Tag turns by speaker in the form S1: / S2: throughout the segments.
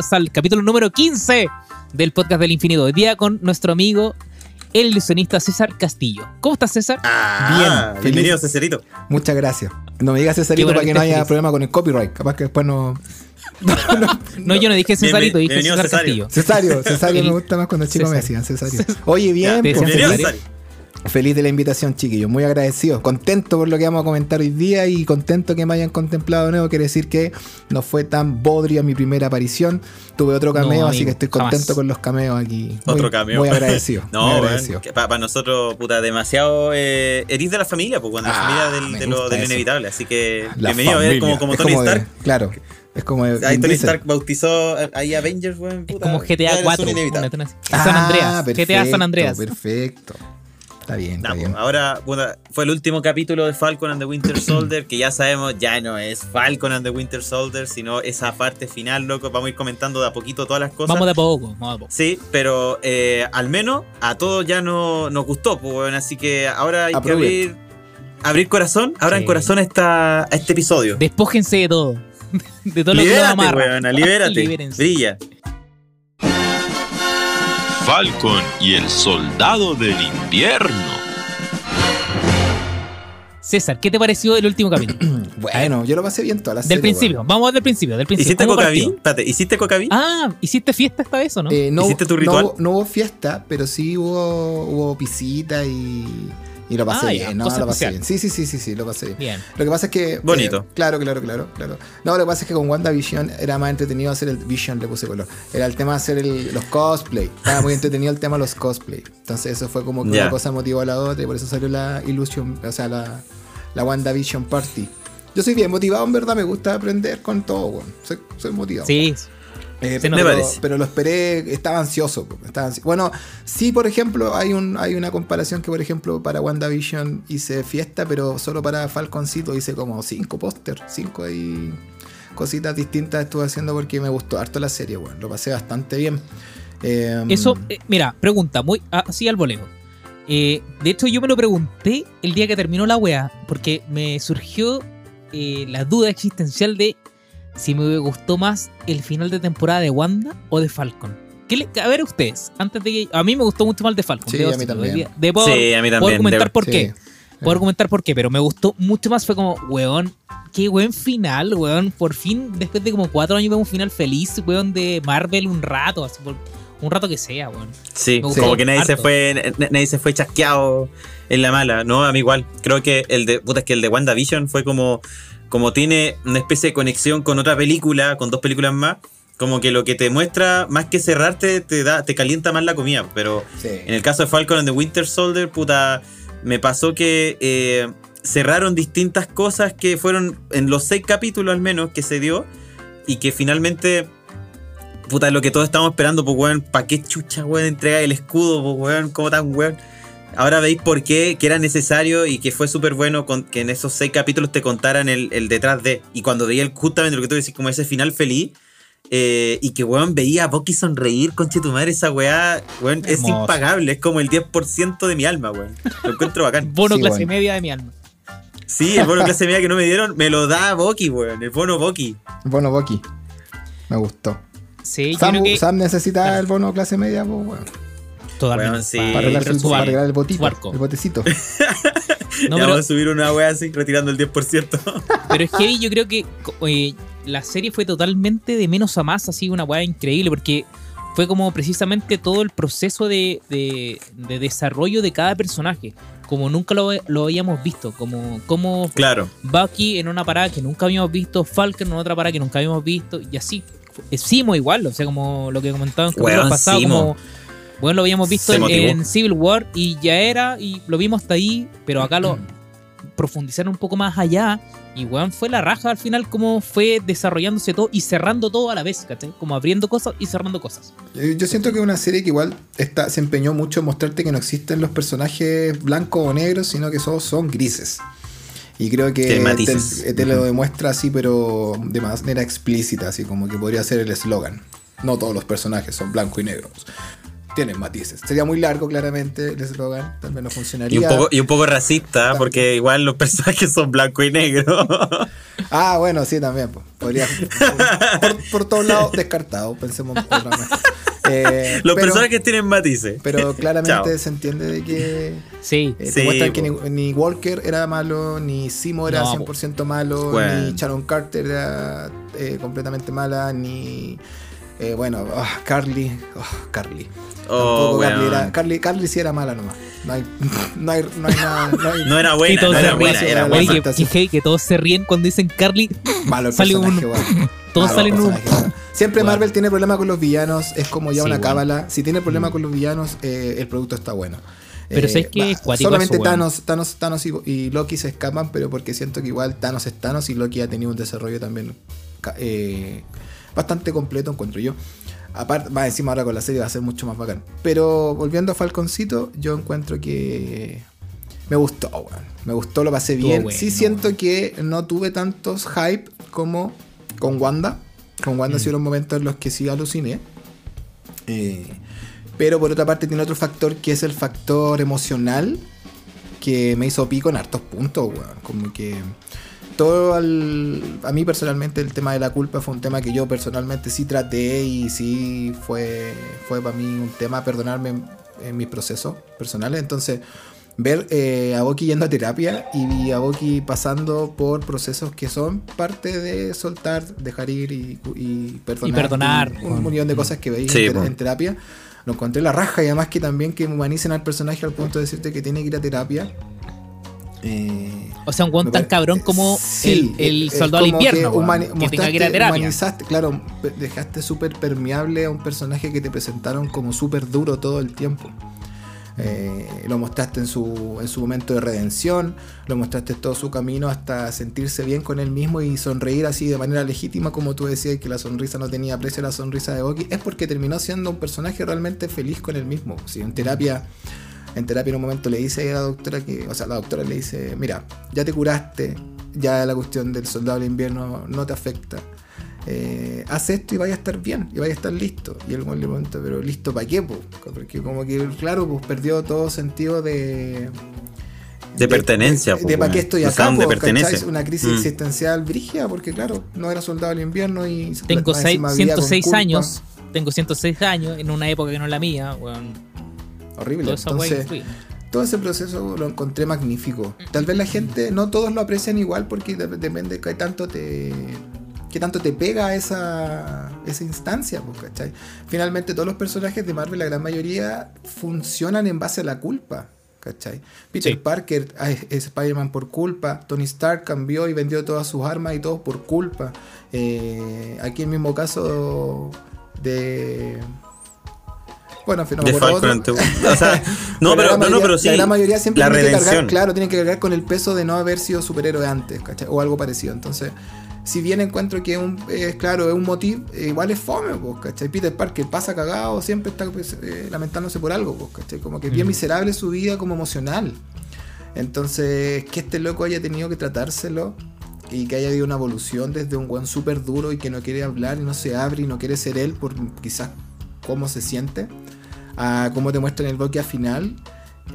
S1: bienvenidos al capítulo número 15 del podcast del infinito. Hoy día con nuestro amigo, el ilusionista César Castillo. ¿Cómo estás, César?
S2: Ah,
S3: Bien,
S2: bienvenido,
S3: feliz.
S2: Cesarito.
S3: Muchas gracias. No me digas Cesarito
S1: bueno
S3: para
S1: que
S3: que no haya
S1: feliz.
S3: problema con el copyright. Capaz que después no.
S1: No, yo no dije Cesarito, dije César
S2: Cesario.
S1: Castillo.
S3: Cesario, Cesario me gusta más cuando el chico me decían Cesario. Oye, bien, pues, feliz,
S2: Cesario.
S3: Feliz de la invitación, chiquillos. Muy agradecido. Contento por lo que vamos a comentar hoy día y contento que me hayan contemplado de nuevo. Quiere decir que no fue tan bodria mi primera aparición. Tuve otro
S1: No,
S3: cameo, así que estoy
S1: jamás.
S3: contento con los cameos aquí. Muy-
S2: Otro cameo.
S3: Muy agradecido.
S2: No,
S3: muy agradecido.
S2: que Para nosotros, puta, demasiado. Eh, eres de la familia, pues, cuando la
S3: Ah,
S2: familia del,
S3: me
S2: de lo, del inevitable. Así que,
S3: La
S2: bienvenido a ver
S3: familia.
S2: como, Tony Stark.
S3: claro. Es como.
S2: Ahí Tony. Stark bautizó ahí Avengers, weón.
S1: Es como GTA
S2: eres
S1: 4.
S2: un inevitable.
S1: una- una-
S3: Ah,
S1: San Andreas. GTA San Andreas.
S3: Perfecto. Está bien,
S2: Nah,
S3: está bien.
S2: ahora puta, fue el último capítulo de Falcon and the Winter Soldier, que ya sabemos, ya no es Falcon and the Winter Soldier, sino esa parte final, loco. Vamos a ir comentando de a poquito todas las cosas.
S1: Vamos de a poco, vamos de a poco.
S2: Sí, pero eh, al menos a todos ya no, nos gustó, pues, weón, así que ahora hay que abrir, abrir corazón, abran
S1: Sí.
S2: corazón a, esta, a este episodio.
S1: Despójense de todo. De todo lo que
S2: libérate,
S1: amarra.
S2: weón, libérate,
S1: Libérense.
S2: brilla.
S4: Falcon y el Soldado del Invierno.
S1: César, ¿qué te pareció el último capítulo?
S3: Bueno, yo lo pasé bien toda la
S1: Del
S3: serie,
S1: principio,
S3: weón.
S1: vamos del principio, del principio.
S2: ¿Hiciste
S1: ¿Cómo
S2: cocaví? ¿hiciste cocaví?
S1: Ah, ¿hiciste fiesta esta vez o no?
S3: Eh, no,
S2: ¿Hiciste tu
S3: no
S2: ritual?
S3: hubo- No, hubo fiesta, pero sí hubo, hubo pisita y, y lo pasé
S1: Ah, ya,
S3: bien. No,
S1: cosa
S3: lo pasé bien. Sí, sí, sí, sí, sí, lo pasé bien.
S1: Bien.
S3: Lo que pasa es que. eh,
S2: Bonito.
S3: claro, claro, claro, claro. No, lo que pasa es que con WandaVision era más entretenido hacer el Vision, le puse color. Era el tema de hacer el- los cosplay. Estaba muy entretenido el tema de los cosplay. Entonces, eso fue como que
S2: Ya.
S3: una cosa motivó a la otra y por eso salió la Illusion, o sea, la, la WandaVision Party. Yo soy bien motivado, en verdad, me gusta aprender con todo, weón. Soy, soy motivado.
S1: Sí,
S3: Eh, pero,
S2: me parece.
S3: pero lo esperé, estaba ansioso, estaba Bueno, sí, por ejemplo, hay un hay una comparación que, por ejemplo, para WandaVision hice fiesta, pero solo para Falconcito hice como cinco póster, cinco y cositas distintas estuve haciendo porque me gustó harto la serie, bueno, lo pasé bastante bien. Eh,
S1: Eso, eh, mira, pregunta, muy así al voleo. Eh, de hecho, yo me lo pregunté el día que terminó la wea, porque me surgió eh, la duda existencial de si me gustó más el final de temporada de Wanda o de Falcon. ¿Qué le- a ver ustedes, antes de que... A mí me gustó mucho más el de Falcon.
S3: Sí,
S1: debo
S3: a mí también.
S1: De- de- puedo,
S2: sí, a mí
S1: puedo
S2: también.
S1: argumentar
S2: de-
S1: por
S3: sí.
S1: qué. Puedo argumentar por qué, pero me gustó mucho más. Fue como, weón, qué buen final, weón. Por fin, después de como cuatro años, vemos un final feliz, weón, de Marvel un rato, así por un rato que sea, weón.
S2: Sí, como que nadie se fue, nadie se fue chasqueado en la mala, no, a mí igual. Creo que el de, puta, es que el de WandaVision fue como, como tiene una especie de conexión con otra película, con dos películas más, como que lo que te muestra, más que cerrarte, te da, te calienta más la comida. Pero
S3: Sí.
S2: en el caso de Falcon and the Winter Soldier, puta, me pasó que eh, cerraron distintas cosas que fueron en los seis capítulos al menos que se dio y que finalmente, puta, lo que todos estábamos esperando, pues weón, ¿para qué chucha, weón, entrega el escudo, pues weón, cómo tan weón? Ahora veis por qué, que era necesario y que fue súper bueno con, que en esos seis capítulos te contaran el, el detrás de. Y cuando veía el, justamente lo que tú decís, como ese final feliz, eh, y que, weón, veía a Bucky sonreír, conche tu madre, esa weá, weón, es impagable, es como el 10% de mi alma, weón. Lo encuentro bacán.
S1: Bono
S3: Sí,
S1: clase media de mi alma.
S2: Sí, el bono clase media que no me dieron, me lo da Bucky, weón, el bono Bucky.
S3: Bono Bucky. Me gustó.
S1: Sí, yo
S3: Sam,
S1: creo que
S3: Sam necesita el bono clase media, pues, weón.
S1: Totalmente.
S2: Sí.
S1: para
S3: arreglar, el, para arreglar el botito. El botecito.
S1: No,
S2: ya
S1: pero,
S2: vamos a subir una weá así, retirando el 10%.
S1: pero es que yo creo que eh, la serie fue totalmente de menos a más, así una weá increíble, porque fue como precisamente todo el proceso de, de- de desarrollo de cada personaje, como nunca lo, lo habíamos visto, como, como
S2: claro.
S1: Bucky en una parada que nunca habíamos visto, Falcon en otra parada que nunca habíamos visto, y así. Eh, Simo igual, o sea, como lo que comentaban en el pasado,
S2: Simo.
S1: como bueno, lo habíamos visto en, Civil War y ya era, y lo vimos hasta ahí, pero acá lo profundizaron un poco más allá, y weón, fue la raja al final como fue desarrollándose todo y cerrando todo a la vez, ¿cachai? Como abriendo cosas y cerrando cosas.
S3: Yo, siento que es una serie que igual está, se empeñó mucho en mostrarte que no existen los personajes blancos o negros, sino que todos son grises. Y creo que te, te lo demuestra así, pero de manera explícita, así como que podría ser el eslogan. No todos los personajes son blanco y negros. Tienen matices. Sería muy largo, claramente, el eslogan. Tal vez no funcionaría.
S2: Y un poco, y un poco racista, porque igual los personajes son blanco y negro.
S3: Ah, bueno, sí, también. pues, Podría. Por, por todos lados, descartado. Pensemos otra vez. Eh,
S2: los
S3: pero-
S2: personajes tienen matices.
S3: Pero claramente
S2: Chao.
S3: se entiende de que.
S1: Sí.
S3: eh, te
S2: Sí,
S3: muestran que ni, ni Walker era malo, ni Simo era
S1: No, po.
S3: 100% malo,
S2: Bueno.
S3: ni Sharon Carter era eh, completamente mala, ni. Eh, bueno, ah, Carly. ah, Carly.
S2: Oh,
S3: Tampoco Carly, era, Carly, Carly sí era mala nomás. No hay, no hay, no hay nada. No hay
S2: No era
S1: Y
S2: buena,
S1: todos
S2: no
S1: se
S2: era
S1: ríen.
S2: buena, era
S3: buena.
S1: Oye, que, que que todos se ríen cuando dicen Carly.
S3: malo el
S1: Sale
S3: personaje,
S1: un-. Todos salen un.
S3: Siempre. Marvel tiene problemas con los villanos, es como ya
S1: Sí,
S3: una cábala. Si tiene problemas con los villanos, eh, el producto está bueno.
S1: Pero
S3: va,
S1: Es cuático
S3: solamente
S1: eso.
S3: Thanos, Thanos, Thanos y, y Loki se escapan, pero porque siento que igual Thanos es Thanos y Loki ha tenido un desarrollo también eh, bastante completo, encuentro yo. Aparte, va encima ahora con la serie va a ser mucho más bacán. Pero volviendo a Falconcito, yo encuentro que me gustó, weón. Me gustó, lo pasé bien.
S1: bueno,
S3: sí siento que no tuve tantos hype como con Wanda. Con Wanda
S1: Mm.
S3: sí hubo momentos en los que sí aluciné. Eh, pero por otra parte tiene otro factor que es el factor emocional que me hizo pico en hartos puntos, weón. Como que todo al- a mí personalmente el tema de la culpa fue un tema que yo personalmente sí traté y sí fue, fue para mí un tema perdonarme en, en mis procesos personales. Entonces, ver eh, a Boki yendo a terapia y a Boki pasando por procesos que son parte de soltar, dejar ir y, y perdonar.
S1: Y perdonar,
S3: Un,
S1: weón.
S3: millón de cosas que veis
S2: Sí,
S3: en, ter-
S2: po.
S3: en terapia. Lo encontré la raja y además que también que humanicen al personaje al punto de decirte que tiene que ir a terapia. Eh,
S1: O sea, un guan tan cabrón como
S3: Sí,
S1: el, el
S3: es
S1: soldado
S3: como que
S1: invierno. weón,
S3: humani-
S1: Que, tenga que ir a
S3: mostraste-
S1: terapia.
S3: humanizaste, claro, dejaste súper permeable a un personaje que te presentaron como súper duro todo el tiempo. Eh, lo mostraste en su, en su momento de redención, lo mostraste todo su camino hasta sentirse bien con él mismo y sonreír así de manera legítima, como tú decías, que la sonrisa no tenía precio, la sonrisa de Bucky, es porque terminó siendo un personaje realmente feliz con él mismo. Si en terapia, en terapia en un momento le dice a la doctora que, o sea, la doctora le dice, mira, ya te curaste, ya la cuestión del soldado del invierno no te afecta. Eh, haz esto y vaya a estar bien, y vaya a estar listo. Y el le pregunta, pero listo para qué, po? Porque como que, claro, pues perdió todo sentido de...
S2: De pertenencia,
S3: De,
S2: po,
S3: de para qué estoy acá,
S2: de
S3: po. Una crisis
S2: Mm.
S3: existencial brígida, porque claro, no era soldado del invierno y...
S1: Tengo seis-
S3: encima vivía con
S1: 106
S3: culpa.
S1: años. Tengo 106 años en una época que no es la mía. weón.
S3: Horrible. Entonces, todo ese proceso lo encontré magnífico. Tal vez la gente, no todos lo aprecian igual porque de- depende de qué tanto te qué tanto te pega esa, esa instancia, pues, ¿cachai? Finalmente todos los personajes de Marvel, la gran mayoría, funcionan en base a la culpa. ¿Cachai? Peter
S1: Sí.
S3: Parker es es Spider-Man por culpa. Tony Stark cambió y vendió todas sus armas y todo por culpa. Eh, aquí el mismo caso de. Bueno, en fin, no me acuerdo otro.
S2: O sea, no,
S3: Pero
S2: pero,
S3: la
S2: no, pero sí.
S3: La gran mayoría siempre
S2: la
S3: tiene que cargar,
S2: redención.
S3: claro, tiene que cargar con el peso de no haber sido superhéroe antes, ¿cachai? O algo parecido. Entonces, si bien encuentro que es un, es claro, es un motivo, eh, igual es fome, pues, ¿cachai? Peter Parker pasa cagado, siempre está pues, eh, lamentándose por algo, pues, ¿cachai? Como que es bien
S1: Mm.
S3: miserable su vida como emocional. Entonces, que este loco haya tenido que tratárselo y que haya habido una evolución desde un buen súper duro y que no quiere hablar y no se abre y no quiere ser él por quizás cómo se siente, a cómo te muestran el bloque final,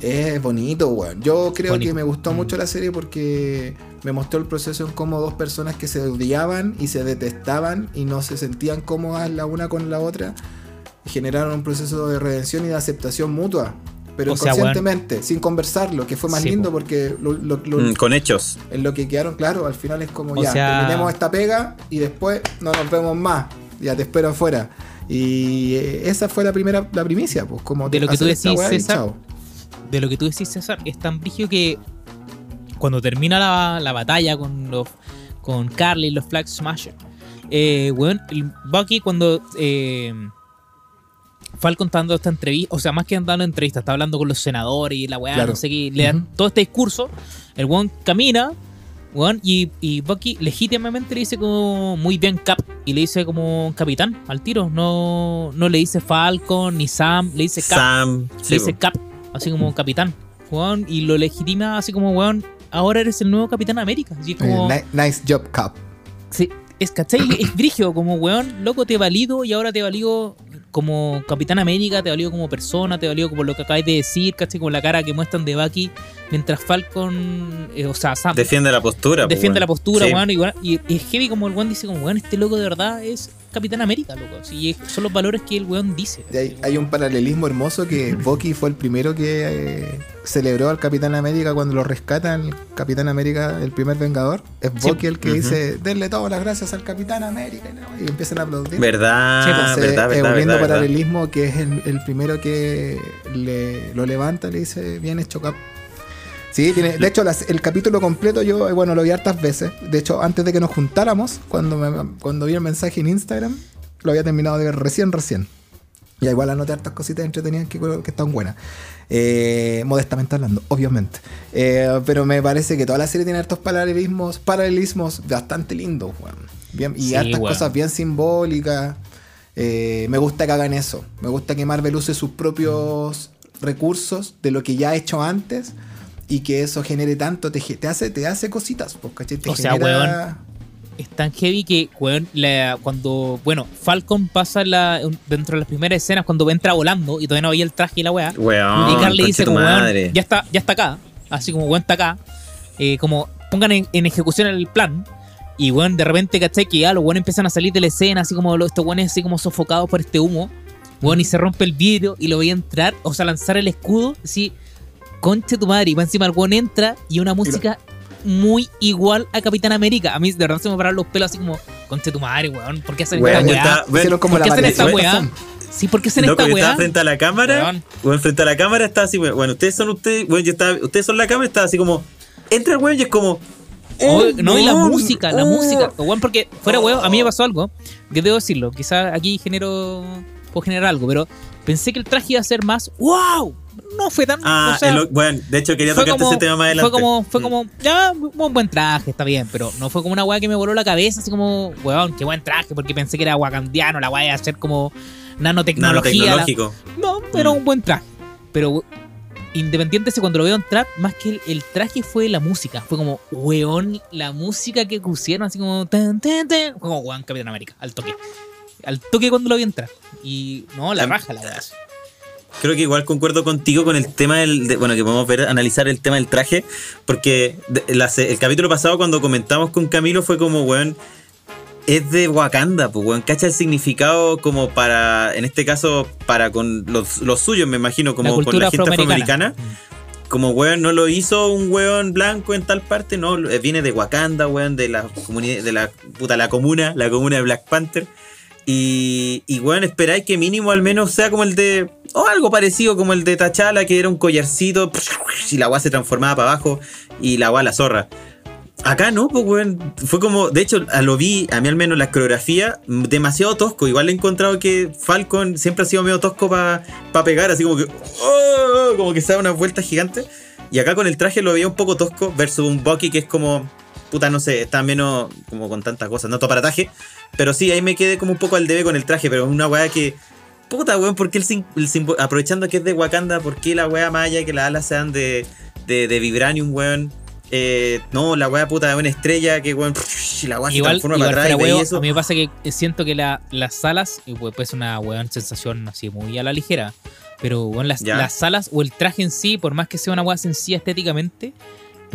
S3: es bonito, weón. Yo creo
S1: Bonito.
S3: que me gustó
S1: Mm.
S3: mucho la serie porque me mostró el proceso en cómo dos personas que se odiaban y se detestaban y no se sentían cómodas la una con la otra generaron un proceso de redención y de aceptación mutua. Pero
S1: O sea,
S3: inconscientemente, sin conversarlo, que fue más
S1: Sí,
S3: lindo
S1: po.
S3: porque lo, lo- lo-
S2: Mm, con hechos.
S3: en lo que quedaron, claro, al final es como
S1: O
S3: ya,
S1: sea-
S3: terminemos esta pega y después no nos vemos más. Ya te espero afuera. Y eh, esa fue la primera, la primicia, pues como
S1: De lo que tú decís, César, de lo que tú decís, César, es tan brígido que cuando termina la, la batalla con los con Carly y los Flag Smasher, eh, el Bucky cuando eh, Falcon está dando esta entrevista, o sea, más que dando entrevista, está hablando con los senadores y la weá,
S3: Claro.
S1: no sé qué, le dan todo este discurso, el weón camina, weón, y, y Bucky legítimamente le dice como muy bien Cap, y le dice como capitán al tiro, no, no le dice Falcon ni Sam, le dice Cap
S2: Sam.
S1: le
S2: sí,
S1: dice. Cap, así como capitán, weón, y lo legitima así como, weón, ahora eres el nuevo Capitán América. Así es como,
S3: Eh, ni- nice job, Cap.
S1: sí, es, ¿cachai? Es brigio, como, weón, loco, te valido y ahora te valido como Capitán América, te valió como persona, te valió como lo que acabáis de decir, ¿cachai? Como la cara que muestran de Bucky, mientras Falcon, eh, o sea, Sam,
S2: Defiende la postura. pues,
S1: defiende la postura,
S2: Sí.
S1: weón, y, y- es heavy como el weón dice, como, weón, este loco de verdad es Capitán América, loco. Sí, son los valores que el weón dice.
S3: Hay, hay un paralelismo hermoso que Bucky fue el primero que eh, celebró al Capitán América cuando lo rescatan el Capitán América, el primer Vengador. Es
S1: Sí.
S3: Bucky el que dice, denle todas las gracias al Capitán América. Y, y empiezan a aplaudir.
S2: Verdad,
S1: Sí, pues,
S2: verdad,
S3: Entonces,
S2: verdad,
S3: eh,
S2: verdad, verdad.
S3: paralelismo, que es el, el primero que le, lo levanta, le dice, bien hecho, cap. Sí, tiene, de hecho, las- el capítulo completo yo, eh, bueno, lo vi hartas veces. De hecho, antes de que nos juntáramos, cuando, me- cuando vi el mensaje en Instagram, lo había terminado de ver recién, recién. Y igual anoté hartas cositas entretenidas que, que están buenas. Eh, modestamente hablando, obviamente. Eh, pero me parece que toda la serie tiene hartos paralelismos, paralelismos bastante lindos, weón. Bien, y
S1: Sí,
S3: hartas
S1: weón.
S3: cosas bien simbólicas. Eh, me gusta que hagan eso. Me gusta que Marvel use sus propios recursos de lo que ya ha hecho antes y que eso genere tanto, te, te hace, te hace cositas, pues, ¿cachai? Te
S1: O sea,
S3: genera-
S1: Es tan heavy que, weón, la- cuando, bueno, Falcon pasa la, dentro de las primeras escenas cuando entra volando y todavía no veía el traje y la weá.
S2: Weón,
S1: y Carly dice como, weón, ya está, ya está acá. Así como, weón, está acá. Eh, como, pongan en, en ejecución el plan. Y, weón, de repente, ¿cachai? Que ya los weones empiezan a salir de la escena, así como los, estos weones así como sofocados por este humo. Weón, y se rompe el vidrio y lo veía entrar, o sea, lanzar el escudo, así, conche tu madre. Y va encima el weón entra y una música muy igual a Capitán América. A mí, de verdad, se me pararon los pelos así como, conche tu madre, weón. ¿Por qué hacen
S2: Weón,
S1: esta weá?
S3: Hicieron como
S1: ¿por
S3: la
S1: qué hacen esta weá? Sí, ¿por qué hacen
S2: Loco,
S1: esta
S2: yo estaba
S1: weá?
S2: frente a la cámara.
S1: Weón.
S2: Bueno, frente a la cámara estaba así, bueno, ustedes son ustedes, bueno, yo estaba, ustedes son la cámara, estaba así como, entra el weón y es como,
S1: Oh,
S2: oh,
S1: no, y la música, la
S2: oh.
S1: música. Porque fuera weón, a mí me pasó algo, que debo decirlo, quizás aquí genero, puedo generar algo, pero pensé que el traje iba a ser más, wow, no fue tan,
S2: Ah,
S1: o sea,
S2: el- bueno, de hecho quería tocarte
S1: como,
S2: ese tema más adelante.
S1: fue como, fue como, ya, un buen traje, está bien, pero no fue como una weá que me voló la cabeza, así como, weón, qué buen traje, porque pensé que era wakandiano, la weá iba a ser como nanotecnología. la- no, era
S2: Mm.
S1: un buen traje. Pero independiente de cuando lo veo entrar, más que el, el traje fue la música. Fue como, weón, la música que pusieron, así como, tan, tan, tan. Fue como, weón, Capitán América, al toque. Al toque cuando lo vi entrar. Y no, la raja, la verdad.
S2: Creo que igual concuerdo contigo con el tema del, de- bueno, que podemos ver, analizar el tema del traje, porque de- la se- el capítulo pasado cuando comentamos con Camilo fue como, weón, es de Wakanda, pues, weón, cacha el significado como para, en este caso, para con los, los suyos, me imagino, como
S1: la
S2: con la gente
S1: afroamericana.
S2: afroamericana. Como, weón, no lo hizo un weón blanco en tal parte, no, eh, viene de Wakanda, weón, de la comunidad, de la puta, la comuna, la comuna de Black Panther. Y, y weón, esperáis que mínimo al menos sea como el de, o algo parecido como el de T'Challa, que era un collarcito, y la weá se transformaba para abajo, y la weá la zorra. Acá no, pues weón, fue como, de hecho, lo vi, a mí al menos la coreografía, demasiado tosco. Igual he encontrado que Falcon siempre ha sido medio tosco para pegar, así como que, oh, como que se da una vuelta gigante. Y acá con el traje lo veía un poco tosco versus un Bucky que es como, puta, no sé, está menos como con tantas cosas, no todo para traje. Pero sí, ahí me quedé como un poco al debe con el traje, pero una weá que, puta, weón, ¿por qué el, el aprovechando que es de Wakanda, ¿por qué la weá maya que las alas sean de, de, de Vibranium, weón? Eh, no, la weá puta de una estrella que weón, la weá se
S1: Igual,
S2: transforma
S1: igual
S2: para atrás y eso.
S1: a mí me pasa que siento que la- las salas, y pues pues, una weón sensación así muy a la ligera, pero weón, las,
S2: Ya.
S1: las salas o el traje en sí, por más que sea una weá sencilla estéticamente,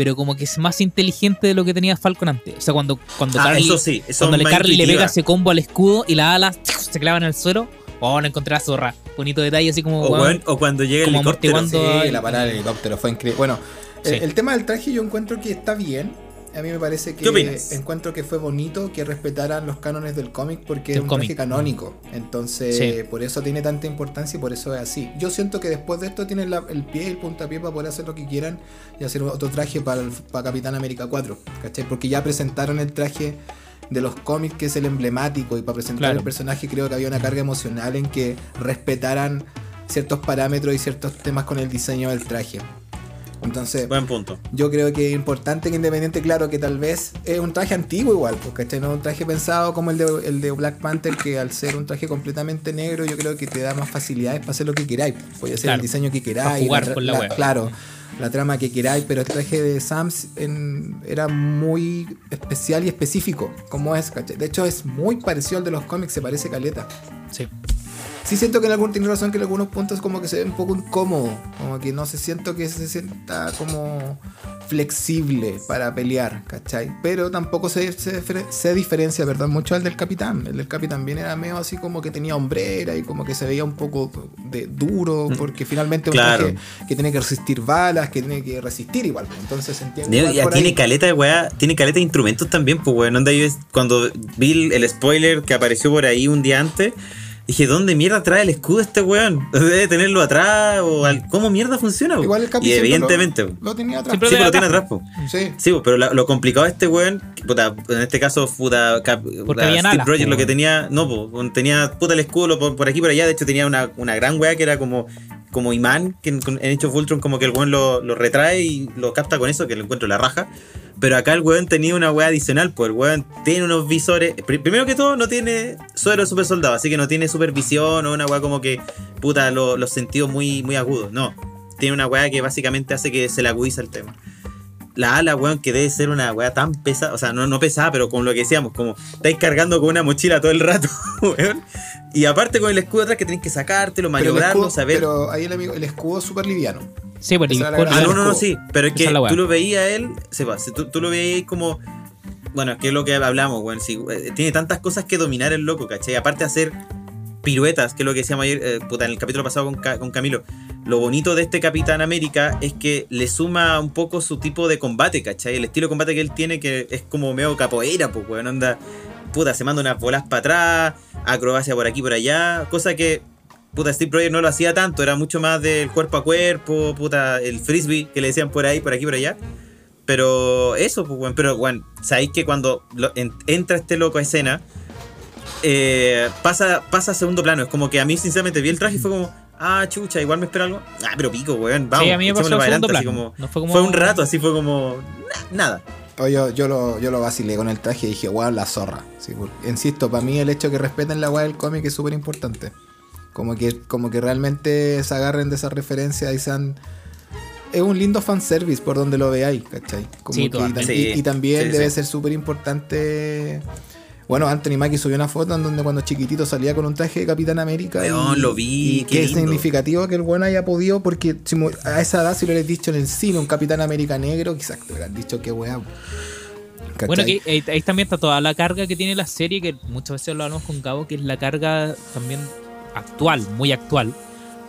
S1: pero como que es más inteligente de lo que tenía Falcon antes. O sea, cuando, cuando
S2: Ah,
S1: Carly,
S2: eso sí, eso
S1: cuando
S2: es
S1: le Carly le pega ese combo al escudo y las alas se clavan en el suelo, oh, no encontré la zorra. Bonito detalle así como,
S2: O,
S1: weón,
S2: weón, o cuando llega el helicóptero.
S3: Sí, la parada del helicóptero fue increíble. Bueno,
S1: Sí.
S3: el, el tema del traje yo encuentro que está bien. A mí me parece que encuentro que fue bonito que respetaran los cánones del cómic porque es un
S1: cómic.
S3: traje canónico. Entonces,
S1: Sí.
S3: por eso tiene tanta importancia y por eso es así. Yo siento que después de esto tienen la- el pie y el puntapié para poder hacer lo que quieran y hacer otro traje para, el- para Capitán América 4. ¿Cachai? Porque ya presentaron el traje de los cómics que es el emblemático y para presentar
S1: Claro.
S3: el personaje creo que había una carga emocional en que respetaran ciertos parámetros y ciertos temas con el diseño del traje. Entonces,
S2: Buen punto.
S3: yo creo que es importante que Independiente, claro, que tal vez es un traje antiguo igual, porque este no es un traje pensado como el de, el de Black Panther, que al ser un traje completamente negro, yo creo que te da más facilidades para hacer lo que queráis. Puede ser
S1: Claro.
S3: el diseño que queráis,
S1: jugar
S3: tra-
S1: con la wea.
S3: claro, la trama que queráis, pero el traje de Sams en- era muy especial y específico, como es, ¿cachai? De hecho, es muy parecido al de los cómics, se parece caleta.
S1: sí.
S3: Sí siento que en algún tiene razón que en algunos puntos como que se ve un poco incómodo, como que no se siento que se sienta como flexible para pelear, ¿cachai? Pero tampoco se, se, se diferencia, perdón, mucho al del capitán. El del capitán bien era medio así como que tenía hombrera y como que se veía un poco de duro, porque finalmente un
S2: Claro.
S3: traje que tiene que resistir balas, que tiene que resistir igual. pues, Entonces se entiende.
S2: Ya, tiene
S3: ahí.
S2: caleta de weá, tiene caleta de instrumentos también, pues weón. Onda yo cuando vi el spoiler que apareció por ahí un día antes, dije, ¿dónde mierda trae el escudo este weón? Debe tenerlo atrás o al- ¿cómo mierda funciona?
S3: Igual el Capi
S2: y evidentemente,
S3: lo, lo tenía atrás.
S1: Siempre
S2: sí,
S1: lo
S2: pues lo
S1: tiene atrás,
S2: po.
S3: Sí.
S2: Sí, pero la- lo complicado de este weón, puta, en este caso, puta, cap- puta, Steve
S1: alas,
S2: Rogers lo que tenía, no, po, tenía puta el escudo por, por aquí por allá, de hecho tenía una, una gran weá que era como, como imán, que en, en hecho Voltron como que el weón lo, lo retrae y lo capta con eso, que lo encuentro la raja. Pero acá el weón tenía una weá adicional, pues el weón tiene unos visores. pri- Primero que todo, no tiene suero super soldado, así que no tiene supervisión o una weá como que, puta, lo- los sentidos muy, muy agudos. No, tiene una weá que básicamente hace que se le agudiza el tema la ala, weón, que debe ser una weá tan pesada, o sea, no, no pesada, pero con lo que decíamos, como estáis cargando con una mochila todo el rato, weón. Y aparte con el escudo atrás que tenés que sacártelo,
S3: Pero, el
S2: maniobrarlo,
S3: escudo,
S2: saber.
S3: pero ahí el amigo, el escudo es súper liviano.
S1: Sí, pues, el icono-
S3: gracia
S2: Ah,
S3: del
S2: no, no, sí, pero es que
S1: es
S2: tú lo veías a él, sepa, si tú, tú lo veías como. Bueno, que es lo que hablamos, weón. sí, eh, tiene tantas cosas que dominar el loco, ¿cachai? Aparte de hacer piruetas, que es lo que decíamos ayer, eh, puta, en el capítulo pasado con, Ca- con Camilo. Lo bonito de este Capitán América es que le suma un poco su tipo de combate, ¿cachai? El estilo de combate que él tiene, que es como medio capoeira, pues, weón, onda. Puta, se manda unas bolas para atrás, acrobacia por aquí por allá, cosa que. Puta, Steve Rogers no lo hacía tanto, era mucho más del cuerpo a cuerpo, puta, el frisbee que le decían por ahí, por aquí, por allá. Pero eso, pues, weón. Pero, weón, sabéis que cuando entra este loco a escena, eh, pasa, pasa a segundo plano. Es como que a mí, sinceramente, vi el traje y fue como, ah, chucha, igual me espera algo. Ah, pero pico, weón, vamos.
S1: Sí, a mí me pasó
S2: así como-
S1: No fue como-
S2: Fue un rato, así fue como, na- nada.
S3: Oye, yo, yo lo, yo lo vacilé con el traje y dije, wow, la zorra. Sí, porque- insisto, para mí el hecho de que respeten la weá del cómic es súper importante. Como que, como que realmente se agarren de esa referencia y sean. Es un lindo fanservice por donde lo veáis, ¿cachai? Como
S1: Sí,
S3: que- y, y- también
S2: sí,
S3: debe
S2: sí.
S3: ser súper importante. Bueno, Anthony Mackie subió una foto en donde cuando chiquitito salía con un traje de Capitán América. Y,
S2: lo vi,
S3: Y
S2: qué
S3: significativo que el bueno haya podido, porque si a esa edad, si lo hubieras dicho en el cine, un Capitán América negro, quizás te hubieran dicho qué weá.
S1: Bueno, que ahí, ahí también está toda la carga que tiene la serie, que muchas veces lo hablamos con Cabo, que es la carga también actual, muy actual,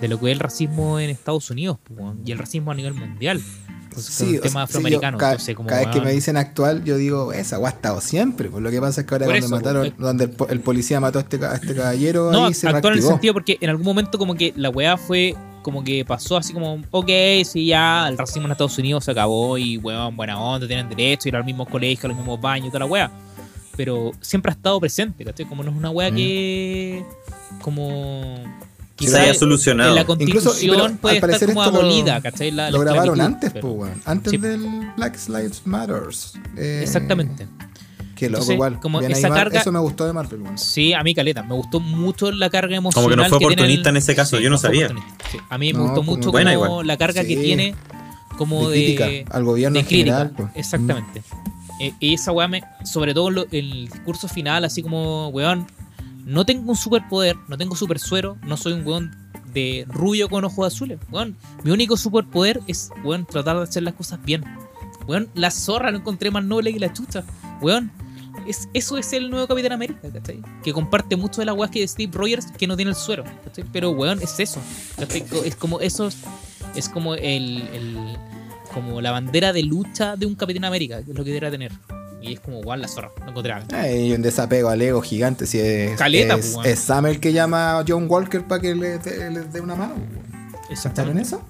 S1: de lo que es el racismo en Estados Unidos y el racismo a nivel mundial. El
S3: o
S1: tema afroamericano.
S3: sí, yo cada,
S1: entonces, como,
S3: cada vez que
S1: weón,
S3: me dicen actual, yo digo, esa ha estado siempre. Pues lo que pasa es que ahora cuando
S1: eso,
S3: mataron,
S1: pues,
S3: donde el, po- el policía mató a este, a este caballero,
S1: No,
S3: se
S1: actual en el sentido porque en algún momento como que la weá fue como que pasó así como, ok, sí, ya, el racismo en Estados Unidos se acabó y weón, buena onda, tienen derecho a ir al mismo colegio, a los mismos baños, toda la weá. Pero siempre ha estado presente, ¿cachai? Como no es una weá
S3: Mm.
S1: que como
S2: Se
S1: quizá
S2: haya solucionado.
S1: en la
S3: Incluso,
S1: constitución
S3: al
S1: puede estar como
S3: lo-
S1: abolida, ¿cachai? La- la
S3: Lo grabaron
S1: esclavitud,
S3: antes,
S1: pero-
S3: pues, weón. Antes
S1: Sí.
S3: del Black Lives Matters. Eh,
S1: Exactamente.
S3: Qué loco,
S1: Entonces,
S3: igual.
S1: como esa carga-
S3: Eso me gustó de Marvel, weón.
S1: Sí, a mí caleta, me gustó mucho la carga emocional.
S2: Como que no fue oportunista en ese caso, yo no
S1: fue
S2: sabía.
S1: sí. A mí me
S3: No,
S1: gustó
S3: como-
S1: mucho
S2: Buena
S1: como
S2: igual.
S1: la carga que
S3: Sí.
S1: tiene como
S3: de
S1: de,
S3: crítica al gobierno
S1: de
S3: en
S1: crítica.
S3: general. pues.
S1: Exactamente. Eh, y esa weá me, sobre todo lo- el discurso final, así como, weón, no tengo un superpoder, no tengo super suero, no soy un weón de rubio con ojos azules. Weón, mi único superpoder es, weón, tratar de hacer las cosas bien. Weón, la zorra lo encontré más noble que la chucha. Weón, es, eso es el nuevo Capitán América, ¿cachai? Que comparte mucho de las weas que Steve Rogers que no tiene el suero, ¿cachai? Pero weón, es eso. Es como eso, es- es como el, el- como la bandera de lucha de un Capitán América, que es lo que debería tener. Y es como, weón, la zorra, no encontré.
S3: Hay un desapego al ego gigante. Si es,
S1: Caleta,
S3: es,
S1: pues, weón.
S3: es Sam el que llama a John Walker para que le, dé- le dé una mano. weón. ¿Cacharon
S1: Exactamente.
S3: eso?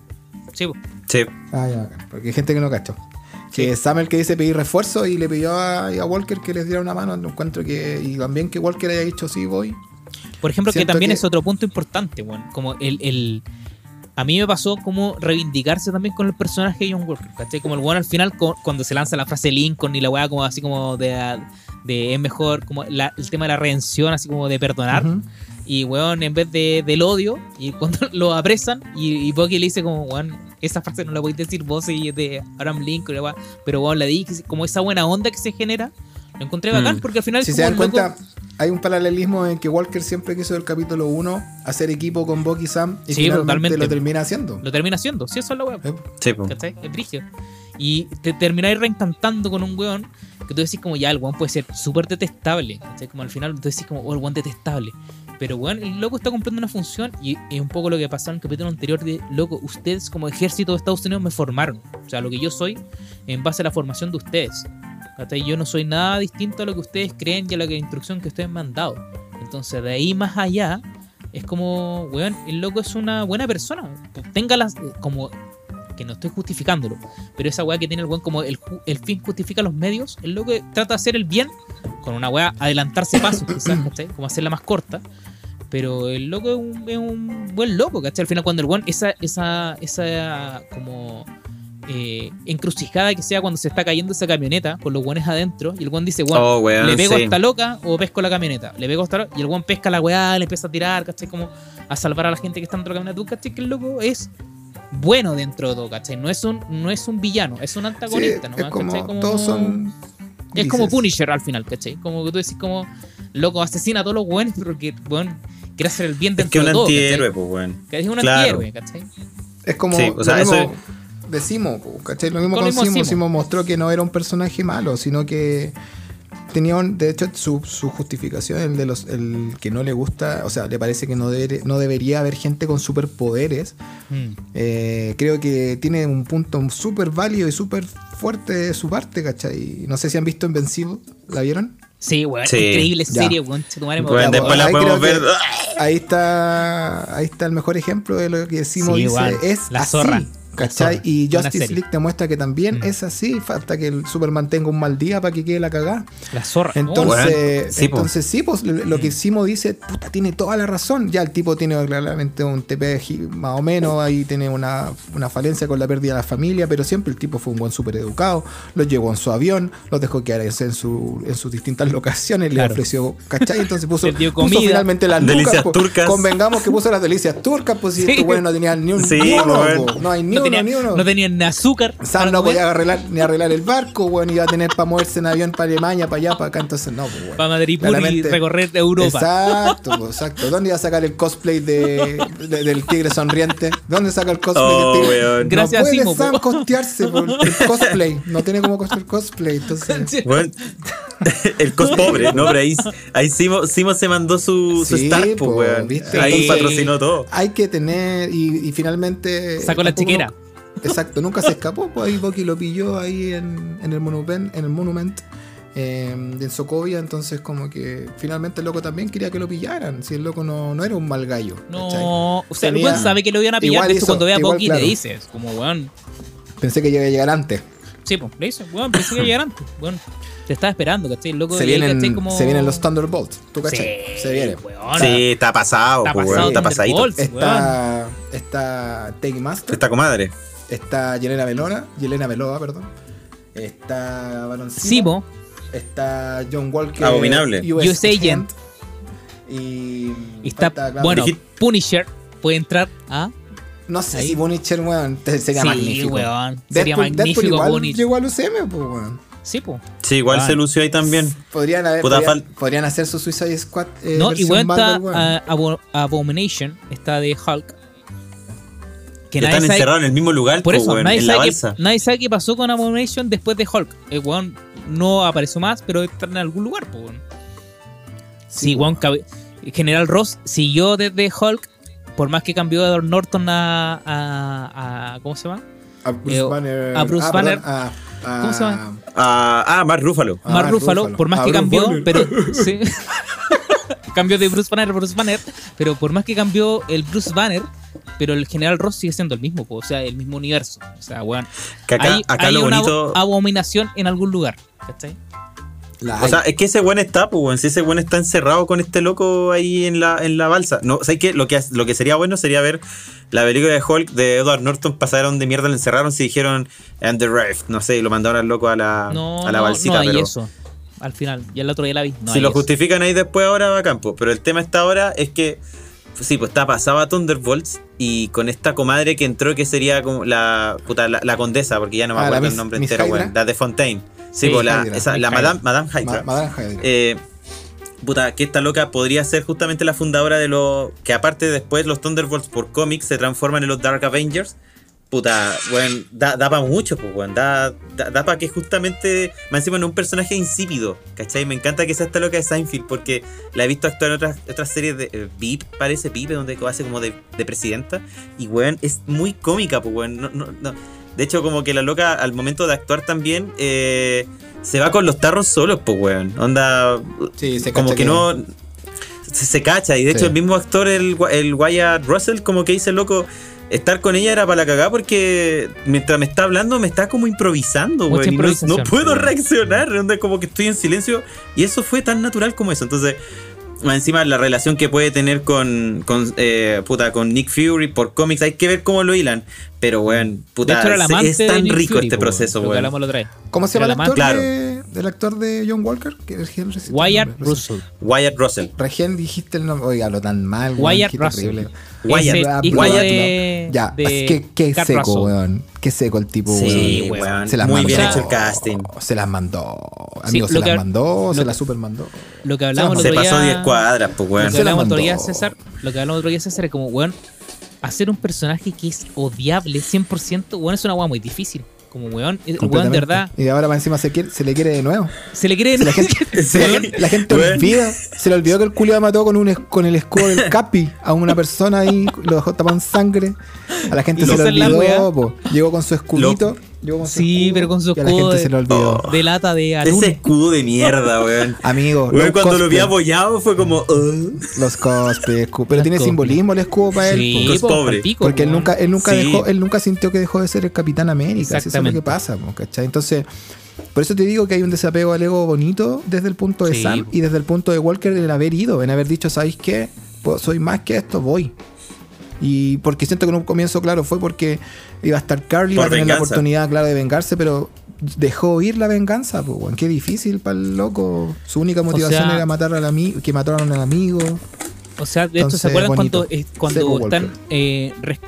S1: Sí, po.
S2: Sí.
S3: Ah, ya, porque hay gente que no cachó. Que Sam el que dice pedir refuerzo y le pidió a, a Walker que les diera una mano. No encuentro que. Y también que Walker haya dicho sí, voy.
S1: Por ejemplo, que también
S3: que-
S1: es otro punto importante, weón. Como el, el- A mí me pasó como reivindicarse también con el personaje de John Walker, ¿cachai? Como el weón al final, co- cuando se lanza la frase Lincoln y la weá como así como de, de es mejor, como la- el tema de la redención, así como de perdonar.
S3: Ujú.
S1: Y weón, en vez de, del odio, y cuando lo apresan, y, y Bucky le dice como, weón, esa frase no la podéis decir vos y es de Abraham Lincoln, y la weá, pero weón, la di, como esa buena onda que se genera, lo encontré bacán,
S2: Mm.
S1: porque al final
S3: Si se dan
S1: el loco-
S3: cuenta, hay un paralelismo en que Walker siempre quiso del capítulo 1 hacer equipo con Bucky y Sam y
S1: Sí,
S3: finalmente
S1: totalmente.
S3: lo termina haciendo.
S1: Lo termina haciendo, sí, eso es la weá.
S2: Sí.
S1: ¿Cachai? Es brigio. Y te termináis reencantando con un weón que tú decís como ya, el weón puede ser súper detestable. ¿cachai? Como al final tú decís como, oh, el weón detestable. Pero weón, el loco está cumpliendo una función y es un poco lo que pasó en el capítulo anterior de, loco, ustedes como ejército de Estados Unidos me formaron. O sea, lo que yo soy en base a la formación de ustedes. Yo no soy nada distinto a lo que ustedes creen y a la instrucción que ustedes me han dado. Entonces, de ahí más allá, es como, weón, el loco es una buena persona. Tenga las, como que no estoy justificándolo, pero esa weá que tiene el weón como el, el fin justifica los medios, el loco trata de hacer el bien con una weá, adelantarse pasos, quizás, ¿cachai? Como hacerla más corta. Pero el loco es un, es un buen loco, ¿cachai? Al final cuando el weón, esa, esa, esa como eh, encrucijada que sea cuando se está cayendo esa camioneta con los weones adentro, y el weón dice, weón,
S2: Oh, weón,
S1: le pego a
S2: sí.
S1: esta loca o pesco la camioneta. Le pego a esta loca y el weón pesca la weá, le empieza a tirar, ¿cachai? Como a salvar a la gente que está dentro de la camioneta. Tú, ¿cachai? Que el loco es bueno dentro de todo, ¿cachai? No es un, no es un villano, es un
S3: sí,
S1: antagonista, ¿no?
S3: es como,
S1: ¿cachai? Como-
S3: todos son.
S1: Es como. Punisher al final, ¿cachai? Como que tú decís como, loco, asesina a todos los weones, pero que, weón, quiere hacer el bien
S2: Es
S1: dentro
S2: que un
S1: de todo,
S2: antihéroe,
S1: ¿cachai?
S2: pues, weón.
S1: Que es un
S2: Claro.
S1: antihéroe, ¿cachai?
S3: Es como.
S2: Sí, o sea,
S3: lo
S2: eso
S3: mismo de Simo, ¿cachai? Lo mismo
S1: Con
S3: con Simo.
S1: Simo.
S3: Simo mostró que no era un personaje malo, sino que tenía un- de hecho su, su justificación el de los el que no le gusta o sea le parece que no debe- no debería haber gente con superpoderes
S1: Mm.
S3: eh, creo que tiene un punto súper válido y súper fuerte de su parte ¿cachai? no sé si han visto Invencible ¿la vieron?
S1: Sí, weón,
S2: Sí.
S1: increíble serie, weón.
S2: Bueno, después la
S3: ahí
S2: podemos
S3: creo
S2: ver.
S3: ahí está ahí está el mejor ejemplo de lo que Simo
S1: Sí,
S3: dice
S1: igual,
S3: es
S1: la
S3: así
S1: zorra,
S3: ¿cachai? y Justice. League te muestra que también
S1: Mm.
S3: es así falta que el Superman tenga un mal día para que quede la cagada
S1: La zorra.
S3: entonces,
S2: bueno, sí,
S3: entonces sí, pues lo lo
S1: Mm.
S3: que Simo dice, puta, tiene toda la razón. Ya el tipo tiene claramente un TP más o menos, ahí tiene una, una falencia con la pérdida de la familia, pero siempre el tipo fue un buen súper educado, los llevó en su avión, los dejó quedarse en, su, en sus distintas locaciones,
S1: Claro.
S3: le ofreció, ¿cachai? Entonces puso,
S1: Le dio
S3: puso
S1: comida.
S3: finalmente las
S2: Delicias
S3: lucas, po.
S2: turcas.
S3: Convengamos que puso las delicias turcas, pues si
S1: Sí.
S3: estos güeyes no tenían ni un
S2: Sí,
S3: po. no hay ni
S1: no,
S3: uno,
S1: tenía,
S3: ni uno.
S1: no tenían ni azúcar.
S3: Sam no
S1: comer,
S3: podía arreglar, ni arreglar el barco, weón, iba a tener para moverse en avión para Alemania, para allá, para acá, entonces no, pues, weón.
S1: Para Madrid y recorrer Europa.
S3: Exacto, pues, exacto. ¿Dónde iba a sacar el cosplay de, de- del tigre sonriente? ¿Dónde saca el cosplay
S2: Oh,
S3: del tigre?
S2: weón.
S1: Gracias,
S3: no puede
S1: Simo,
S3: Sam
S1: po.
S3: costearse por el cosplay. No tiene cómo costear el cosplay. Entonces,
S2: el cos pobre, ¿no? Pero ahí, ahí Simo, Simo se mandó su, su
S3: Sí, po,
S2: pues, weón.
S3: ¿viste?
S2: Ahí
S1: Sí.
S2: patrocinó todo.
S3: hay que tener. Y, y finalmente.
S1: Sacó la chiquera.
S3: Exacto, nunca se escapó. Pues ahí Bucky lo pilló ahí en, en el Monument. En el Monument eh, en Sokovia, entonces como que finalmente el loco también quería que lo pillaran, si el loco no, no era un mal gallo. ¿cachai?
S1: No, o sea, el weón sabe que lo iban a pillar.
S3: igual
S1: De hecho,
S3: hizo-
S1: cuando ve a Bucky
S3: claro.
S1: le dices, como weón.
S3: Pensé que iba a llegar antes.
S1: Sí, pues, le dice, weón, pensé que llegar antes. Weón, te estaba esperando, ¿cachai? El loco
S3: Se
S1: ahí,
S3: vienen, se vienen los Thunderbolts, ¿tú cachai?
S1: Sí,
S3: se viene.
S1: weón.
S2: Sí, está pasado,
S1: Está pasado
S2: weón. Está pasadito.
S3: Está, está Take Master,
S2: Esta comadre.
S3: Está Yelena Belona, Yelena perdón. Está Baron Simo, está John Walker,
S2: Abominable.
S1: US Agent.
S3: Y,
S1: y está,
S3: falta, claro,
S1: bueno, Punisher puede entrar a...
S3: no sé
S1: ahí.
S3: si Punisher, weón, sería
S1: sí,
S3: magnífico.
S1: weón. Sería
S3: Deadpool, Deadpool
S1: magnífico
S3: igual
S1: Punisher.
S3: llegó al UCM, pues, weón.
S1: Sí, pues.
S2: Sí, igual
S1: Ah.
S2: se lució ahí también.
S3: Podrían, haber, podrían, hacer su Suicide Squad. eh,
S1: No, igual está
S3: Marvel,
S1: ah, Abo- Abomination, está de Hulk. Que
S2: Que
S1: nadie
S2: están
S1: sabe,
S2: encerrados en el mismo lugar,
S1: por eso, nadie
S2: en la balsa.
S1: qué, nadie sabe qué pasó con Abomination después de Hulk. El weón no apareció más, pero está en algún lugar, pues, weón. Sí, weón, General Ross siguió desde Hulk, por más que cambió de Norton a, a, a- ¿Cómo se llama?
S3: A Bruce
S1: eh,
S3: Banner.
S1: a Bruce
S3: ah,
S1: Banner.
S3: perdón, a-
S1: ¿Cómo se llama?
S2: Ah, ah, Mark Ruffalo.
S3: Ah,
S1: Mark
S3: Mark
S1: Ruffalo,
S3: Ruffalo.
S1: por más
S3: Ah,
S1: que
S3: Bruce
S1: cambió, pero sí. Cambió de Bruce Banner a Bruce Banner, pero por más que cambió el Bruce Banner, pero el General Ross sigue siendo el mismo, po, o sea, el mismo universo. O sea, weón.
S2: Que acá,
S1: hay
S2: acá
S1: hay
S2: lo
S1: una
S2: bonito.
S1: abominación en algún lugar. ¿Cachai?
S3: La
S2: O sea, es que ese buen está, pues, weón. Si ese buen está encerrado con este loco ahí en la, en la balsa. No, ¿sabes qué? Lo que, lo que sería bueno sería ver la película de Hulk de Edward Norton pasaron de mierda, lo encerraron, se dijeron and the Rift, no sé, y lo mandaron al loco a la,
S1: No,
S2: a la
S1: no,
S2: balsita,
S1: no hay
S2: pero
S1: eso. Al final, ya el otro día la vi. No
S2: si lo
S1: eso.
S2: justifican ahí después ahora va a campo. Pero el tema está ahora es que sí, pues está pasado a Thunderbolts y con esta comadre que entró que sería como la puta, la, la condesa, porque ya no me
S3: Ah, la
S2: acuerdo el nombre
S3: Miss
S2: entero, weón. La de Fontaine. Sí,
S1: Sí,
S2: pues la,
S3: Hydra.
S2: esa,
S1: Miss
S2: la. Madame, Madame
S3: Ma-
S2: Hydra.
S3: Madame Hydra.
S2: Eh, puta, que esta loca podría ser justamente la fundadora de los. Que aparte después los Thunderbolts por cómics se transforman en los Dark Avengers. Puta, bueno, da, da para mucho, pues, weón. Da, da, para que justamente, más encima, en un personaje insípido, ¿cachai? Me encanta que sea esta loca de Seinfeld, porque la he visto actuar en otras, otras series de eh, Beep, parece Beep, donde hace como de, de presidenta. Y, weón, es muy cómica, pues, weón. No, no, no. De hecho, como que la loca, al momento de actuar también, eh, se va con los tarros solos, pues, weón. Onda.
S3: Sí, se
S2: como
S3: cacha
S2: que,
S3: que-
S2: no. Se, se cacha. Y de hecho, el mismo actor, el, el Wyatt Russell, como que dice, loco. Estar con ella era para la cagada porque mientras me está hablando me está como improvisando,
S1: Mucha
S2: weón. y no- No, puedo reaccionar, onda como que estoy en silencio. Y eso fue tan natural como eso. Entonces, más encima la relación que puede tener con, con, eh, puta, con Nick Fury por cómics, hay que ver cómo lo hilan. Pero, weón,
S1: De
S2: puta,
S1: hecho,
S2: es tan rico
S1: Fury,
S2: este proceso,
S1: vez.
S3: ¿Cómo se llama el actor,
S2: amante.
S3: De, del actor de John Walker? Que es Henry-
S1: Wyatt
S3: no sé.
S1: Russell.
S2: Wyatt Russell.
S3: Recién dijiste el nombre. Oiga, hablo tan mal, weón,
S1: Wyatt
S3: qué
S1: Russell.
S2: Wyatt-
S3: bla.
S1: de,
S3: Ya,
S1: de
S3: que qué
S1: Kurt
S3: seco,
S1: Russell.
S3: weón. Qué seco el tipo,
S2: Sí,
S1: weón.
S2: weón.
S3: Se las
S2: Muy
S3: mandó.
S2: bien hecho el casting.
S3: Se las mandó.
S1: Sí,
S3: Amigo, se
S1: lo
S3: las
S1: que-
S3: mandó,
S1: lo
S3: se
S1: que-
S3: las super mandó.
S1: Lo que hablamos
S2: Se
S1: otro
S2: pasó
S1: día-
S2: 10 cuadras, pues,
S1: Lo
S2: weón.
S1: que
S3: Se la
S1: hablamos otro día. César, lo que hablamos otro día, César, es como, weón, hacer un personaje que es odiable 100%, weón, es una weá muy difícil. Como, weón, weón de verdad
S3: Y ahora más encima se, quiere- se le quiere de nuevo.
S1: se le
S3: la gente,
S2: Sí.
S3: la gente olvida, se le olvidó que el culiado mató con un con el escudo del Capi a una persona ahí, lo dejó tapado en sangre. A la gente
S1: Y
S3: se le olvidó, po. Llegó con su escudito. Con su
S1: Sí,
S3: escudo,
S1: pero con su escudo
S3: gente
S1: de-
S3: se le olvidó.
S2: Oh.
S1: de lata de atún.
S2: Ese escudo de mierda, weón.
S3: Amigo,
S2: Weón, cuando lo vi apoyado fue como. uh.
S3: Los cosplay, escudo. Pero
S1: Los
S3: tiene
S1: cosplay.
S3: simbolismo el escudo para él.
S1: Sí,
S2: es
S1: po,
S2: pobre.
S1: pico,
S3: Porque él nunca, él nunca
S2: Sí.
S3: dejó, él nunca sintió que dejó de ser el Capitán América. Eso es lo que pasa, ¿cachai? Entonces, por eso te digo que hay un desapego al ego bonito desde el punto de
S1: Sí.
S3: Sam y desde el punto de Walker en haber ido, en haber dicho, ¿sabéis qué? Pues soy más que esto, voy. Y porque siento que en un comienzo, claro, fue porque iba a estar Carly, iba a tener la oportunidad, claro, de vengarse, pero dejó ir la venganza, pues. Qué difícil para el loco. Su única motivación
S1: sea-
S3: era matar al amigo, que mataron al amigo.
S1: O sea, de esto se acuerdan
S3: bonito.
S1: cuando, eh, están
S3: Walker.
S1: eh, res-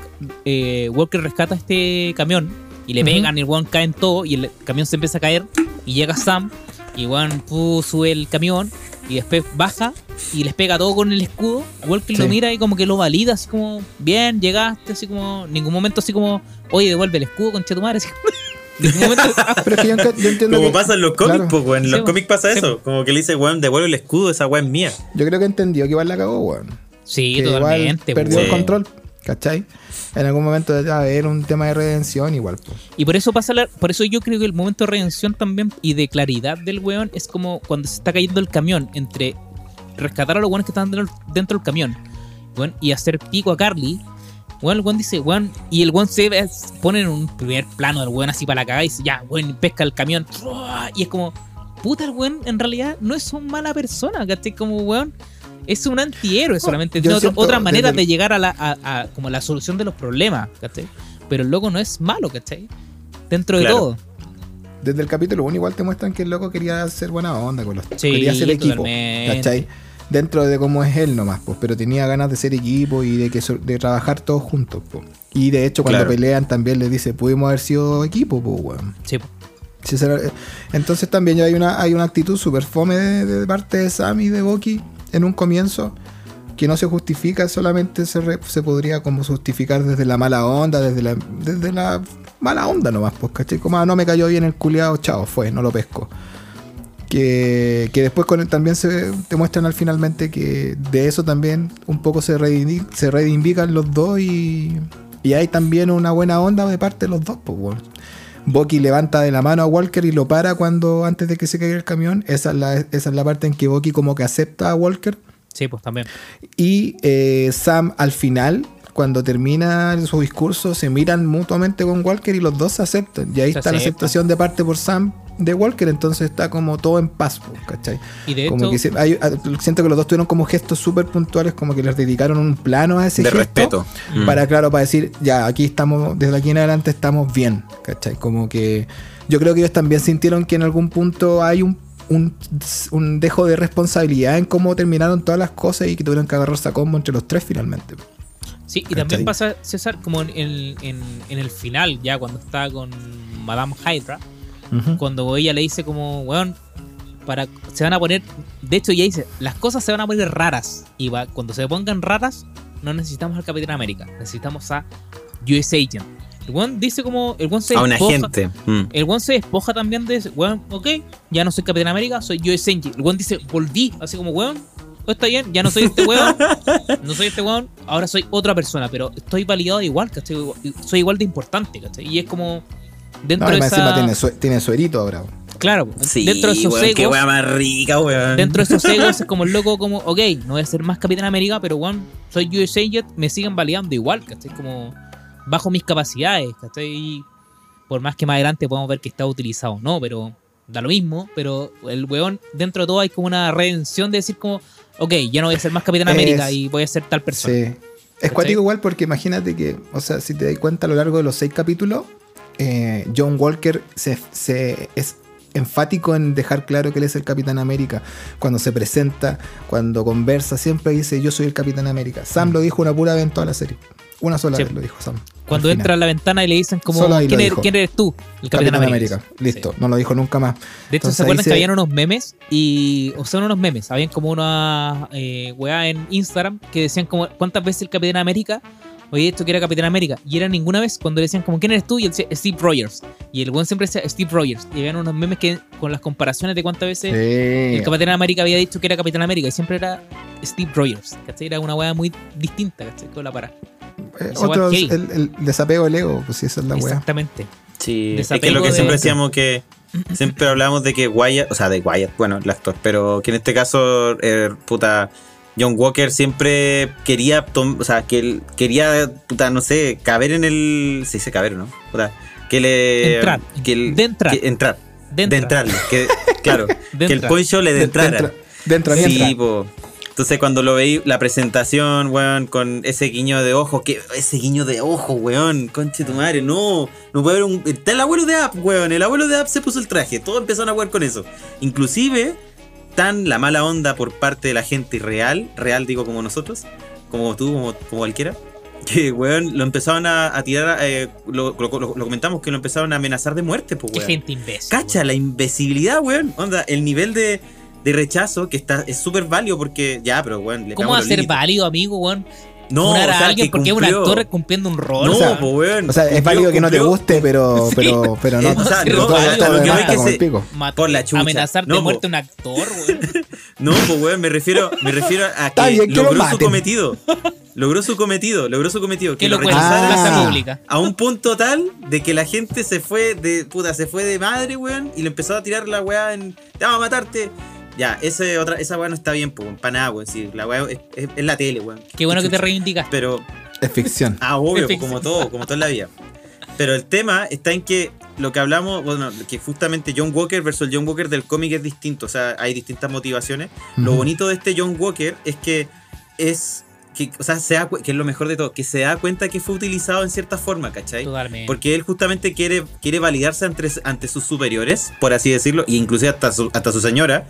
S1: eh, Walker rescata este camión y le
S3: Ujú.
S1: pegan y el weón cae en todo y el camión se empieza a caer y llega Sam y el weón sube el camión y después baja y les pega todo con el escudo. Walker lo
S3: Sí.
S1: mira y como que lo valida así como, bien, llegaste, así como, ningún momento así como, oye, devuelve el escudo, concha tu madre. Así, ningún momento
S3: Pero es que yo, yo entiendo
S2: Como
S3: que-
S2: pasa en los cómics,
S3: claro.
S2: pues. En los
S1: Sí,
S2: cómics pasa
S1: sí.
S2: eso. Como que le dice, weón, devuelve el escudo, esa weón es mía.
S3: Yo creo que entendió que igual la cagó, weón.
S1: Sí,
S3: que igual
S1: totalmente.
S3: perdió
S1: weón.
S3: el control, ¿cachai? En algún momento debe haber un tema de redención igual.
S1: Y por eso pasa la- por eso yo creo que el momento de redención también y de claridad del weón es como cuando se está cayendo el camión entre rescatar a los weones que están dentro, del camión weón, y hacer pico a Carly. Weón, el weón dice, weón, y el weón se pone en un primer plano del weón así para la cagada y dice, ya, weón, pesca el camión. Y es como, puta, el weón en realidad no es una mala persona, ¿cachai? Como, weón, es un antihéroe solamente.
S3: yo
S1: Tiene otra manera
S3: el-
S1: de llegar a la, a, a como la solución de los problemas, ¿cachai? Pero el loco no es malo, ¿cachai? Dentro de todo.
S3: Desde el capítulo 1 igual te muestran que el loco quería hacer buena onda con los
S1: Sí,
S3: Quería ser equipo,
S1: totalmente.
S3: ¿cachai? Dentro de cómo es él nomás, pues, pero tenía ganas de ser equipo y de que so- de trabajar todos juntos, pues. Y de hecho cuando
S2: Claro.
S3: pelean también les dice, pudimos haber sido equipo, pues, weón.
S1: Sí,
S3: eh, Entonces también hay una, hay una actitud súper fome de, de parte de Sam y de Bucky en un comienzo que no se justifica, solamente se, se podría como justificar desde la mala onda, desde la, desde la mala onda nomás, pues, ¿cachai? Como ah, no me cayó bien el culiado, chao, fue, no lo pesco. Que, que después también se te muestran al finalmente que de eso también un poco se, reivindi- se reivindican los dos y, y hay también una buena onda de parte de los dos, pues. Bucky levanta de la mano a Walker y lo para cuando antes de que se caiga el camión. Esa es la, esa es la parte en que Bucky como que acepta a Walker.
S1: Sí, pues también.
S3: Y eh, Sam al final, cuando termina su discurso, se miran mutuamente con Walker y los dos se aceptan. Y ahí
S1: Se
S3: está la aceptación de parte por Sam de Walker, entonces está como todo en paz, ¿cachai?
S1: Y de
S3: Como
S1: hecho,
S3: que se- hay- a- siento que los dos tuvieron como gestos súper puntuales, como que les dedicaron un plano a ese
S2: De
S3: gesto.
S2: respeto. Mm.
S3: Para, claro, para decir, ya, aquí estamos, desde aquí en adelante estamos bien, ¿cachai? Como que yo creo que ellos también sintieron que en algún punto hay un, un, un dejo de responsabilidad en cómo terminaron todas las cosas y que tuvieron que agarrarse a combo entre los tres finalmente.
S1: sí, y
S3: ¿cachai?
S1: también pasa, César, como en, en- en- en el final, ya cuando está con Madame Hydra, cuando ella le dice como, weón, para se van a poner, de hecho ya dice, las cosas se van a poner raras y va, cuando se pongan raras no necesitamos al Capitán América, necesitamos a US Agent. El weón dice como el weón se
S2: A un
S1: despoja-
S2: agente. Mm.
S1: el weón se despoja también de weón, ok, ya no soy Capitán América, soy US Agent. El weón dice, volví, así como weón, está bien, ya no soy este weón, no soy este weón, ahora soy otra persona, pero estoy validado igual, ¿cachai? Soy igual de importante, ¿cachai? Y es como dentro
S3: No,
S1: de esa...
S3: encima tiene, sue- tiene suerito ahora.
S1: Claro,
S2: Sí,
S1: dentro de esos egos,
S2: wea más rica, weón.
S1: dentro de esos egos es como el loco, como, ok, no voy a ser más Capitán América, pero weón, soy US Agent, me siguen validando igual, ¿cachai? Como bajo mis capacidades, ¿cachai? Por más que más adelante podamos ver que está utilizado o no, pero da lo mismo, pero el weón, dentro de todo hay como una redención de decir como, ok, ya no voy a ser más Capitán
S3: Es-
S1: América y voy a ser tal persona.
S3: Sí. Es cuático igual porque imagínate que, o sea, si te das cuenta a lo largo de los seis capítulos, eh, John Walker se, se- es enfático en dejar claro que él es el Capitán América. Cuando se presenta, cuando conversa, siempre dice yo soy el Capitán América. Sam lo dijo una pura vez en toda la serie. Una sola
S1: Sí.
S3: vez lo dijo Sam.
S1: Cuando entra a la ventana y le dicen como,
S3: lo
S1: ¿quién eres,
S3: dijo.
S1: quién eres tú? El Capitán,
S3: Capitán
S1: América.
S3: América. Listo,
S1: Sí.
S3: no lo dijo nunca más.
S1: De hecho,
S3: Entonces
S1: ¿se acuerdan
S3: se-
S1: que habían unos memes? Y, o sea, no unos memes, habían como una eh, weá en Instagram que decían como, ¿cuántas veces el Capitán América? Oye, esto que era Capitán América. Y era ninguna vez cuando le decían como, ¿quién eres tú? Y él decía, Steve Rogers. Y el buen siempre decía, Steve Rogers. Y habían unos memes que con las comparaciones de cuántas veces el. Capitán América había dicho que era Capitán América. Y siempre era Steve Rogers. ¿Cachai? Era una weá muy distinta, ¿cachai? Con la para.
S3: Eh, otro, el, el desapego del ego, pues sí, esa es la weá.
S1: Exactamente.
S2: Sí, es que
S1: Desapego
S2: lo que
S1: de-
S2: siempre decíamos que siempre hablábamos de que Wyatt, o sea, de Wyatt, bueno, el actor, pero que en este caso, eh, puta, John Walker siempre quería, o sea, que él quería, puta, no sé, caber en el, se dice caber, ¿no? Puta, que le...
S1: Entrar.
S2: Que el-
S1: De entrar.
S2: que entrar.
S1: De
S2: De
S1: entrar.
S2: entrarle, que, claro,
S1: De
S2: que el
S1: entrar.
S2: poncho le de
S3: De- ni
S2: Sí,
S3: entra.
S2: po. Entonces cuando lo veí, la presentación, weón, con ese guiño de ojo, que ese guiño de ojo, weón, conche tu madre, no, no puede haber un... Está el abuelo de App, weón, el abuelo de App se puso el traje, todos empezaron a jugar con eso. Inclusive, tan la mala onda por parte de la gente real, real digo como nosotros, como tú, como, como cualquiera, que, weón, lo empezaron a, a tirar, eh, lo, lo- lo- lo comentamos, que lo empezaron a amenazar de muerte, pues,
S1: Qué
S2: weón.
S1: gente imbécil.
S2: Cacha,
S1: weón.
S2: la imbecilidad, weón. Onda, el nivel de, de rechazo que está es súper válido porque ya, pero weón, le
S1: ¿Cómo va a
S2: los
S1: ser
S2: límites.
S1: válido, amigo, weón?
S2: No, o
S1: a
S2: sea,
S1: alguien
S2: que
S1: porque es un actor cumpliendo un rol.
S2: No,
S1: weón.
S2: pues weón.
S3: O sea, es
S2: cumplió-
S3: válido que no te guste, pero,
S1: Sí.
S3: pero, pero no,
S2: o sea, no, a- a Por la chucha.
S1: Amenazar de
S2: No,
S1: muerte a un actor, weón.
S2: No, pues weón, me refiero, me refiero a que
S3: bien que lo
S2: logró su cometido. Logró su cometido, logró su cometido.
S1: Que
S2: Que
S1: lo plaza
S3: Ah.
S1: pública.
S2: a un punto tal de que la gente se fue de puta, se fue de madre, weón, y le empezó a tirar la weá en te vamos a matarte. Ya, ese otra, esa weá no está bien, pues, para nada, weón. Sí, la weá es, es- es la tele, weón.
S1: Qué bueno que te
S2: chucha.
S1: reivindicaste.
S2: Pero,
S3: Es ficción.
S2: ah, obvio,
S1: ficción.
S2: como todo, como todo en la vida. Pero el tema está en que lo que hablamos, bueno, que justamente John Walker versus el John Walker del cómic es distinto, o sea, hay distintas motivaciones. Lo bonito de este John Walker es que es, que, o sea, se da, que es lo mejor de todo, que se da cuenta que fue utilizado en cierta forma, ¿cachai?
S1: Totalmente.
S2: Porque él justamente quiere, quiere validarse ante, ante sus superiores, por así decirlo, e inclusive hasta su, hasta su señora.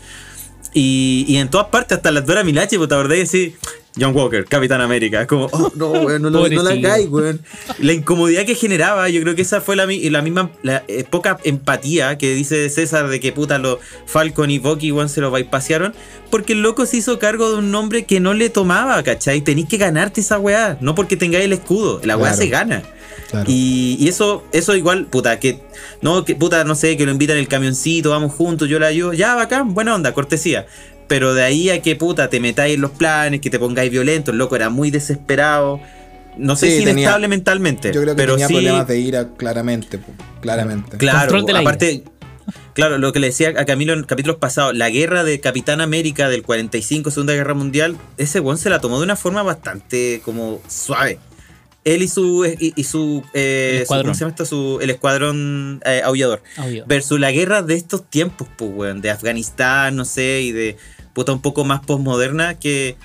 S2: Y, y en todas partes, hasta las Dora Milaje, pues, ¿te acordás? Y sí, John Walker, Capitán América. Es como, oh, no, weón, no, lo- no la hagáis, weón. La incomodidad que generaba, yo creo que esa fue la, la misma, la eh, poca empatía que dice César de que puta los Falcon y Bucky, weón, se lo bypasearon. Porque el loco se hizo cargo de un nombre que no le tomaba, ¿cachai? Tenéis que ganarte esa weá, no porque tengáis el escudo. La weá
S3: Claro.
S2: se gana.
S3: Claro.
S2: Y, y eso, eso igual, puta, que, no, que puta, no sé, que lo invitan en el camioncito, vamos juntos, yo la ayudo, ya bacán, buena onda, cortesía. Pero de ahí a que puta te metáis en los planes, que te pongáis violento, el loco era muy desesperado. No sé
S3: Sí,
S2: si
S3: tenía-
S2: inestable mentalmente.
S3: Yo creo que
S2: pero
S3: tenía
S2: sí,
S3: problemas de ira, claramente. Claramente.
S2: Claro,
S1: Control de la
S2: aparte, claro, lo que le decía a Camilo en capítulos pasados, la guerra de Capitán América del 45, Segunda Guerra Mundial, ese weón se la tomó de una forma bastante como suave. Él y su y, y su, eh,
S1: El
S2: su-
S1: escuadrón.
S2: ¿cómo se llama esto? Su- el escuadrón eh, aullador. Versus la guerra de estos tiempos, pues, weón, de Afganistán, no sé, y de puta un poco más postmoderna, que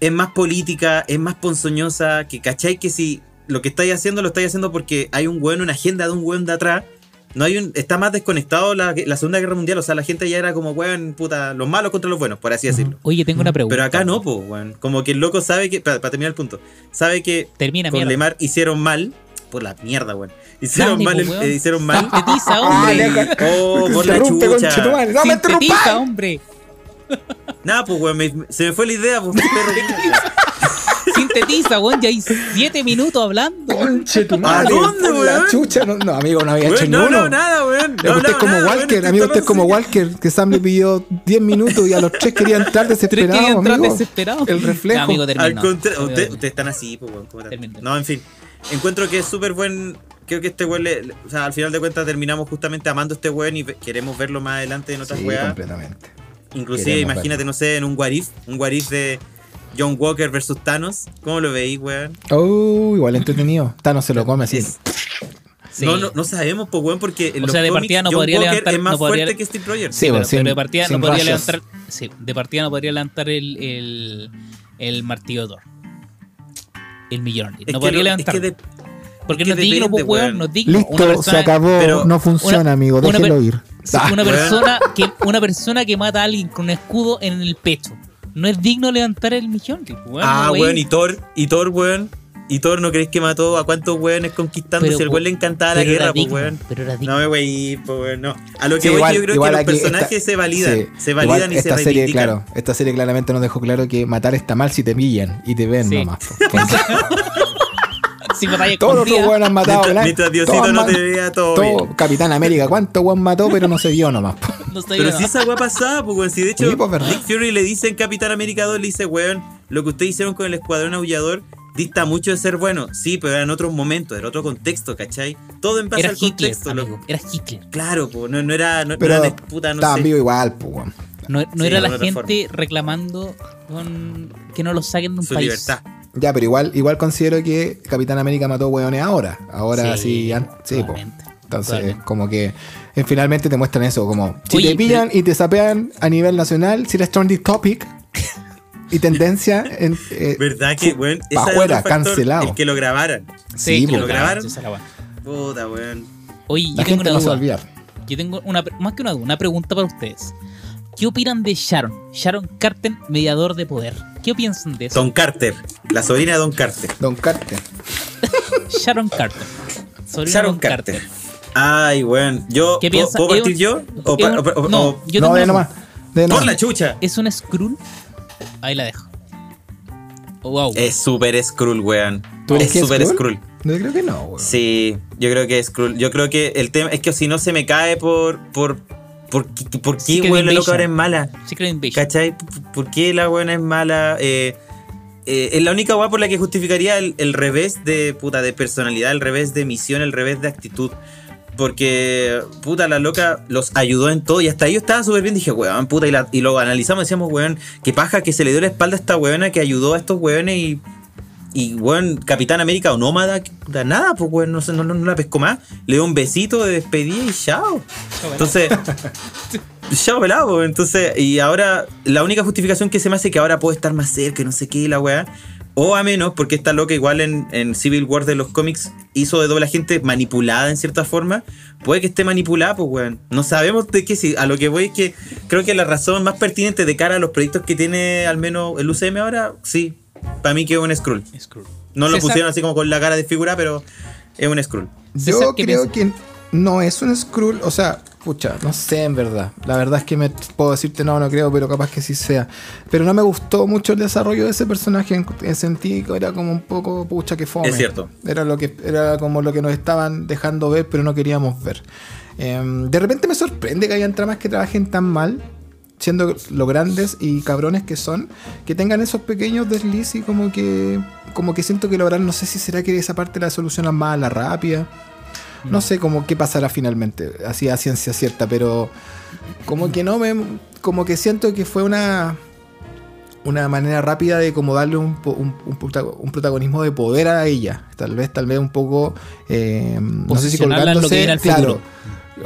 S2: es más política, es más ponzoñosa, que cachai que si lo que estáis haciendo lo estáis haciendo porque hay un weón, una agenda de un weón de atrás, no hay un, está más desconectado la, la Segunda Guerra Mundial, o sea, la gente ya era como, weón, puta, los malos contra los buenos, por así decirlo.
S1: Oye, tengo una pregunta.
S2: Pero acá no, pues, weón, como que el loco sabe que, para, terminar el punto, sabe que
S1: Termina,
S2: con
S1: mierda.
S2: Lemar hicieron mal por la mierda, weón. Hicieron
S1: Dale,
S2: mal,
S1: po,
S2: eh, hicieron mal.
S1: Sintetiza, hombre.
S2: Oh, por la chucha.
S3: ¡No me
S1: Sintetiza, hombre.
S2: Nada, pues, weón, me- se me fue la idea, pues, perro.
S1: Sintetiza, weón. Ya hay siete minutos hablando.
S3: Conche tu madre,
S2: ¿A dónde,
S3: por la
S2: weón?
S3: chucha. No, no, amigo, no había hecho
S2: Weón, no, no, nada, weón. No
S3: usted es como
S2: nada, weón,
S3: Walker,
S2: estoy
S3: amigo, usted es como. Walker, que Sam le pidió 10 minutos y a los 3 quería entrar
S1: Tres
S3: desesperado,
S1: querían entrar
S3: amigo.
S1: desesperados.
S3: El reflejo.
S1: Amigo, termina.
S2: Al contrario,
S1: Amigo,
S2: ustedes están así, pues, weón. No, en fin. Encuentro que es súper buen. Creo que este weón, le- o sea, al final de cuentas terminamos justamente amando a este weón y queremos verlo más adelante en otras
S3: Sí,
S2: weas.
S3: completamente.
S2: Inclusive,
S3: Queremos
S2: imagínate,
S3: verlo.
S2: no sé, en un What If, un What If de John Walker versus Thanos. ¿Cómo lo veis, weón?
S3: Oh, igual entretenido. Thanos se lo come así.
S1: Sí.
S2: No, no, no sabemos, pues, weón, porque en
S1: O
S2: los
S1: sea, de partida no
S2: John
S1: podría
S2: Walker
S1: levantar-
S2: es más
S1: no podría-
S2: fuerte que Steve Rogers.
S3: Sí,
S1: pero,
S3: sin-
S1: pero de partida no podría
S3: rayos.
S1: levantar. Sí, de partida no podría levantar el, el, el martillo de Thor. El millón. No podría
S2: lo-
S1: levantar.
S2: es que de-
S1: porque
S2: es
S1: no es digno,
S2: depende,
S1: pues, weón. No es digno.
S3: Listo,
S1: Una
S3: se acabó.
S2: pero
S3: no funciona,
S1: una-
S3: amigo.
S1: una
S3: Déjelo
S1: per-
S3: ir.
S1: Sí,
S3: Ah,
S1: una,
S2: weón.
S1: persona que, una persona que mata a alguien con un escudo en el pecho. No es digno levantar el millón. tipo, weón,
S2: ah,
S1: wey.
S2: weón, y Thor, y Thor, weón. ¿Y Thor no creéis que mató a cuántos weones conquistando?
S1: Pero,
S2: si el weón le encantaba la guerra, pues, weón.
S1: Pero era digno.
S2: No me voy pues, weón, no. A lo que
S3: Sí,
S2: voy,
S3: igual-
S2: yo creo
S3: igual
S2: que los personajes
S3: esta-
S2: se validan.
S3: sí,
S2: se
S3: igual
S2: validan y se
S3: esta serie,
S2: reivindican.
S3: claro, esta serie claramente nos dejó claro que matar está mal si te pillan y te ven
S1: Sí.
S3: nomás.
S1: batalla
S3: Todos los otros weones han matado.
S2: Mientras, Diosito
S3: Todos
S2: no te vea todo,
S3: todo-
S2: bien.
S3: Capitán América, ¿cuánto weón mató? Pero no se vio nomás.
S1: no
S2: Pero
S1: nada.
S2: si esa weá pasaba, pues weón, si de hecho
S3: Sí, pues, verdad.
S2: Nick Fury le dice en Capitán América 2, le dice, weón, lo que ustedes hicieron con el Escuadrón Aullador dista mucho de ser bueno. Sí, pero era en otros momentos, era otro contexto, ¿cachai? Todo en base
S1: Era
S2: al
S1: Hitler,
S2: contexto,
S1: amigo.
S2: loco.
S1: Era Hitler.
S2: Claro, pues no, no era, no, no
S3: Pero
S2: eran de puta, no sé.
S3: igual, pues, weón.
S1: No, no
S2: Sí,
S1: era la gente reclamando con que no lo saquen de un
S2: Su
S1: país.
S2: libertad.
S3: Ya, pero igual, igual considero que Capitán América mató weones ahora. Ahora sí, an- sí, po.
S1: totalmente,
S3: Entonces,
S1: totalmente.
S3: como que eh, finalmente te muestran eso, como si
S1: Oye,
S3: te pillan y te sapean a nivel nacional, si eres trending topic y tendencia en eh,
S2: ¿Verdad que, Ese era
S3: afuera,
S2: factor,
S3: cancelado.
S2: El que lo grabaran.
S3: Sí,
S1: que
S3: po.
S1: lo
S2: grabaron.
S1: esa.
S2: Puta, weón.
S1: Oye,
S3: la
S1: yo tengo
S3: gente
S1: una
S3: no se va a
S1: duda.
S3: olvidar.
S1: Yo tengo una, pre- más que una duda, una pregunta para ustedes. ¿Qué opinan de Sharon? Sharon Carter, mediador de poder. ¿Qué piensan de eso?
S2: Don Carter, la sobrina de Don Carter.
S3: Don Carter.
S1: Sharon Carter. Sobrina
S2: Sharon
S1: Don
S2: Carter. Ay, weón. Yo,
S1: ¿Qué
S2: ¿puedo,
S1: piensa?
S2: ¿puedo partir
S1: un-
S2: yo? O,
S1: es
S2: pa-
S1: un-
S2: o- o-
S1: no, yo
S3: no, de
S1: una-
S3: nomás. De
S2: por
S3: nomás.
S2: la chucha.
S1: ¿Es un Skrull? Ahí la dejo. Oh, wow.
S2: Es súper Skrull, weón.
S3: ¿Tú
S2: Es súper
S3: Skrull? Yo creo que no, weón.
S2: Sí, yo creo que es Skrull. Yo creo que el tema es que si no se me cae por. por. Por, qué- por qué,
S1: Secret
S2: weón, la loca ahora es mala.
S1: Secret Invasion.
S2: ¿Cachai? ¿Por qué la buena es mala? Eh, eh, es la única weá por la que justificaría el, el revés de puta de personalidad, el revés de misión, el revés de actitud. Porque, puta, la loca los ayudó en todo y hasta ellos estaban súper bien. Dije, weón, puta, y, la- y lo analizamos y decíamos, weón, qué paja que se le dio la espalda a esta weona que ayudó a estos weones y, y weón, Capitán América o Nómada, nada, pues weón, no, no, no, la pescó más. Le dio un besito de despedida y chao. Entonces, ya pelado, po. entonces, y ahora la única justificación que se me hace es que ahora puede estar más cerca, y no sé qué, la weá. O a menos, porque esta loca igual en, en Civil War de los cómics hizo de doble gente manipulada en cierta forma. Puede que esté manipulada, pues weón. No sabemos de qué sí. A lo que voy es que creo que la razón más pertinente de cara a los proyectos que tiene al menos el UCM ahora, sí. Para mí que es un Skrull.
S1: Skrull.
S2: No lo pusieron así como con la cara de figura, pero es un Skrull.
S1: César,
S3: Yo
S1: ¿qué
S3: creo que no es un Skrull, o sea, pucha, no sé en verdad. La verdad es que me puedo decirte no, no creo, pero capaz que sí sea. Pero no me gustó mucho el desarrollo de ese personaje. En, en sentí que era como un poco pucha que fome.
S2: Es cierto.
S3: Era lo que era como lo que nos estaban dejando ver, pero no queríamos ver. Em, de repente me sorprende que hayan tramas que trabajen tan mal. Siendo lo grandes y cabrones que son, que tengan esos pequeños desliz y como que como que siento que logran, no sé si será que esa parte la solucionan más a la rápida. No sé cómo qué pasará finalmente, así a ciencia cierta, pero como que no me. Como que siento que fue una. Una manera rápida de como darle un, un, un protago- un protagonismo de poder a ella. Tal vez, tal vez un poco. eh, no sé si
S1: Posicionarla en lo que
S3: colgándose. claro.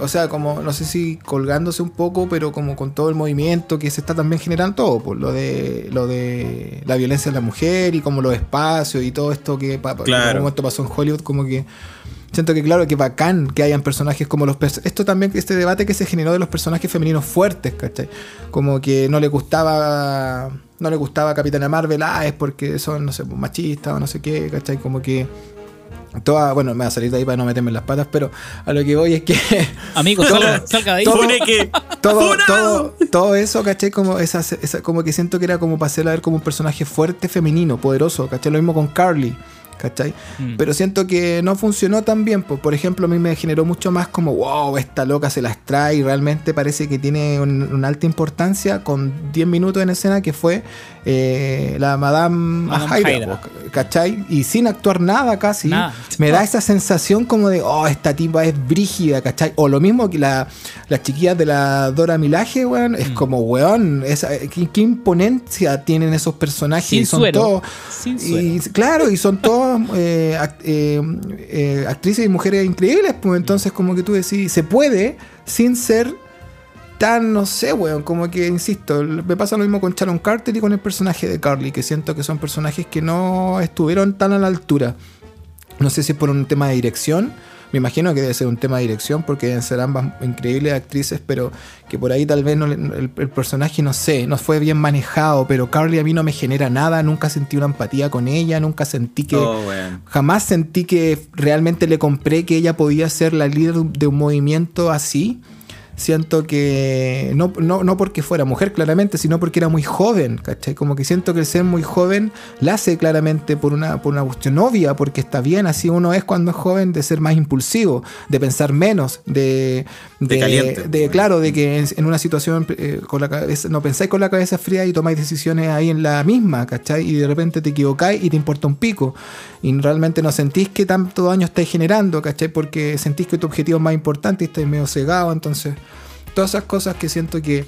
S3: O sea, como, no sé si colgándose un poco, pero como con todo el movimiento que se está también generando todo, por lo de lo de la violencia de la mujer y como los espacios y todo esto que, que en
S2: Claro.
S3: algún momento pasó en Hollywood, como que siento que claro, que bacán que hayan personajes como los pers- esto también este debate que se generó de los personajes femeninos fuertes, ¿cachai? Como que no le gustaba no le gustaba Capitana Marvel, ah, es porque son no sé, pues, machistas o no sé qué, ¿cachai? Como que Toda, bueno, me va a salir de ahí para no meterme en las patas, pero a lo que voy es que
S1: Amigo,
S3: Todo-
S1: salga, salga de ahí.
S3: todo- todo, todo, todo eso, ¿cachai? Como, esa, esa- como que siento que era como para hacerla ver como un personaje fuerte, femenino, poderoso, ¿cachai? Lo mismo con Carly, ¿cachai?
S1: Mm.
S3: Pero siento que no funcionó tan bien. Pues, por ejemplo, a mí me generó mucho más como, wow, esta loca se las trae y realmente parece que tiene un- una alta importancia con 10 minutos en escena que fue eh, la Madame,
S1: Madame
S3: ¿cachai? Y sin actuar nada casi.
S1: Nada.
S3: Me da esa sensación como de, oh, esta tipa es brígida, ¿cachai? O lo mismo que la, las chiquillas de la Dora Milaje, weón, es
S1: Mm.
S3: como, weón, esa, ¿qué, qué imponencia tienen esos personajes
S1: Sin
S3: y son
S1: suero.
S3: todos...
S1: Sin suero.
S3: Y, claro, y son todas eh, act- eh, eh, actrices y mujeres increíbles, pues entonces como que tú decís, se puede sin ser tan, no sé, weón, como que, insisto, me pasa lo mismo con Sharon Carter y con el personaje de Carly, que siento que son personajes que no estuvieron tan a la altura. No sé si es por un tema de dirección, me imagino que debe ser un tema de dirección porque deben ser ambas increíbles actrices, pero que por ahí tal vez no el, el personaje, no sé, no fue bien manejado, pero Carly a mí no me genera nada, nunca sentí una empatía con ella, nunca sentí que...
S2: Oh.
S3: Jamás sentí que realmente le compré que ella podía ser la líder de un movimiento así. Siento que no, no, no porque fuera mujer claramente, sino porque era muy joven, ¿cachai? Como que siento que el ser muy joven la hace claramente por una, por una cuestión obvia, porque está bien, así uno es cuando es joven, de ser más impulsivo, de pensar menos, de...
S2: De caliente.
S3: de- claro, de que en, en una situación eh, con la cabeza, no pensáis con la cabeza fría y tomáis decisiones ahí en la misma, ¿cachai? Y de repente te equivocáis y te importa un pico. Y realmente no sentís que tanto daño estáis generando, ¿cachai? Porque sentís que tu objetivo es más importante y estáis medio cegado. Entonces, todas esas cosas que siento que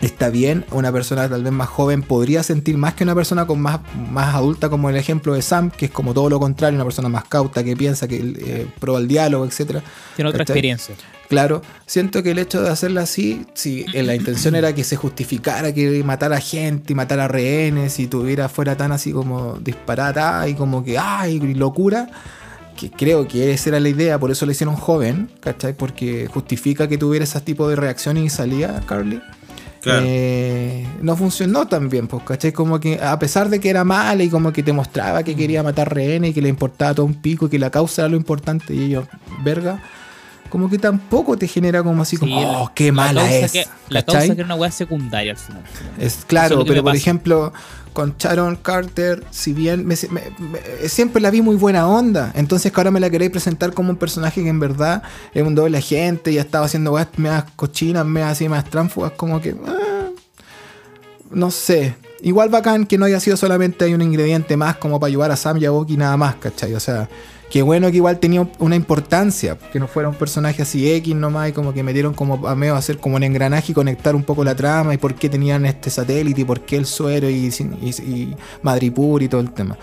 S3: está bien, una persona tal vez más joven podría sentir más que una persona con más, más adulta, como el ejemplo de Sam, que es como todo lo contrario, una persona más cauta, que piensa, que eh, prueba el diálogo, etcétera.
S1: Tiene otra
S3: ¿cachai?
S1: experiencia.
S3: Claro, siento que el hecho de hacerla así, si eh, la intención era que se justificara que matara gente y matara rehenes y tuviera fuera tan así como disparata y como que ay, locura, que creo que esa era la idea, por eso le hicieron joven, ¿cachai? Porque justifica que tuviera ese tipo de reacciones y salía Carly.
S2: Claro.
S3: Eh, no funcionó tan bien, pues, ¿cachai? Como que a pesar de que era mala y como que te mostraba que quería matar rehenes y que le importaba todo un pico y que la causa era lo importante y ellos, verga, como que tampoco te genera como así como,
S1: Sí,
S3: oh, qué
S1: la
S3: mala
S1: causa
S3: es.
S1: que- la causa que era una weá secundaria al final.
S3: Es claro,
S1: es
S3: pero por
S1: pasa.
S3: ejemplo, con Sharon Carter, si bien me- siempre la vi muy buena onda, entonces ahora me la queréis presentar como un personaje que en verdad es un doble agente y ha estado haciendo weas cochinas, más así, más tránfugas, como que. ah, no sé. Igual bacán que no haya sido solamente un ingrediente más como para ayudar a Sam y a Bucky nada más, ¿cachai? O sea, qué bueno que igual tenía una importancia, que no fuera un personaje así X nomás y como que metieron como a medio hacer como un engranaje y conectar un poco la trama y por qué tenían este satélite y por qué el suero y, y, y Madripur y todo el tema.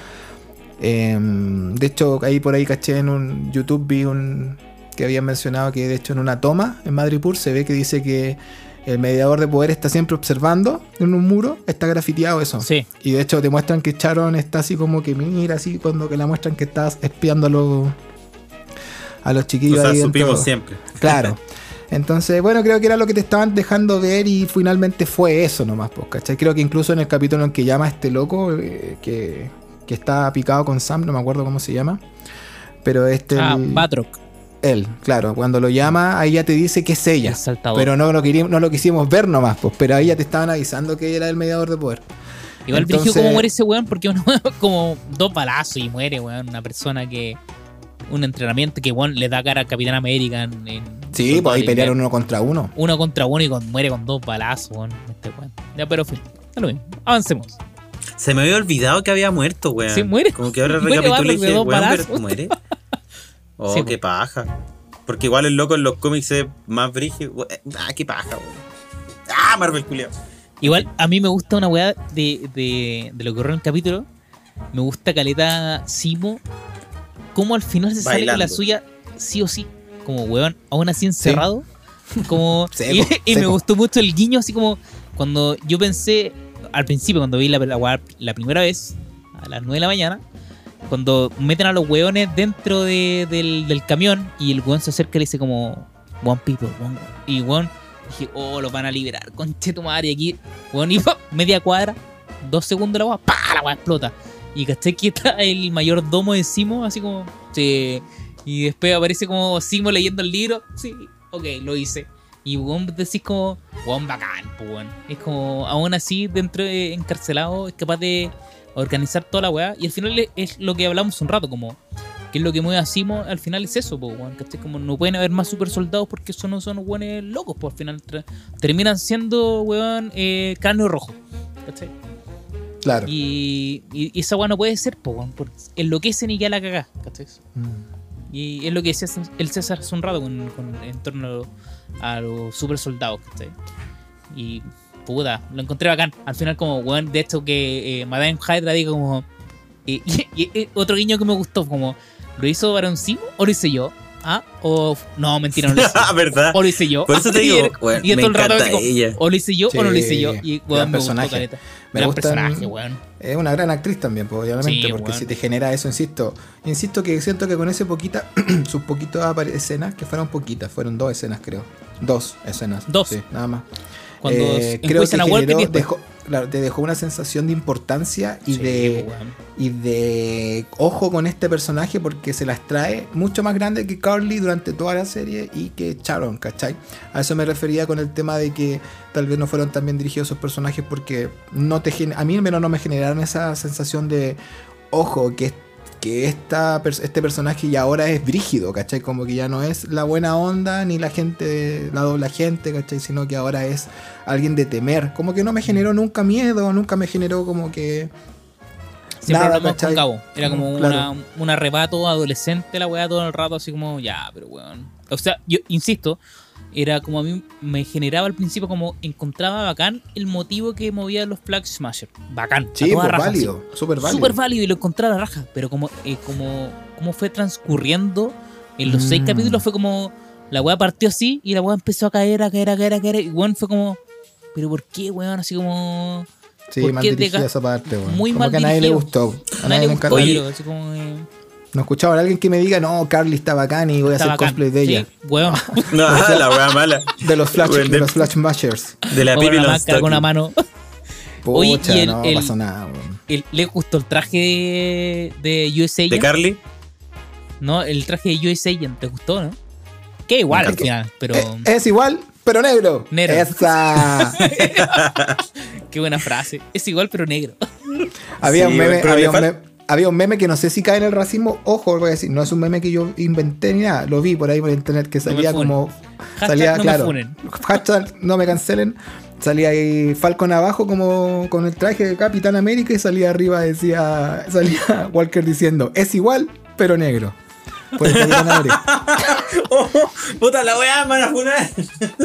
S3: Em, de hecho, ahí por ahí caché en un YouTube vi un que habían mencionado que de hecho en una toma en Madripur se ve que dice que el mediador de poder está siempre observando en un muro, está grafiteado eso.
S1: Sí.
S3: Y de hecho te muestran que Sharon está así como que mira así cuando que la muestran que está espiando a los a los
S2: O
S3: chiquillos
S2: sea,
S3: ahí dentro.
S2: supimos siempre.
S3: Claro. Entonces, bueno, creo que era lo que te estaban dejando ver y finalmente fue eso nomás, pues, ¿cachai? Creo que incluso en el capítulo en que llama a este loco, eh, que, que está picado con Sam, no me acuerdo cómo se llama, pero este...
S1: Ah,
S3: el-
S1: Batroc.
S3: Él, claro, cuando lo llama, ahí ya te dice que es ella. Pero no lo, queríamos, no lo quisimos ver nomás, pues, pero ahí ya te estaban avisando que ella era el mediador de poder.
S1: Igual
S3: Entonces-
S1: cómo muere ese weón porque uno como dos balazos y muere, weón. Una persona que. Un entrenamiento que weón le da cara al Capitán América en. en
S3: Sí, pues ahí pelearon uno contra uno.
S1: Uno contra uno y con- muere con dos balazos, weón. Este weón. Ya, pero fin. Lo mismo. Avancemos.
S2: Se me había olvidado que había muerto, weón.
S1: Sí, muere.
S2: Como que ahora recapitulé y dije,
S1: dos
S2: weón,
S1: balazos.
S2: pero muere. Oh,
S1: Sí,
S2: qué paja. Porque igual el loco en los cómics es más brígido. Ah, qué paja, weón. Ah, Marvel culiao.
S1: Igual a mí me gusta una weá de, de, de lo que ocurrió en el capítulo. Me gusta Caleta Simo. Como al final se sale con la suya sí o sí. Como weón, aún así encerrado. Como,
S3: Seco,
S1: y y me gustó mucho el guiño, así como cuando yo pensé al principio, cuando vi la, la, la primera vez, a las 9 de la mañana, cuando meten a los weones dentro de- del, camión y el weón se acerca y le dice como One People, one- y weón dije, oh, los van a liberar, conche tu madre, y aquí, weón, y ¡pam! media cuadra, dos segundos la weá, pa, la weá explota. Y caché que está el mayordomo de Simo, así como. Sí. Y después aparece como Simo leyendo el libro. Sí, ok, lo hice. Y weón, decís como, weón, bacán, weón. Es como, aún así, dentro de encarcelado, es capaz de organizar toda la weá. Y al final es- es lo que hablamos un rato, como, que es lo que mueve a Simo, al final es eso, pues weón. ¿cachai? Como no pueden haber más super soldados porque eso no son weones locos, pues al final terminan siendo, weón, eh, cráneo rojo. ¿cachai?
S3: Claro.
S1: Y, y- y esa weá no puede ser, pues weón, porque enloquecen y ya la cagás, ¿cachai?
S3: Mm.
S1: Y es lo que decía el César hace un rato con, con- en torno a, los super soldados, ¿cachai? Y puta, lo encontré bacán. Al final, como, weón, de esto que eh, Madame Hydra diga como. y, y- y- y otro guiño que me gustó, como, ¿lo hizo Baron Simo o lo hice yo? ¿Ah? O. No, mentira, no lo hice.
S2: ¿verdad?
S1: O lo hice yo.
S2: Por eso te
S1: Y
S2: digo,
S1: era-
S2: weón,
S1: y
S2: me
S1: todo el rato. O lo hice yo o no lo hice yo. Y weón, me gustó
S3: personaje.
S1: caleta.
S3: Me
S1: Gran
S3: gustan-
S1: personaje, weón.
S3: Es una gran actriz también, pues, obviamente,
S1: Sí,
S3: porque
S1: weón.
S3: si te genera eso, insisto. Insisto que siento que con ese poquita, sus poquitas escenas, que fueron poquitas, fueron dos escenas, creo. Dos escenas.
S1: Dos.
S3: Sí, nada más.
S1: Cuando
S3: Eh, creo que
S1: Award
S3: generó-
S1: y después.
S3: dejó, claro, te dejó una sensación de importancia y
S1: Sí,
S3: de
S1: weón.
S3: y de ojo con este personaje porque se las trae mucho más grande que Carly durante toda la serie y que Sharon, ¿cachai? A eso me refería con el tema de que tal vez no fueron tan bien dirigidos esos personajes porque no te a mí al menos no me generaron esa sensación de ojo que que esta, este personaje ya ahora es brígido, ¿cachai? Como que ya no es la buena onda ni la gente, la doble gente, ¿cachai? Sino que ahora es alguien de temer. Como que no me generó nunca miedo, nunca me generó como que
S1: Siempre
S3: Nada,
S1: hablamos con. Cabo. Era como
S3: Claro.
S1: una, un arrebato adolescente la weá todo el rato, así como, ya, pero weón. O sea, yo insisto, era como a mí me generaba al principio como encontraba bacán el motivo que movía los Flag Smasher. Bacán. a
S3: Sí,
S1: toda
S3: pues
S1: raja,
S3: válido, súper válido.
S1: Súper válido y lo encontré a la raja. Pero como, eh, como, como fue transcurriendo en los seis
S3: Mm.
S1: capítulos fue como. La weá partió así y la weá empezó a caer, a caer, a caer, a caer. Y weón fue como. ¿Pero por qué, weón? Así como.
S3: Sí,
S1: ¿Por
S3: mal
S1: qué
S3: dirigida esa parte, weón.
S1: muy
S3: Como
S1: mal
S3: que a nadie le gustó. A
S1: Nadie
S3: nadie
S1: le gustó.
S2: Oye,
S1: así como. eh,
S3: No escuchaba a alguien que me diga, no, Carly está bacán y voy a hacer
S1: bacán.
S3: cosplay de ella.
S1: Sí, weón.
S2: No, la weá mala.
S3: De los Flash, de
S2: de-
S3: los Flash Mashers.
S2: De la Pipi
S1: con una mano. Oye,
S3: Pucha,
S1: y el-
S3: no
S1: el-
S3: pasó nada, weón.
S1: El- ¿Le gustó el traje de, de US
S2: De? Carly.
S1: No, el traje de US Agent, ¿te gustó, no? Que igual al final, pero
S3: Eh, es igual, pero negro.
S1: Negro.
S3: Esa.
S1: qué buena frase. Es igual, pero negro.
S3: había,
S2: Sí,
S3: un meme, había, un meme, había un meme que no sé si cae en el racismo. Ojo, voy a decir, no es un meme que yo inventé ni nada. Lo vi por ahí por internet que
S1: me
S3: salía como.
S1: Hashtag
S3: salía,
S1: no me
S3: claro.
S1: funen.
S3: Hashtag no me cancelen. Salía ahí Falcon abajo como con el traje de Capitán América y salía arriba decía salía Walker diciendo es igual pero negro. Por el Capitán América.
S2: Oh, puta la weá, man, a funar.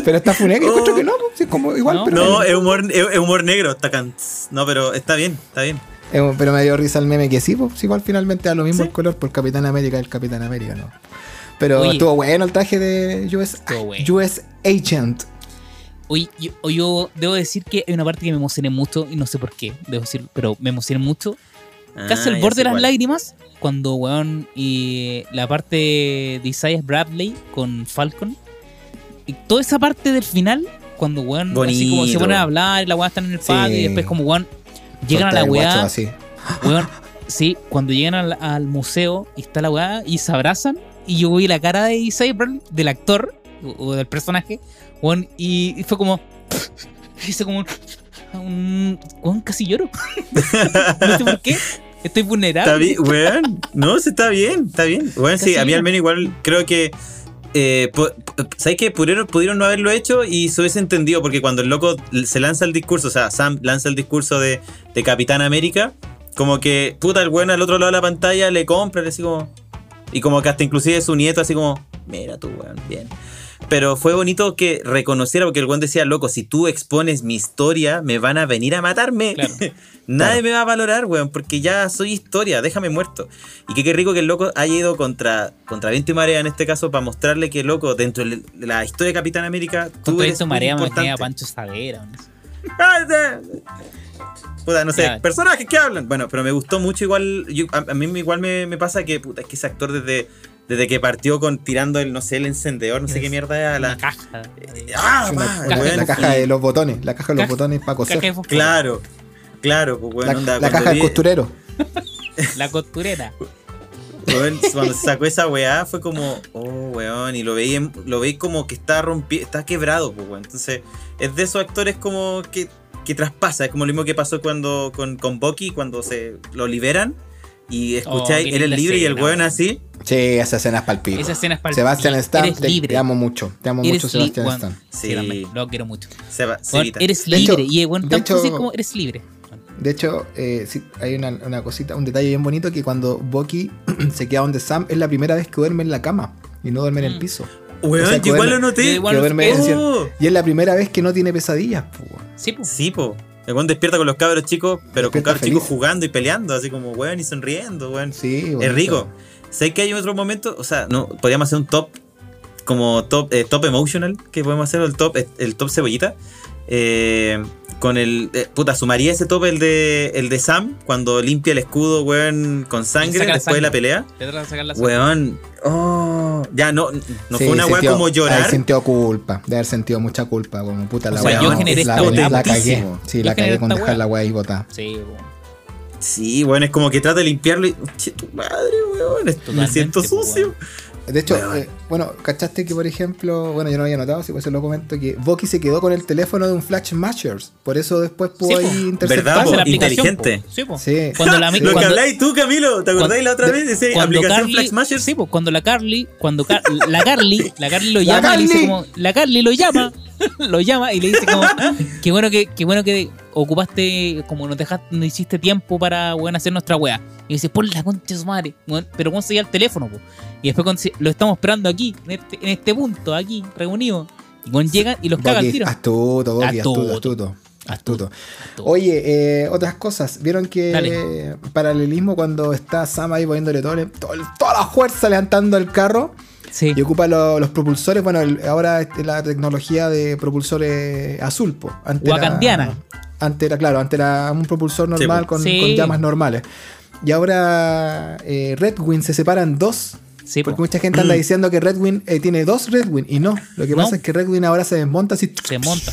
S3: Pero está Funeca y encuentro que no, pues, sí, como igual
S1: No,
S3: pero
S2: No, es humor, es humor negro. Está can- No, pero está bien, está bien.
S3: Eh, pero me dio risa el meme que sí, pues igual finalmente da lo mismo
S2: Sí.
S3: el color por Capitán América el Capitán América, ¿no? Pero
S1: Oye.
S3: estuvo bueno el traje de US,
S1: bueno.
S3: US Agent.
S1: Oye, yo, o yo debo decir que hay una parte que me emocioné mucho y no sé por qué, debo decir, pero me emocioné mucho. Casi
S2: Ah,
S1: al borde de las
S2: cuál.
S1: lágrimas cuando, weón, y la parte de Isaiah Bradley con Falcon. Y toda esa parte del final, cuando, weón, así como se ponen a hablar y la weá están en el
S3: Sí.
S1: patio y después como, weón, llegan a la weá.
S3: así.
S1: Weón, sí, cuando llegan al, al museo y está la weá y se abrazan y yo vi la cara de Bradley, del actor o, o del personaje, weón, y, y fue como... Hice como un... un weón, casi lloro. no sé por qué. Estoy vulnerable.
S2: Está bien, weón. No, sí, está bien, está bien. Weón, sí, a mí al menos igual creo que. Eh, ¿Sabes qué? Pudieron, no haberlo hecho y se hubiese entendido, porque cuando el loco se lanza el discurso, o sea, Sam lanza el discurso de, de Capitán América, como que, puta, el weón al otro lado de la pantalla le compra, así como. Y como que hasta inclusive su nieto, así como, mira tú, weón, bien. Pero fue bonito que reconociera, porque el weón decía, loco, si tú expones mi historia, me van a venir a matarme.
S1: Claro.
S2: Nadie
S3: Claro.
S2: me va a valorar, weón, porque ya soy historia, déjame muerto. Y que qué rico que el loco haya ido contra, contra viento y marea en este caso para mostrarle que, loco, dentro de la historia de Capitán América, tú
S1: Contra
S2: eres
S1: esto
S2: muy
S1: marea me a Pancho Savera.
S2: Puta, no sé, personajes que hablan. Bueno, pero me gustó mucho igual. yo- a, a mí igual me, me pasa que, puta, es que ese actor desde, desde que partió con tirando el, no sé, el encendedor, no sé qué mierda era
S1: Una
S2: la.
S1: caja.
S2: Ah,
S3: Una-
S2: pa,
S3: la, la caja de los botones, la caja de los
S1: Caja-
S3: botones para coser.
S2: Claro, claro, pues
S3: La,
S2: bueno, onda,
S3: la
S2: cuando
S3: caja del costurero.
S1: La costurera.
S2: Cuando se sacó esa weá fue como, oh, weón, y lo veí, en- lo veí como que está rompi está quebrado, pues, weón. Entonces, es de esos actores como que, que traspasa, es como lo mismo que pasó cuando con, con Bucky, cuando se lo liberan y escucháis,
S1: qué
S2: eres libre y el weón así.
S3: Sí, esa escena es palpico.
S1: Esa escena es para
S3: Sebastian Stan, te,
S1: libre.
S3: te amo mucho. Te amo
S1: Eres
S3: mucho, Sebastian
S1: weón,
S3: Stan.
S1: Sí,
S2: Sí.
S1: también, lo quiero mucho. Eres
S3: De hecho-
S1: libre. y bueno,
S3: de
S1: tan
S3: hecho-
S1: fácil como eres libre.
S3: De hecho, eh, sí, hay una, una cosita, un detalle bien bonito que cuando Bucky se queda donde Sam es la primera vez que duerme en la cama y no duerme en el
S1: Mm.
S3: piso.
S2: Weón,
S3: o sea,
S2: igual
S3: duerme-
S2: lo noté.
S1: igual lo
S2: Oh,
S3: Y es la primera vez que no tiene pesadillas. po, weón.
S1: Sí.
S2: Sí, po. El weón despierta con los cabros chicos, pero con cabros chicos
S3: feliz.
S2: jugando y peleando, así como weón y sonriendo, weón.
S3: Sí,
S2: Es
S3: bonito.
S2: rico. Sé que hay otro momento, o sea, no, podríamos hacer un top como top, eh, top emotional, que podemos hacer el top, el top cebollita. Eh, con el. eh, puta, sumaría ese top el de el de Sam, cuando limpia el escudo, weón, con sangre después de la pelea.
S1: Te tratan de sacar la sangre.
S2: Weón. Oh. Ya, no, no
S3: Sí,
S2: fue una weá
S3: sintió-
S2: como llorar.
S3: sintió culpa, de haber sentido mucha culpa, como puta la
S2: O sea,
S3: weá,
S2: yo
S3: no,
S1: generé
S3: la,
S1: esta
S3: la, cagué. Sí,
S1: Yo
S3: la cagué con dejar la weá ahí botada.
S1: Sí, weón.
S2: Sí, weón, es como que trata de limpiarlo y. Che, tu madre, weón. Me siento
S1: pues,
S2: sucio.
S3: De hecho, eh, bueno, ¿cachaste que por ejemplo, bueno, yo no había notado, si por eso lo comento, que Bucky se quedó con el teléfono de un Flash Mashers, por eso después pudo
S1: Sí, po.
S3: ahí
S2: ¿Verdad, po?
S1: Esa la aplicación,
S2: inteligente.
S1: po. Sí, po.
S3: Sí.
S1: Cuando la
S3: Sí.
S2: Lo que habláis tú, Camilo, ¿te acordáis la otra
S3: de-
S2: vez? Dice
S1: cuando
S2: aplicación
S1: Carly,
S2: Flash Smashers.
S1: sí, pues cuando la Carly, cuando Car- la Carly, la Carly lo
S3: La
S1: llama y le dice como, la Carly lo llama, lo llama y le dice como, qué bueno que, qué bueno que ocupaste, como nos dejaste, no hiciste tiempo para weón, hacer nuestra weá. Y dice, por la concha de su madre, pero ¿cómo se llama el teléfono? po? Y después cuando se- lo estamos esperando aquí, en este, en este punto, aquí, reunidos. Y cuando llegan y los caga el
S3: Bucky,
S1: tiro.
S3: astuto, Bucky, astuto,
S1: Astuto.
S3: astuto. Astuto.
S1: Astuto.
S3: Oye, eh, otras cosas. ¿Vieron que
S1: Dale.
S3: paralelismo cuando está Sam ahí poniéndole todo, todo toda la fuerza levantando el carro
S1: Sí.
S3: y ocupa lo- los propulsores? Bueno, el- ahora es la tecnología de propulsores azul, po. Antes era-
S1: Wakandiana.
S3: Antes era, claro, antes era un propulsor normal con,
S1: Sí.
S3: con llamas normales. Y ahora eh, Redwing se separan dos.
S1: Sí, po.
S3: Porque mucha gente anda diciendo que Redwing eh, tiene dos Redwing y no. Lo que
S1: No.
S3: pasa es que Redwing ahora se desmonta así
S1: se monta.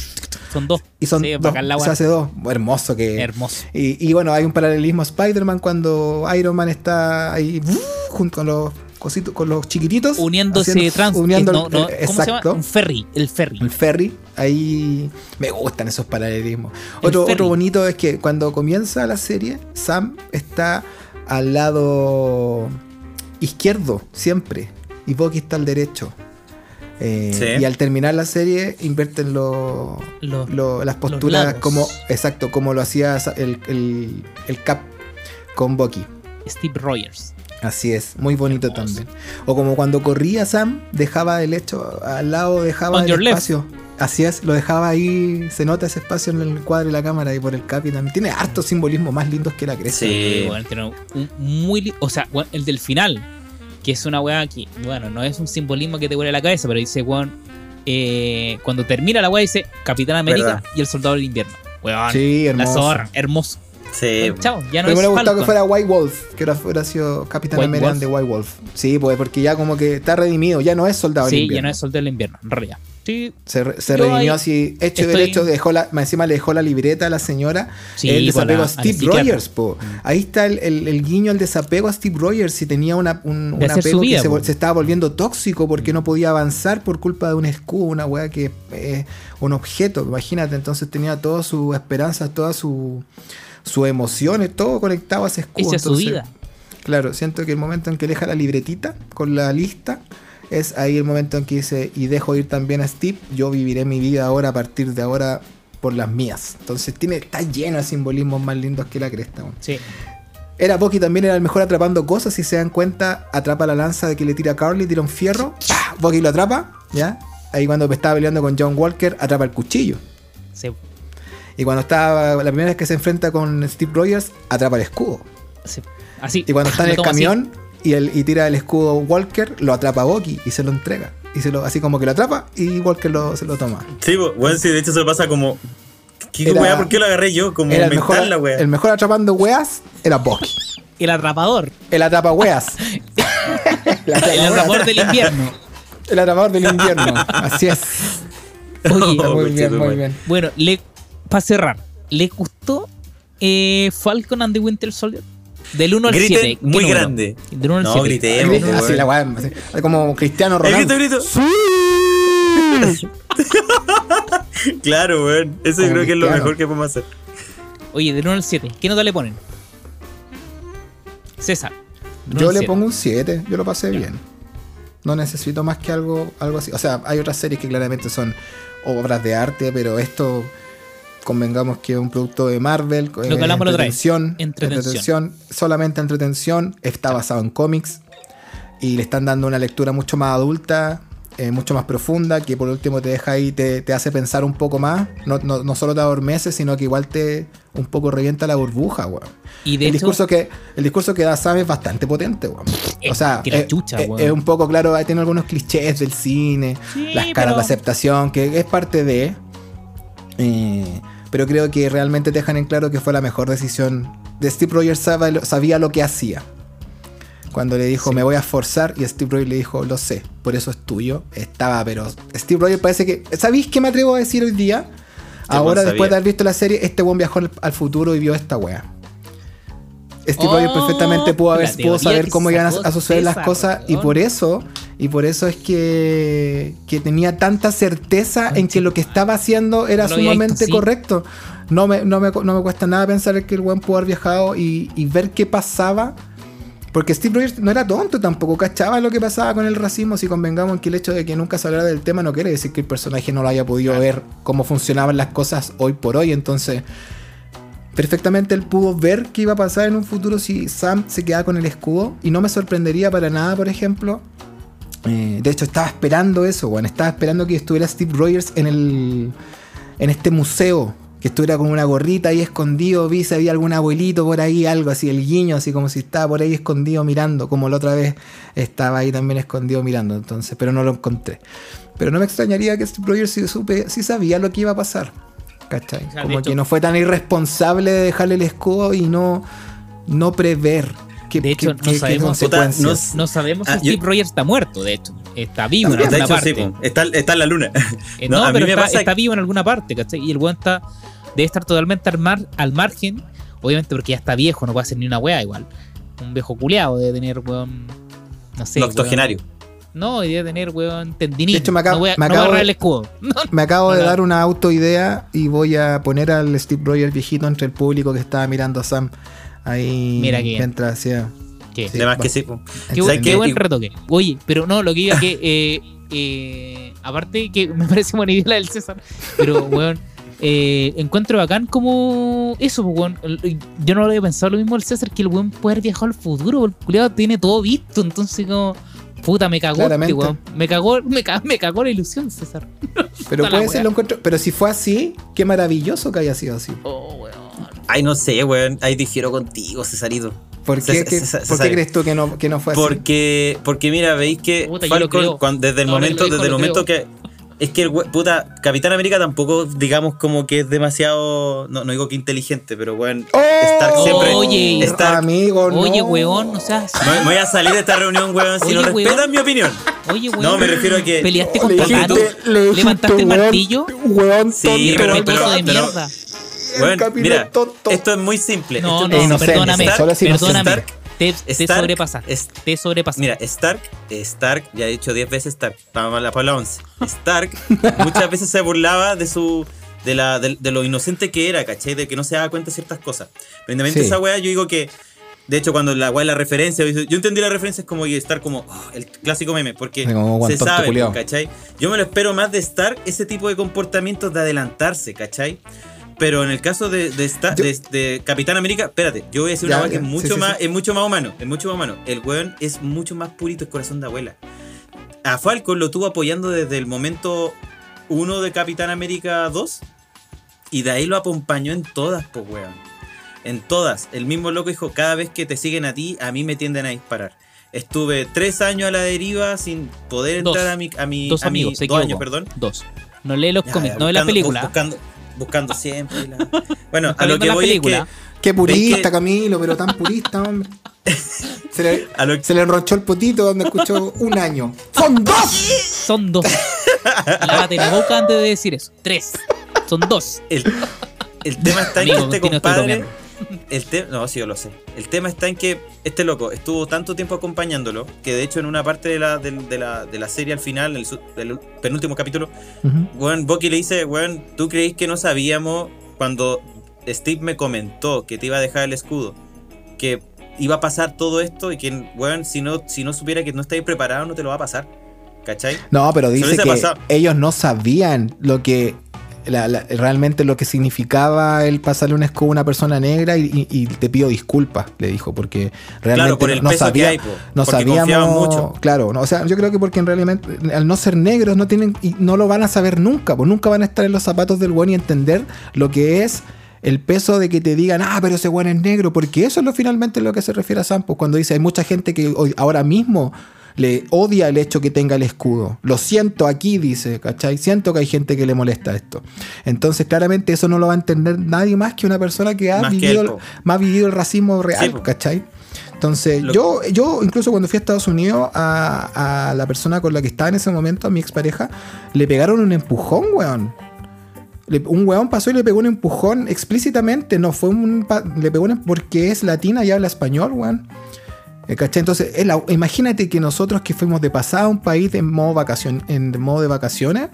S1: Son dos.
S3: y son
S1: Sí,
S3: dos, se hace dos. Hermoso que.
S1: Hermoso.
S3: Y, y bueno, hay un paralelismo a Spider-Man cuando Iron Man está ahí ¡uh! junto con los cositos, con los chiquititos.
S1: Uniéndose
S3: haciendo-
S1: trans.
S3: uniendo
S1: no, no, ¿Cómo se llama?
S3: exacto.
S1: Un ferry. El ferry.
S3: El ferry, ahí me gustan esos paralelismos. Otro,
S1: ferry.
S3: otro bonito es que cuando comienza la serie, Sam está al lado izquierdo, siempre, y Bucky está al derecho. Eh,
S2: Sí.
S3: Y al terminar la serie, invierten lo-
S1: Los-
S3: lo- las posturas como, exacto, como lo hacía el, el- el Cap con Bucky.
S1: Steve Rogers.
S3: Así es, muy bonito
S1: Hermoso.
S3: también. O como cuando corría Sam, dejaba el hecho al lado, dejaba
S1: On
S3: el
S1: left.
S3: espacio. Así es, lo dejaba ahí, se nota ese espacio en el cuadro de la cámara y por el capi también. Tiene hartos simbolismos más lindos que la cresta.
S2: Sí.
S1: Bueno, tiene un muy O sea, bueno, el del final, que es una weá que, bueno, no es un simbolismo que te vuele la cabeza, pero dice, weón, eh, cuando termina la weá dice Capitán América
S2: ¿Verdad?
S1: y el Soldado del Invierno. Weón,
S3: Sí,
S1: la
S3: hermoso.
S1: zorra, hermoso.
S2: Sí.
S1: Chao, ya no
S3: me hubiera gustado que fuera White Wolf, que hubiera, sido Capitán
S1: White
S3: American
S1: Wolf.
S3: de White Wolf. Sí, pues porque ya como que está redimido, ya no es soldado del
S1: Sí, ya
S3: invierno.
S1: no es Soldado del Invierno, en realidad. Sí,
S3: Se, se redimió así, hecho y derecho, dejó la, encima le dejó la libreta a la señora.
S1: Sí,
S3: el desapego
S1: la-
S3: a Steve. Rogers, po. Ahí está el, el- el guiño al desapego a Steve Rogers. Si tenía una, un,
S1: su
S3: apego
S1: vida,
S3: que se, estaba volviendo tóxico porque no podía avanzar por culpa de un escudo, una weá que es un objeto. Imagínate, entonces tenía todas sus esperanzas, todas sus sus emociones, todo conectado a ese escudo.
S1: esa es su vida.
S3: Claro, siento que el momento en que deja la libretita con la lista es ahí el momento en que dice y dejo ir también a Steve, yo viviré mi vida ahora a partir de ahora por las mías. Entonces tiene está lleno de simbolismos más lindos que la cresta. weón.
S1: Sí.
S3: Era Bucky también era el mejor atrapando cosas, si se dan cuenta, atrapa la lanza de que le tira a Carly, tira un fierro, ¡pah! Bucky lo atrapa, ¿ya? Ahí cuando estaba peleando con John Walker, atrapa el cuchillo.
S1: Sí.
S3: Y cuando estaba la primera vez que se enfrenta con Steve Rogers, atrapa el escudo.
S1: sí. Así.
S3: Y cuando está en el
S1: así.
S3: Y, el, y tira el escudo Walker, lo atrapa Bucky y se lo entrega. Y se lo, así como que lo atrapa y Walker lo, se lo toma.
S2: Sí, bo- bueno, sí, de hecho se lo pasa como. ¿Qué
S3: Era-
S2: weá? ¿Por qué lo agarré yo? Como
S3: Era el
S2: mental
S3: mejor,
S2: la weá.
S3: el mejor atrapando weas era Bucky.
S1: El atrapador.
S3: El atrapa weas. el,
S1: atrapador del invierno.
S3: El atrapador del invierno. Así es.
S1: Oye,
S3: muy bien, muy bien.
S1: Bueno, le, para cerrar, ¿les gustó eh, Falcon and the Winter Soldier? Del 1 al
S2: Griten
S1: 7. ¿qué
S2: muy
S1: número?
S2: grande.
S1: Del 1 al
S2: No,
S1: 7.
S2: gritemos,
S3: Grita,
S2: weón.
S3: así la weá, como Cristiano
S2: El
S3: Ronaldo.
S2: grito, grito. Claro, weón. Eso yo
S3: Como
S2: creo que es lo
S3: cristiano.
S2: mejor que podemos hacer.
S1: Oye, del 1 al 7. ¿Qué nota le ponen? César.
S3: Yo le pongo un 7, yo lo pasé bien. No necesito más que algo, algo así. O sea, hay otras series que claramente son obras de arte, pero esto convengamos que es un producto de Marvel,
S1: que hablamos
S3: entretención,
S1: Entretención.
S3: entretención, solamente entretención, está basado en cómics y le están dando una lectura mucho más adulta, eh, mucho más profunda, que por último te deja ahí, te, te hace pensar un poco más, no, no, no solo te adormece, sino que igual te un poco revienta la burbuja, weón.
S1: Y de
S3: el,
S1: hecho,
S3: discurso que, el discurso que da Sam es bastante potente, weón. O sea, es,
S1: chucha,
S3: es-
S1: weón.
S3: es un poco claro, tiene algunos clichés del cine,
S1: Sí,
S3: las caras
S1: pero-
S3: de aceptación, que es parte de. eh, pero creo que realmente te dejan en claro que fue la mejor decisión. De Steve Rogers sabía lo, que hacía. Cuando le dijo, me voy a esforzar, y Steve Rogers le dijo, lo sé, por eso es tuyo. Estaba, pero Steve Rogers parece que. ¿Sabéis qué me atrevo a decir hoy día? Ahora, después de haber visto la serie, este buen viajó al, al futuro y vio esta wea. Steve
S1: Oh,
S3: Rogers perfectamente pudo, haber, saber cómo iban a, suceder las cosas y por eso y por eso es que, que tenía tanta certeza en que lo que estaba haciendo era
S1: No
S3: sumamente
S1: visto
S3: correcto. No me, no, me, no me cuesta nada pensar que el buen pudo haber viajado y, y ver qué pasaba. Porque Steve Rogers no era tonto tampoco, cachaba lo que pasaba con el racismo. Si convengamos en que el hecho de que nunca se hablara del tema no quiere decir que el personaje no lo haya podido ver cómo funcionaban las cosas hoy por hoy. Entonces, perfectamente él pudo ver qué iba a pasar en un futuro si Sam se quedaba con el escudo. Y no me sorprendería para nada, por ejemplo. eh, de hecho, estaba esperando eso, bueno, estaba esperando que estuviera Steve Rogers en el. en este museo. Que estuviera con una gorrita ahí escondido, vi si había algún abuelito por ahí, algo así, el guiño, así como si estaba por ahí escondido mirando, como la otra vez estaba ahí también escondido mirando, entonces, pero no lo encontré. Pero no me extrañaría que Steve Rogers sí, supe, sí sabía lo que iba a pasar. ¿Cachai?
S1: O sea, de
S3: Como
S1: hecho-
S3: que no fue tan irresponsable de dejarle el escudo y no, no prever qué,
S1: De hecho,
S3: qué-
S1: no
S3: qué
S1: sabemos-
S3: consecuencias.
S1: No sabemos
S2: Ah,
S1: si
S2: yo-
S1: Steve Rogers está muerto, de hecho. Está vivo en
S3: También.
S1: Alguna
S2: hecho,
S1: parte.
S2: está, está en la luna.
S1: Eh,
S2: No,
S1: pero está,
S2: pasa-
S1: está vivo en alguna parte, ¿cachai? Y el weón está, debe estar totalmente al, mar, al margen, obviamente porque ya está viejo, no puede hacer ni una weá igual. Un viejo culeado debe tener, weón, no sé.
S2: Un octogenario.
S1: weón. No, y debe tener, weón, tendinitis.
S3: De hecho, me acabo-
S1: no voy a,
S3: me
S1: no voy a
S3: acabo
S1: agarrar
S3: de-
S1: el escudo.
S3: Me acabo de dar una autoidea y voy a poner al Steve Rogers viejito entre el público que estaba mirando a Sam ahí
S1: Mira que-
S3: mientras hacía.
S1: ¿Qué?
S3: Sí,
S2: Además
S3: va.
S2: que sí. po.
S1: Qué,
S2: ¿Sabes
S1: buen, qué buen retoque. Oye, pero no, lo que iba que. eh, eh, aparte que me parece buena idea la del César. Pero, weón. eh, encuentro bacán como eso, pues, weón. Yo no lo había pensado lo mismo el César, que el weón puede haber viajado al futuro, porque el culiado tiene todo visto, entonces como. Puta, me cagó. Me cagó, me cagó, me cagó la ilusión, César.
S3: Pero puede ser lo encuentro. Pero si fue así, qué maravilloso que haya sido así.
S1: Oh, weón.
S2: Ay, no sé, weón. Ahí difiero contigo, Cesarito.
S3: ¿Por qué, por crees tú que no, que no fue así?
S2: Porque, porque mira, veis que
S1: Puta,
S2: Falcon, cuando- desde el momento, desde el momento
S1: creo.
S2: que. Es que el puta, Capitán América tampoco, digamos, como que es demasiado. No, no digo que inteligente, pero weón.
S3: ¡Oh!
S2: Stark siempre.
S1: Oye.
S2: Stark-
S3: Amigo, no.
S1: Oye, weón, no seas.
S2: Me me voy a salir de esta reunión, weón, si
S1: Oye,
S2: no
S1: weón.
S2: respetan mi opinión.
S1: Oye, weón.
S2: No, me refiero a que.
S1: Peleaste
S3: Le
S1: con Thanos.
S3: le
S1: Levantaste el martillo.
S3: Weón,
S2: Sí, pero-
S1: respetuoso de
S2: pero-
S1: mierda.
S2: Weón,
S3: Capitán
S2: mira,
S3: tonto.
S2: esto es muy simple.
S1: No,
S2: Esto
S1: no,
S2: es-
S3: inocente,
S1: perdóname,
S2: Stark-
S1: perdóname.
S2: Stark-
S1: te, te sobrepasaste.
S2: es-
S1: te sobrepasaste.
S2: Mira, Stark, Stark, ya he dicho 10 veces Stark, para la, para la 11. Stark muchas veces se burlaba de su. De, la, de, de lo inocente que era, ¿cachai? De que no se daba cuenta de ciertas cosas. Pero
S3: Sí.
S2: esa weá, yo digo que. De hecho, cuando la weá la referencia, yo entendí la referencia es como que Stark como oh, el clásico meme, porque
S3: como
S2: se sabe. ¿cachai? Yo me lo espero más de Stark, ese tipo de comportamientos de adelantarse, ¿cachai? Pero en el caso de, de,
S3: Yo-
S2: de- de Capitán América, espérate, yo voy a decir
S3: Ya,
S2: una weá que
S3: ya,
S2: es mucho
S3: sí,
S2: más,
S3: sí.
S2: es mucho más humano, es mucho más humano. El weón es mucho más purito, es corazón de abuela. A Falcon lo tuvo apoyando desde el momento 1 de Capitán América 2 y de ahí lo acompañó en todas, pues weón. En todas. El mismo loco dijo, cada vez que te siguen a ti, a mí me tienden a disparar. Estuve tres años a la deriva sin poder
S1: Dos.
S2: entrar a mi... A mi
S1: Dos
S2: a mi-
S1: amigos, se
S2: dos años, perdón.
S1: Dos. No lee los
S2: Ya,
S1: cómics,
S2: ya,
S1: no ve la película.
S2: bu- Buscando, buscando siempre. la- Bueno, a lo que
S1: la
S2: voy
S1: película.
S2: es que...
S3: Qué purista,
S2: que-
S3: Camilo, pero tan purista, hombre. Se le,
S2: A lo,
S3: se le enrochó el potito donde escuchó un año. ¡Son dos!
S1: Son dos. Lávate la boca antes de decir eso. Tres. Son dos.
S2: el, el tema está en que este
S1: estoy
S2: compadre... El tema, no, sí, yo lo sé. El tema está en que este loco estuvo tanto tiempo acompañándolo que de hecho en una parte de la, de, la, de la serie al final, el, su- del penúltimo capítulo,
S3: Ujú.
S2: weón, Bucky le dice, weón, ¿tú creís que no sabíamos cuando Steve me comentó que te iba a dejar el escudo? Que iba a pasar todo esto y que, weón, si no, si no supiera que no estáis preparado, no te lo va a pasar. ¿Cachai?
S3: No, pero dice que
S2: pasado.
S3: ellos no sabían lo que la- la- realmente lo que significaba el pasarle un escudo a una persona negra y, y- y te pido disculpas, le dijo, porque realmente
S2: Claro, por
S3: no, sabía-
S2: hay,
S3: no sabíamos
S2: mucho.
S3: Claro, no, o sea, yo creo que porque en realidad al no ser negros no tienen y no lo van a saber nunca, pues nunca van a estar en los zapatos del buen y entender lo que es el peso de que te digan, ah, pero ese buen es negro, porque eso es lo finalmente lo que se refiere a Sam, pues, cuando dice hay mucha gente que hoy, ahora mismo le odia el hecho que tenga el escudo. Lo siento aquí, dice, ¿cachai? Siento que hay gente que le molesta esto. Entonces, claramente eso no lo va a entender nadie más que una persona que ha,
S2: Más que
S3: vivido,
S2: él,
S3: más vivido el racismo real,
S2: Sí.
S3: ¿cachai? Entonces,
S2: Lo-
S3: yo, yo incluso cuando fui a Estados Unidos, a, a la persona con la que estaba en ese momento, a mi expareja, le pegaron un empujón, weón. Le- un weón pasó y le pegó un empujón explícitamente, no fue un... le pegó un, porque es latina y habla español, weón. Eh, ¿Cachai? Entonces, es la- imagínate que nosotros que fuimos de pasada a un país en modo, vacación, en modo de vacaciones,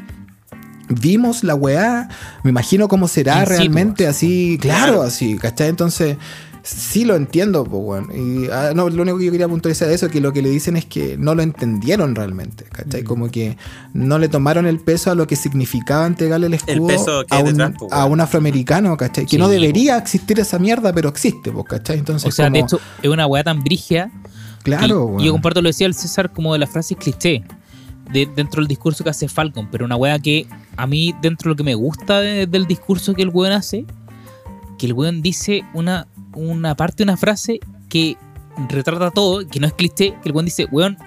S3: vimos la weá, me imagino cómo será realmente así, claro,
S2: Claro.
S3: así, ¿cachai? Entonces, sí lo entiendo, pues, weón. Y ah, no, lo único que yo quería puntualizar de eso es que lo que le dicen es que no lo entendieron realmente,
S2: Mm.
S3: ¿cachai? Como que no le tomaron el peso a lo que significaba entregarle el escudo
S2: peso que
S3: a, un,
S2: detrás, pues,
S3: a un afroamericano, ¿cachai? Que
S1: Sí,
S3: no
S1: pues.
S3: debería existir esa mierda, pero existe, pues, ¿cachai? Entonces,
S1: O sea, de
S3: como-
S1: hecho, es una weá tan brigia.
S3: claro,
S1: y yo comparto lo decía el César como de las frases cliché de, dentro del discurso que hace Falcon, pero una weá que a mí, dentro de lo que me gusta de- del discurso que el weón hace, que el weón dice una, una parte, una frase que retrata todo, que no es cliché, que el weón dice, weón,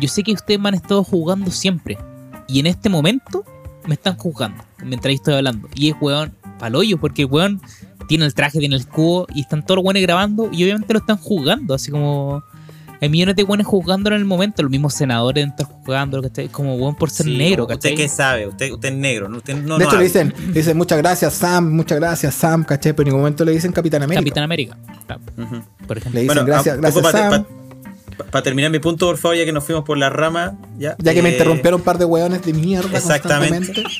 S1: yo sé que ustedes me han estado jugando siempre, y en este momento me están juzgando, mientras yo estoy hablando, y es weón paloyo, porque el weón tiene el traje, tiene el escudo, y están todos los weones grabando, y obviamente lo están juzgando, así como... Hay millones de buenos jugándolo en el momento, los mismos senadores están jugando, ¿cachai? Como buen por ser
S2: Sí,
S1: negro,
S2: ¿Usted
S1: ¿cachai?
S2: qué sabe? Usted, usted es negro, ¿no? Usted no
S3: de
S2: no
S3: hecho, le dicen, le dicen muchas gracias, Sam, muchas gracias, Sam, ¿cachai? Pero en ningún momento le dicen Capitán América.
S1: Capitán América, por ejemplo.
S3: Le dicen
S2: Bueno,
S3: gracias,
S2: un
S3: gracias,
S2: poco para terminar mi punto, por favor, ya que nos fuimos por la rama. Ya,
S3: Ya que me
S2: Eh,
S3: interrumpieron un par de hueones de mierda
S2: Exactamente.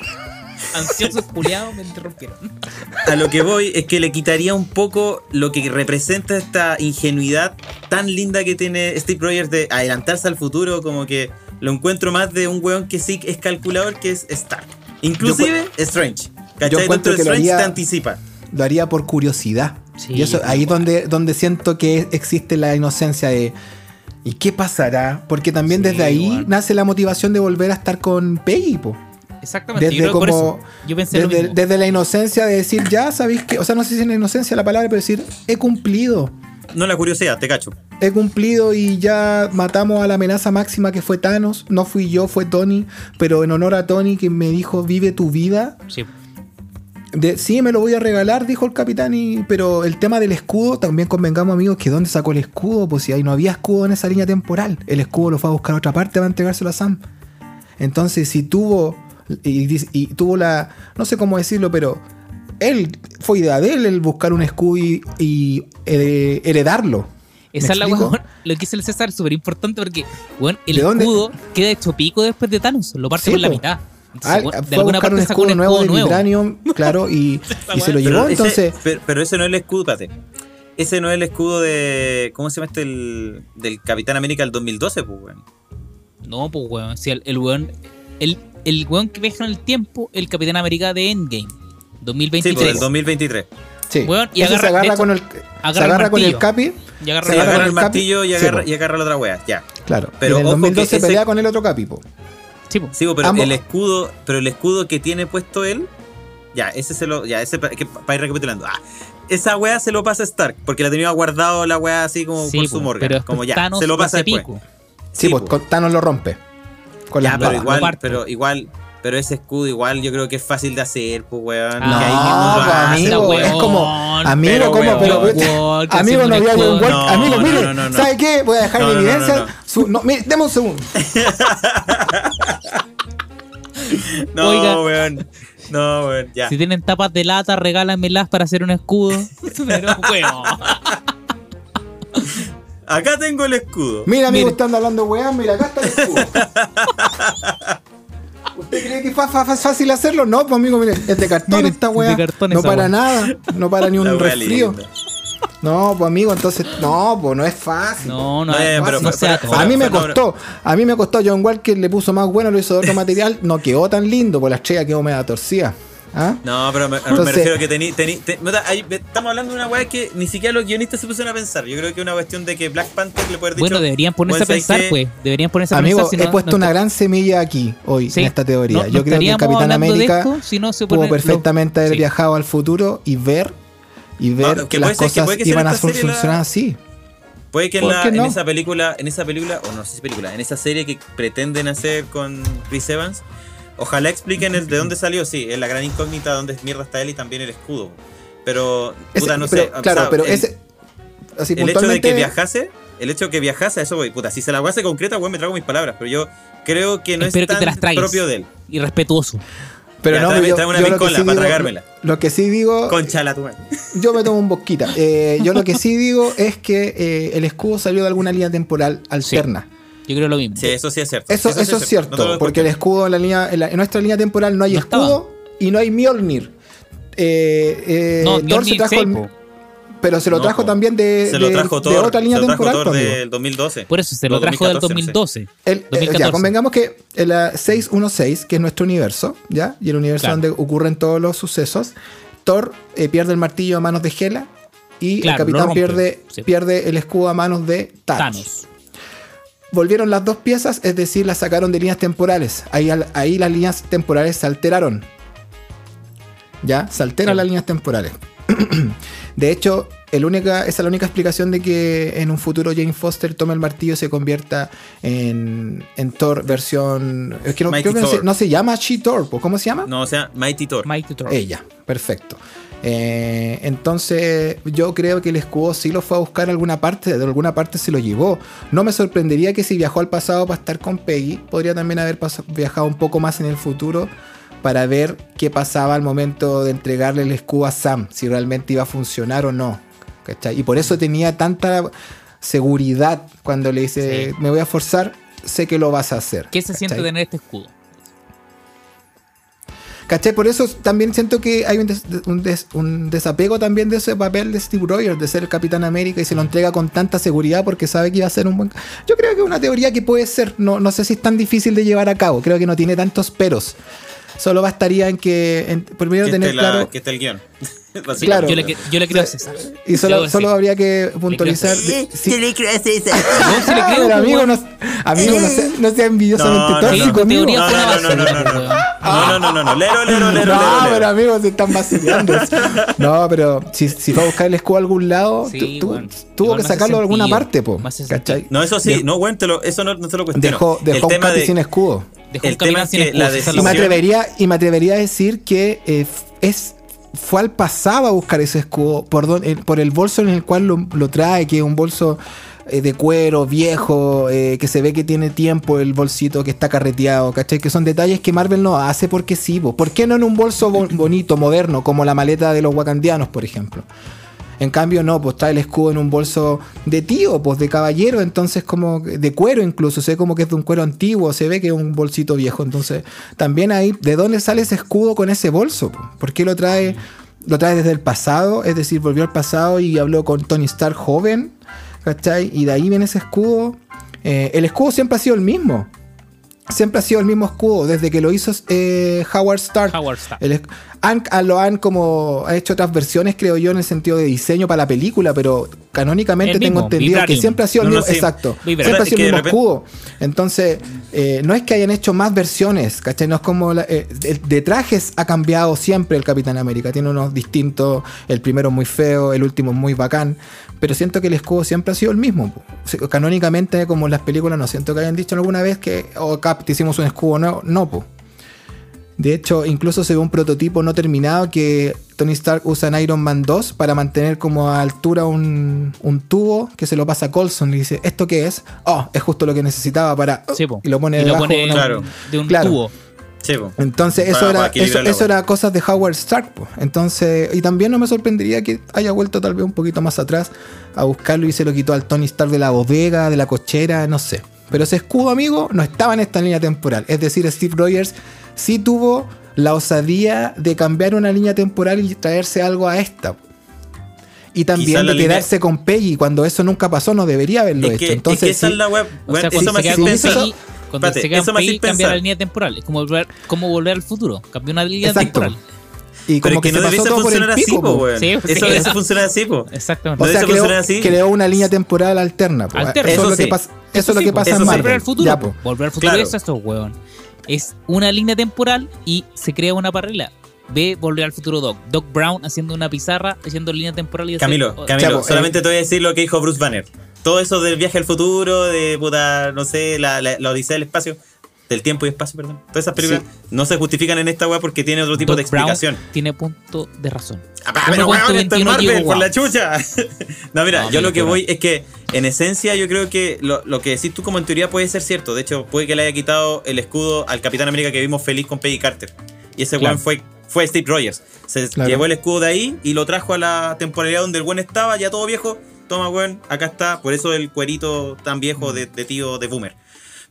S1: Ansiosos culiados me interrumpieron.
S2: A lo que voy es que le quitaría un poco lo que representa esta ingenuidad tan linda que tiene Steve Rogers de adelantarse al futuro, como que lo encuentro más de un weón que sí es calculador, que es Stark. Inclusive Strange. ¿Cachai? de
S3: que lo
S2: Strange
S3: haría-
S2: te anticipa.
S3: Lo haría por curiosidad.
S1: Sí,
S3: y eso ahí donde, donde siento que existe la inocencia de. ¿Y qué pasará? Porque también
S1: Sí,
S3: desde ahí
S1: igual.
S3: nace la motivación de volver a estar con Peggy, po.
S1: Exactamente,
S3: Desde
S1: yo por
S3: como-
S1: eso. Yo pensé
S3: Desde, la inocencia de decir, ya sabéis que. O sea, no sé si es la inocencia la palabra, pero decir, he cumplido.
S2: No la curiosidad, te cacho.
S3: He cumplido y ya matamos a la amenaza máxima que fue Thanos. No fui yo, fue Tony. Pero en honor a Tony que me dijo, vive tu vida.
S1: Sí.
S3: De, sí, me lo voy a regalar, dijo el capitán. Y, pero el tema del escudo, también convengamos, amigos, que dónde sacó el escudo. Pues si ahí no había escudo en esa línea temporal. El escudo lo fue a buscar a otra parte para entregárselo a Sam. Entonces, si tuvo. Y, dice- y tuvo la. No sé cómo decirlo, pero. Él fue idea de él el buscar un escudo y, eh, heredarlo.
S1: Esa
S3: ¿Me
S1: es la weón, lo que dice el César es súper importante porque, weón, el
S3: ¿De dónde?
S1: escudo queda hecho pico después de Thanos, lo parte
S3: Sí,
S1: por la mitad. Entonces,
S3: Ah,
S1: de alguna
S3: buscar un
S1: parte sacó
S3: escudo nuevo de
S1: nuevo.
S3: vibranium, claro, y, y se lo llevó.
S2: Pero ese-
S3: Entonces,
S2: pero, pero ese no es el escudo, espérate. Ese no es el escudo de. ¿Cómo se llama este? El, del Capitán América del 2012, pues, weón.
S1: No, pues weón, si el, el weón, el, el weón que viaja en el tiempo, el Capitán América de Endgame,
S2: Sí,
S1: 2023.
S2: pues, del 2023.
S3: sí.
S1: weón, y agarra-
S3: se agarra
S1: hecho,
S3: con el,
S1: agarra
S3: se
S1: el
S3: con el capi,
S1: y agarra
S2: Sí,
S3: Se agarra con
S2: el
S3: el
S2: martillo y
S3: Sí,
S2: agarra, y agarra la otra wea, ya.
S3: claro.
S2: Pero
S3: y en el
S2: ojo
S3: 2012
S2: que ese-
S3: pelea con el otro capi, po.
S1: Sí, po.
S2: Sí, po, pero
S3: Ambos-
S2: el escudo, pero el escudo que tiene puesto él, ya, ese se lo, ya, ese pa- para ir recapitulando. Ah, esa wea se lo pasa a Stark, porque la tenía guardado la wea así como
S1: Sí,
S2: por
S1: po,
S2: su
S1: después
S2: como ya,
S1: Thanos
S2: se lo pasa después.
S1: pico.
S3: Sí,
S2: Sí,
S3: pues Thanos lo rompe. Con
S2: Ya, pero igual, pero igual, pero ese escudo igual yo creo que es fácil de hacer, pues weón.
S1: No,
S2: que ahí mismo
S3: pues,
S2: hace,
S3: amigo,
S2: weón.
S3: es como-
S1: weón.
S3: Amigo,
S2: pero,
S3: ¿cómo?
S2: weón,
S3: Pero,
S1: weón,
S3: amigo, no
S1: un
S3: había
S1: escudo.
S3: un gol.
S2: No,
S3: amigo, mire,
S2: no, no, no.
S3: ¿sabe qué? Voy a dejar
S2: No,
S3: en evidencia.
S2: no, no.
S3: su- no, mire, deme un segundo.
S2: No,
S1: Oiga.
S2: weón. No, weón. Ya.
S1: Si tienen tapas de lata, regálamelas para hacer un escudo. Pero, huevo.
S2: Acá tengo el escudo.
S3: Mira, amigo, están hablando weá, mira, acá está el escudo. ¿Usted cree que es fa- fa- fa- fácil hacerlo? No, pues amigo, mire, es de cartón
S1: Mire,
S3: esta
S1: es
S3: weá.
S1: de cartón
S3: no
S1: esa
S3: para
S1: weá.
S3: nada, no para ni un resfrío.
S2: linda.
S3: No, pues amigo, entonces, no, pues no es fácil.
S1: No, no,
S2: No, eh,
S1: no,
S2: pero
S1: no
S2: fue-
S1: sea
S2: fue-
S1: todo.
S3: A mí me
S2: Fue-
S3: costó, a mí me costó. John Walker le puso más bueno, lo hizo de otro material, no quedó tan lindo, pues la estrella quedó media torcida. ¿Ah?
S2: No, pero me, me
S3: Entonces-
S2: refiero que tení, estamos hablando de una weá que ni siquiera los guionistas se pusieron a pensar. Yo creo que es una cuestión de que Black Panther le puede haber dicho.
S1: Bueno, deberían ponerse a
S2: "Weón, ¿sabes
S1: pensar, pues. Deberían ponerse a
S3: Amigo,
S1: pensar. si
S3: he
S1: no-
S3: puesto
S1: no
S3: una gran semilla aquí hoy
S1: Sí.
S3: en esta teoría.
S1: No- no
S3: Yo creo que el Capitán América
S1: esto si no se
S3: pudo perfectamente
S1: lo-
S3: haber
S1: sí.
S3: viajado al futuro y ver y ver
S2: que
S3: las cosas
S2: que
S3: iban a
S2: la-
S3: funcionar así.
S2: Puede que en,
S3: ¿Por
S2: la- en esa película, en esa película, o no sé si película, en esa serie que pretenden hacer con Chris Evans, ojalá expliquen el de dónde salió, sí, es la gran incógnita dónde mierda está él y también el escudo. Pero,
S3: Ese-
S2: puta, no
S3: pero,
S2: sé. o
S3: claro,
S2: sea,
S3: pero
S2: el,
S3: ese así
S2: el hecho de que viajase, el hecho de que viajase, eso voy, puta, si se la se concreta, weón, me trago mis palabras, pero yo creo que no
S1: Espero
S2: es
S1: que
S2: tan
S1: te las
S2: propio de él.
S1: Irrespetuoso.
S3: pero
S2: Ya,
S3: no,
S2: tráeme-
S3: yo,
S2: una
S3: yo lo que sí
S2: para
S3: digo,
S2: tragármela.
S3: lo que sí digo,
S2: Conchala tu madre.
S3: yo me tomo un bosquita. Eh, yo lo que sí digo es que eh, el escudo salió de alguna línea temporal alterna.
S1: Yo creo lo mismo.
S2: Sí, eso sí es cierto.
S3: Eso, eso,
S2: sí
S3: es cierto,
S2: No
S3: porque el escudo en, la línea, en, la- en nuestra línea temporal no hay
S1: No
S3: escudo y no hay Mjolnir. Eh, eh,
S1: No,
S3: Thor se trajo el- pero se lo trajo también de,
S2: se lo
S3: de-
S2: trajo
S3: de
S2: Thor,
S3: otra línea
S2: se lo trajo
S3: temporal.
S2: Thor del 2012.
S1: Por eso se lo
S2: No,
S1: trajo del
S2: 2014, no sé.
S1: 2012.
S3: El- eh,
S1: 2014.
S3: ya, convengamos que el eh, 616, que es nuestro universo, ¿ya? Y el universo
S1: Claro.
S3: donde ocurren todos los sucesos, Thor eh, pierde el martillo a manos de Hela y
S1: Claro,
S3: el capitán
S1: rompe,
S3: pierde,
S1: sí.
S3: pierde el escudo a manos de Thanos.
S1: Thanos.
S3: Volvieron las dos piezas, es decir, las sacaron de líneas temporales. Ahí, ahí las líneas temporales se alteraron. ¿Ya? Se alteran
S1: Sí.
S3: las líneas temporales. de hecho, el única, esa es la única explicación de que en un futuro Jane Foster tome el martillo y se convierta en, en Thor versión... Es que no, creo que no, se,
S2: Thor.
S3: no se llama She-Thor, ¿po? ¿cómo se llama?
S2: No, o sea, Mighty Thor.
S1: Mighty Thor.
S3: Ella, perfecto. Eh, entonces yo creo que el escudo sí lo fue a buscar a alguna parte, de alguna parte se lo llevó. No me sorprendería que si viajó al pasado para estar con Peggy, podría también haber viajado un poco más en el futuro para ver qué pasaba al momento de entregarle el escudo a Sam, si realmente iba a funcionar o no. ¿cachai? Y por eso tenía tanta seguridad cuando le dice,
S1: Sí.
S3: me voy a forzar, sé que lo vas a hacer.
S1: ¿Qué se siente tener este escudo?
S3: ¿Cachai? Por eso también siento que hay un, des- un des- un desapego también de ese papel de Steve Rogers, de ser el Capitán América, y se lo entrega con tanta seguridad porque sabe que iba a ser un buen... Yo creo que es una teoría que puede ser, no, no sé si es tan difícil de llevar a cabo, creo que no tiene tantos peros. Solo bastaría en que, en, primero
S2: que,
S3: tener
S2: esté la-
S3: claro...
S2: que esté el guion.
S3: Claro.
S1: Yo le, yo le creo a César.
S3: Y solo, solo habría que puntualizar... de- sí.
S1: Yo sí le creo,
S3: Pero amigo,
S1: pues,
S3: no, amigo, no sea, no sea envidiosamente
S2: No, no,
S1: Sí,
S3: tóxico, amigo.
S2: No, no, no, no, no, no. No, no, no, no, no. Lero, lero, lero,
S3: No,
S2: lero,
S3: pero amigos, se están vacilando. No, pero si, si fue a buscar el escudo a algún lado,
S1: Sí,
S3: tu- tu-
S1: bueno.
S3: tuvo que sacarlo de alguna parte, po.
S2: No, eso sí,
S3: De-
S2: no, güey, te lo- eso no, no te lo cuestiono.
S3: Dejó, dejó
S2: el
S3: un
S2: tema de,
S3: sin escudo.
S1: Dejó
S2: El tema es que la
S3: Y me atrevería, y me atrevería a decir que eh, es fue al pasado a buscar ese escudo por, don- el, por el bolso en el cual lo, lo trae, que es un bolso eh, de cuero, viejo, eh, que se ve que tiene tiempo el bolsito que está carreteado, ¿cachai? Que son detalles que Marvel no hace porque sí, po. ¿por qué no en un bolso bo- bonito, moderno, como la maleta de los wakandianos, por ejemplo? En cambio, no, pues trae el escudo en un bolso de tío, pues de caballero, entonces como de cuero incluso, se ve como que es de un cuero antiguo, se ve que es un bolsito viejo. Entonces, también ahí, ¿de dónde sale ese escudo con ese bolso? po? ¿Por qué lo trae? Lo trae desde el pasado, es decir, volvió al pasado y habló con Tony Stark joven, ¿cachai? Y de ahí viene ese escudo. Eh, el escudo siempre ha sido el mismo. Siempre ha sido el mismo escudo, desde que lo hizo eh, Howard Stark.
S1: Howard Stark.
S3: El han- lo han como ha hecho otras versiones, creo yo, en el sentido de diseño para la película, pero canónicamente
S1: El
S3: tengo
S1: mismo,
S3: entendido
S1: Vibranium.
S3: que siempre ha sido
S2: No,
S3: el
S2: no,
S3: mismo.
S2: sí.
S3: Exacto.
S1: Vibranium.
S3: Siempre ha sido el mismo escudo. Entonces, eh, no es que hayan hecho más versiones, ¿cachai? No es como. la- eh, de trajes ha cambiado siempre el Capitán América. Tiene unos distintos. El primero muy feo, el último muy bacán. Pero siento que el escudo siempre ha sido el mismo. Canónicamente, como en las películas, no siento que hayan dicho alguna vez que. Oh, Cap, te hicimos un escudo. No, no, po. De hecho, incluso se ve un prototipo no terminado que Tony Stark usa en Iron Man 2 para mantener como a altura un, un tubo que se lo pasa a Colson. Y dice, ¿esto qué es? Oh, es justo lo que necesitaba para...
S1: Sí, po.
S3: y lo pone
S1: Y lo
S3: debajo
S1: pone
S3: de una-
S2: Claro.
S1: de un
S3: Claro.
S1: tubo.
S2: Sí.
S3: Entonces, eso,
S2: para
S3: era, eso,
S2: la
S3: eso era cosas de Howard Stark. po. Entonces, y también no me sorprendería que haya vuelto tal vez un poquito más atrás a buscarlo y se lo quitó al Tony Stark de la bodega, de la cochera, no sé. Pero ese escudo, amigo, no estaba en esta línea temporal. Es decir, Steve Rogers sí tuvo la osadía de cambiar una línea temporal y traerse algo a esta. Y también de
S2: línea-
S3: quedarse con Peggy cuando eso nunca pasó, no debería haberlo
S2: Es
S3: hecho.
S2: que, es
S3: Entonces,
S2: que esa
S3: sí.
S2: es la web.
S1: O sea,
S2: eso
S1: cuando
S2: me hace
S3: eso-.
S1: Peggy, cuando se queda
S2: me hace
S1: Peggy, cambia
S2: pensar.
S1: la línea temporal. Es como volver, como volver al futuro. Cambió una línea
S3: Exacto.
S1: temporal.
S3: Y como
S2: es que,
S3: que,
S2: no debiese funcionar así,
S3: pico,
S2: po, weón.
S1: Sí,
S2: Eso
S1: sí.
S2: eso funciona así, po.
S1: Exactamente.
S3: O
S2: No
S3: sea, creó,
S2: así.
S3: creó una línea temporal alterna. po.
S1: Alterna.
S3: Eso,
S2: Eso
S3: es lo que
S2: sí.
S3: pasa, eso es lo que pasa en. Marvel.
S1: Volver al futuro.
S3: Ya, po.
S1: Volver al futuro
S2: Claro.
S1: es esto, weón. Es una línea temporal y se crea una paralela. Ve Volver al futuro Doc. Doc Brown haciendo una pizarra, haciendo línea temporal y
S2: Camilo,
S1: o-
S2: Camilo,
S3: Chapo,
S2: solamente
S3: eh.
S2: te voy a decir lo que dijo Bruce Banner. Todo eso del viaje al futuro, de puta, no sé, la, la, la odisea del espacio, del tiempo y espacio, perdón. Todas esas películas no se justifican en esta weá porque tiene otro tipo
S1: Doc
S2: de explicación.
S1: Brown tiene punto de razón.
S2: Ah, pero weón, esto es
S1: 21
S2: Marvel, por la chucha. no, mira,
S1: No,
S2: yo lo que voy es que, en esencia, yo creo que lo, lo que decís tú como en teoría puede ser cierto. De hecho, puede que le haya quitado el escudo al Capitán América que vimos feliz con Peggy Carter. Y ese
S1: Claro.
S2: weón fue, fue Steve Rogers. Se
S3: Claro.
S2: llevó el escudo de ahí y lo trajo a la temporalidad donde el buen estaba, ya todo viejo. Toma, weón, acá está. Por eso el cuerito tan viejo de, de tío de Boomer.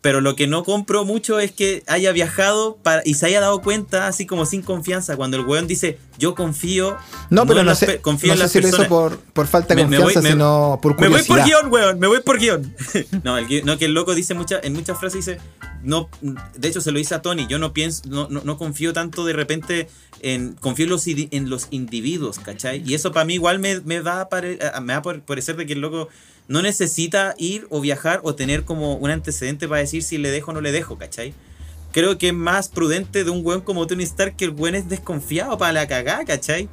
S2: Pero lo que no compro mucho es que haya viajado para, y se haya dado cuenta, así como sin confianza, cuando el weón dice, yo confío.
S3: No, pero
S2: en
S3: no sé,
S2: confío
S3: no
S2: en
S3: sé
S2: las
S3: si lo hizo
S2: personas.
S3: por, por falta de
S2: Me- me
S3: confianza,
S2: me-
S3: sino por
S2: Me voy
S3: curiosidad.
S2: por guion, weón, me voy por guion. no, el, no, que el loco dice mucha, en muchas frases dice, no, de hecho se lo dice a Tony, yo no pienso, no, no, no confío tanto de repente en, confío en los, en los individuos, ¿cachai? Y eso para mí igual me, me va a, pare- me va a por- parecer de que el loco no necesita ir o viajar o tener como un antecedente para decir si le dejo o no le dejo, ¿cachai? Creo que es más prudente de un weón como Tony Stark que el weón es desconfiado para la cagada, ¿cachai?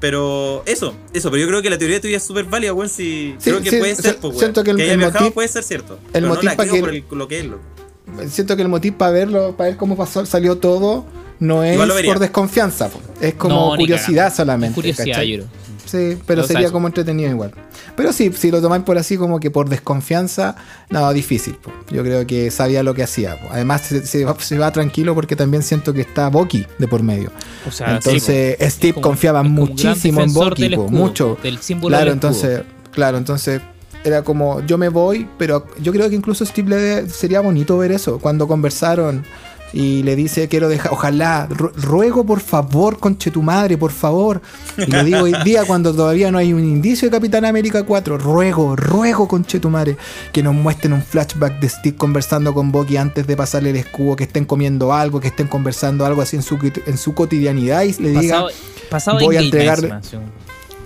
S2: Pero eso, eso, pero yo creo que la teoría tuya es súper válida, weón. Si,
S3: Sí,
S2: creo que
S3: sí,
S2: puede ser, pues, weón.
S3: siento que el-
S2: haya
S3: el
S2: viajado
S3: motiv-
S2: puede ser cierto.
S3: el
S2: pero no
S3: motiv
S2: la
S3: pa'
S2: creo
S3: que-
S2: por el- lo que es.
S3: Siento que el motivo para verlo, para ver cómo pasó, salió todo, no es por desconfianza, es como
S1: No,
S3: curiosidad solamente.
S1: Es curiosidad, yo creo.
S3: Sí, pero sería como entretenido igual. Pero sí, si lo tomáis por así como que por desconfianza, no, difícil. po. Yo creo que sabía lo que hacía. po. Además, se, se va, se va tranquilo porque también siento que está Bucky de por medio.
S1: O sea,
S3: entonces,
S1: sí.
S3: Steve
S1: como-
S3: confiaba muchísimo en
S1: escudo,
S3: mucho.
S1: Del símbolo
S3: Claro,
S1: del
S3: entonces, claro, entonces era como yo me voy, pero yo creo que incluso Steve le sería bonito ver eso cuando conversaron y le dice quiero dejar, ojalá, ru- ruego por favor, conche tu madre, por favor. Y lo digo hoy día cuando todavía no hay un indicio de Capitán América 4, ruego, ruego conche tu madre que nos muestren un flashback de Steve conversando con Bucky antes de pasarle el escudo, que estén comiendo algo, que estén conversando algo así en su, en su cotidianidad y le diga
S1: Pasado, pasado
S3: voy a entregarle-.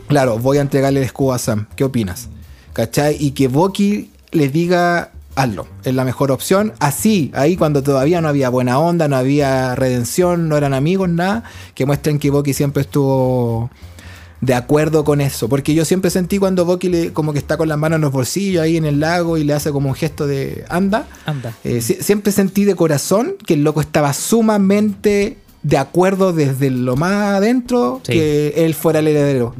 S3: Claro, voy a entregarle el escudo a Sam. ¿Qué opinas? ¿Cachai? Y que Bucky le diga, hazlo, es la mejor opción. Así, ahí cuando todavía no había buena onda, no había redención, no eran amigos, nada, que muestren que Bucky siempre estuvo de acuerdo con eso. Porque yo siempre sentí cuando Bucky le, como que está con las manos en los bolsillos ahí en el lago y le hace como un gesto de anda.
S1: Anda.
S3: Eh, si- siempre sentí de corazón que el loco estaba sumamente de acuerdo desde lo más adentro
S1: Sí.
S3: que él fuera el heredero.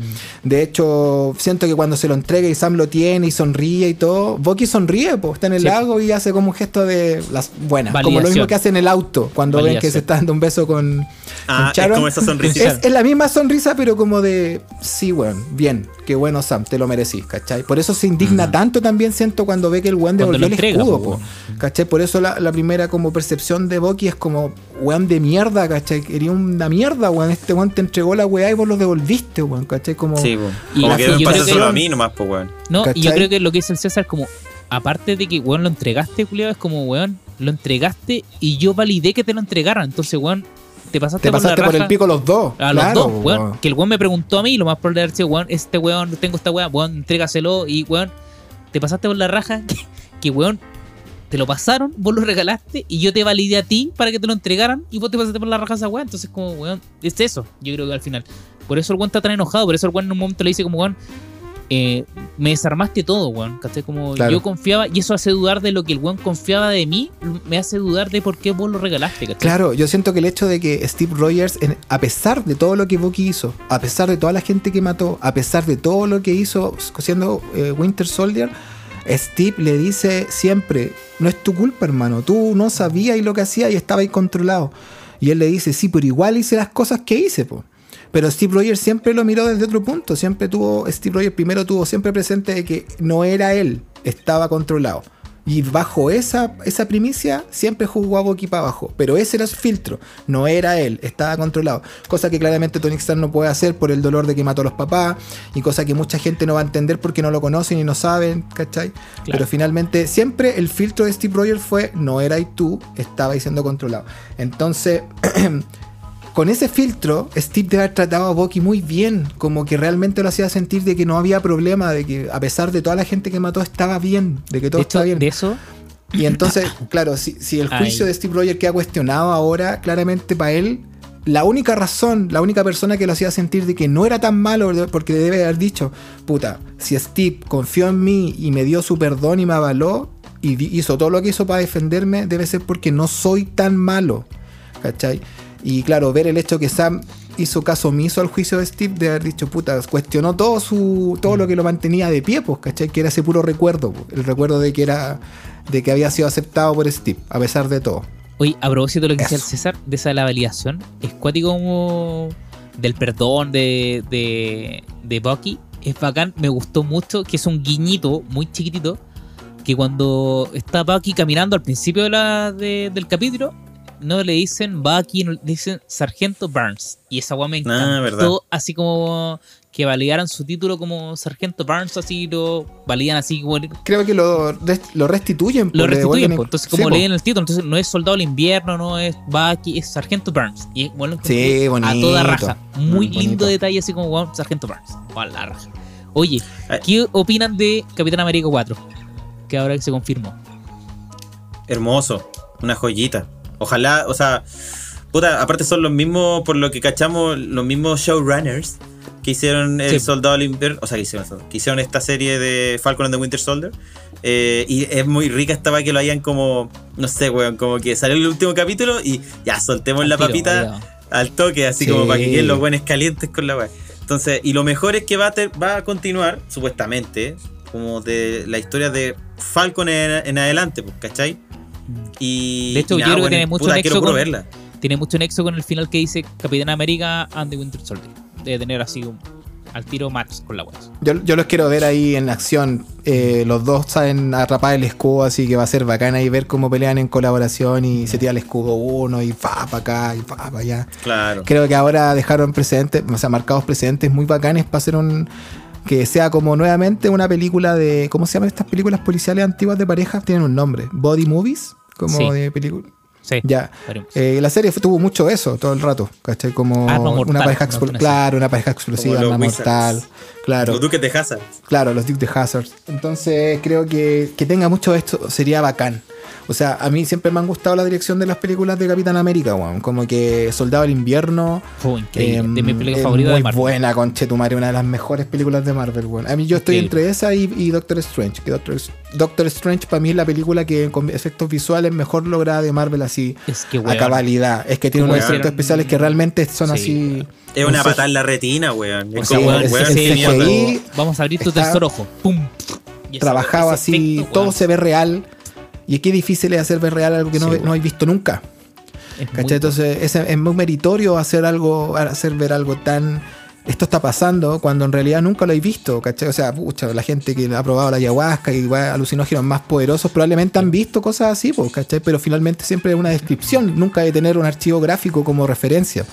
S3: De hecho, siento que cuando se lo entrega y Sam lo tiene y sonríe y todo, Bucky sonríe, pues está en el
S1: Sí.
S3: lago y hace como un gesto de las buenas, como lo mismo que hace en el auto cuando ven que se está dando un beso con,
S2: Ah, es como esa sonrisa.
S3: Es, es la misma sonrisa, pero como de sí, weón, bien, qué bueno Sam, te lo merecís, ¿cachai? Por eso se indigna tanto también siento cuando ve que el weón devolvió el
S1: entrega,
S3: escudo,
S1: po.
S3: ¿cachai? Por eso la, la primera como percepción de Bucky es como, weón de mierda, ¿cachai? Quería una mierda, weón, este weón te entregó la weá y vos lo devolviste, weón, ¿cachai? Como,
S2: Sí, po.
S1: Y
S2: Como
S1: la-
S2: que
S1: creo
S2: pasa solo a mí nomás, pues, weón.
S1: No, y yo creo que lo que dice el César, como, aparte de que, weón, lo entregaste, Julio, es como, weón, lo entregaste y yo validé que te lo entregaran. Entonces, weón, te pasaste,
S3: te pasaste
S1: por
S3: el pico los dos.
S1: a los
S3: claro,
S1: dos, weón.
S3: weón.
S1: Que el weón me preguntó a mí, lo más probable es decir, weón, este weón, tengo esta weón, weón, entrégaselo y, weón, te pasaste por la raja que, que, weón, te lo pasaron, vos lo regalaste y yo te validé a ti para que te lo entregaran y vos te pasaste por la raja a esa weón. Entonces, como, weón, es eso, yo creo que al final. Por eso el weón está tan enojado, por eso el weón en un momento le dice como, weón, eh, me desarmaste todo, weón. ¿cachai? Como
S3: Claro.
S1: yo confiaba, y eso hace dudar de lo que el weón confiaba de mí, me hace dudar de por qué vos lo regalaste, ¿cachai?
S3: Claro, yo siento que el hecho de que Steve Rogers, en- a pesar de todo lo que Bucky hizo, a pesar de toda la gente que mató, a pesar de todo lo que hizo siendo eh, Winter Soldier, Steve le dice siempre, no es tu culpa hermano, tú no sabías lo que hacías y estabas controlado. Y él le dice, sí, pero igual hice las cosas que hice, po. Pero Steve Rogers siempre lo miró desde otro punto. Siempre tuvo, Steve Rogers primero tuvo siempre presente de que no era él, estaba controlado. Y bajo esa, esa primicia siempre jugó a para abajo. Pero ese era su filtro. No era él, estaba controlado. Cosa que claramente Tony Stark no puede hacer por el dolor de que mató a los papás. Y cosa que mucha gente no va a entender porque no lo conocen y no saben, ¿cachai? Pero finalmente siempre el filtro de Steve Rogers fue no era y tú, estaba siendo controlado. Entonces... con ese filtro, Steve debe haber tratado a Bucky muy bien, como que realmente lo hacía sentir de que no había problema, de que a pesar de toda la gente que mató estaba bien, de que todo
S1: De hecho,
S3: estaba bien.
S1: de eso,
S3: Y entonces, claro, si, si el juicio
S1: Ay.
S3: de Steve Rogers queda cuestionado ahora, claramente para él, la única razón, la única persona que lo hacía sentir de que no era tan malo, porque le debe haber dicho, puta, si Steve confió en mí y me dio su perdón y me avaló y hizo todo lo que hizo para defenderme, debe ser porque no soy tan malo, ¿cachai? Y claro, ver el hecho que Sam hizo caso omiso al juicio de Steve, de haber dicho, puta, cuestionó todo su todo lo que lo mantenía de pie, pues, ¿cachai? Que era ese puro recuerdo, po, el recuerdo de que era de que había sido aceptado por Steve, a pesar de todo.
S1: Oye, a propósito de lo que decía el. César, de esa de la validación, es cuático como del perdón de, de, de Bucky, es bacán, me gustó mucho, que es un guiñito muy chiquitito, que cuando está Bucky caminando al principio de la, de- del capítulo, no le dicen Bucky, no le dicen Sargento Burns. Y esa guay me encantó,
S2: Ah, verdad.
S1: así como que validaran su título como Sargento Burns, así lo validan así como
S3: Creo que lo, rest- lo restituyen.
S1: lo
S3: le
S1: restituyen, pues. entonces como
S3: po.
S1: leen el título, entonces no es Soldado del Invierno, no es Bucky, es Sargento Burns. Y bueno,
S3: Sí,
S1: a toda raja. Muy lindo detalle, así como Sargento Burns. A la raja. Oye. ¿qué opinan de Capitán América 4? Que ahora que se confirmó.
S2: Hermoso, una joyita. Ojalá, o sea, puta, aparte son los mismos, por lo que cachamos, los mismos showrunners que hicieron El
S1: Sí.
S2: Soldado del Invierno, o sea, que hicieron, que hicieron esta serie de Falcon and the Winter Soldier. Eh, y es muy rica esta que lo hayan como, no sé, weón, como que salió el último capítulo y ya soltemos
S1: Al
S2: la
S1: tiro,
S2: papita al toque, así
S3: Sí.
S2: como para que queden los buenos calientes con la weá. Entonces, y lo mejor es que va a, ter- va a continuar, supuestamente, como de la historia de Falcon en, en adelante, pues, ¿cachai? Y.
S1: De hecho,
S2: y
S1: yo creo que tiene mucho
S2: puta,
S1: nexo con-
S2: verla.
S1: Tiene mucho nexo con el final que dice Capitán América and the Winter Soldier. Debe tener así un, al tiro match con la web.
S3: Yo, yo los quiero ver ahí en acción. Eh, los dos saben atrapar el escudo, así que va a ser bacán ahí ver cómo pelean en colaboración y se tira el escudo uno y fa para acá y fa para allá.
S2: Claro.
S3: Creo que ahora dejaron precedentes, o sea, marcados precedentes muy bacanes para hacer un. Que sea como nuevamente una película de. ¿Cómo se llaman estas películas policiales antiguas de pareja? Tienen un nombre. Body movies. Como
S1: Sí.
S3: de película.
S1: Sí.
S3: Ya. Eh, la serie fue- tuvo mucho eso todo el rato, ¿cachai? Como
S1: mortal,
S3: una pareja
S1: una
S3: expl-
S1: cuestión así.
S3: claro, una pareja explosiva, arma mortal, claro,
S2: Los Duques de Hazard.
S3: claro, los Duke de Hazard. Entonces creo que, que tenga mucho de esto sería bacán. O sea, a mí siempre me han gustado la dirección de las películas de Capitán América, weón. Como que Soldado del Invierno.
S1: Fue increíble.
S3: em,
S1: de mi película
S3: es
S1: favorita
S3: muy
S1: de Marvel.
S3: buena, conchetumare, una de las mejores películas de Marvel, weón. A mí yo estoy
S1: Increíble.
S3: entre esa y, y Doctor Strange. Que Doctor, Doctor Strange para mí es la película que con efectos visuales mejor lograda de Marvel así
S1: Es que
S3: a
S1: weón,
S3: cabalidad. Es que tiene unos efectos especiales que realmente son
S1: Sí,
S3: así.
S1: weón.
S2: Es una patada en la retina, weón.
S1: O
S2: Es
S1: sea,
S2: como,
S1: weón,
S2: weón,
S3: CGI
S2: mierda.
S1: Vamos a abrir tu tercer ojo. ¡Pum!
S3: Trabajado así,
S1: efecto,
S3: todo
S1: weón,
S3: se ve real. Y qué difícil es hacer ver real algo que no,
S1: Sí,
S3: no habéis visto nunca.
S1: es.
S3: Entonces es, es muy meritorio hacer algo, hacer ver algo tan. Esto está pasando cuando en realidad nunca lo habéis visto, ¿cachai? O sea, pucha, la gente que ha probado la ayahuasca y va a alucinógenos más poderosos probablemente han visto cosas así, pues, ¿cachai? Pero finalmente siempre es una descripción, nunca de tener un archivo gráfico como referencia.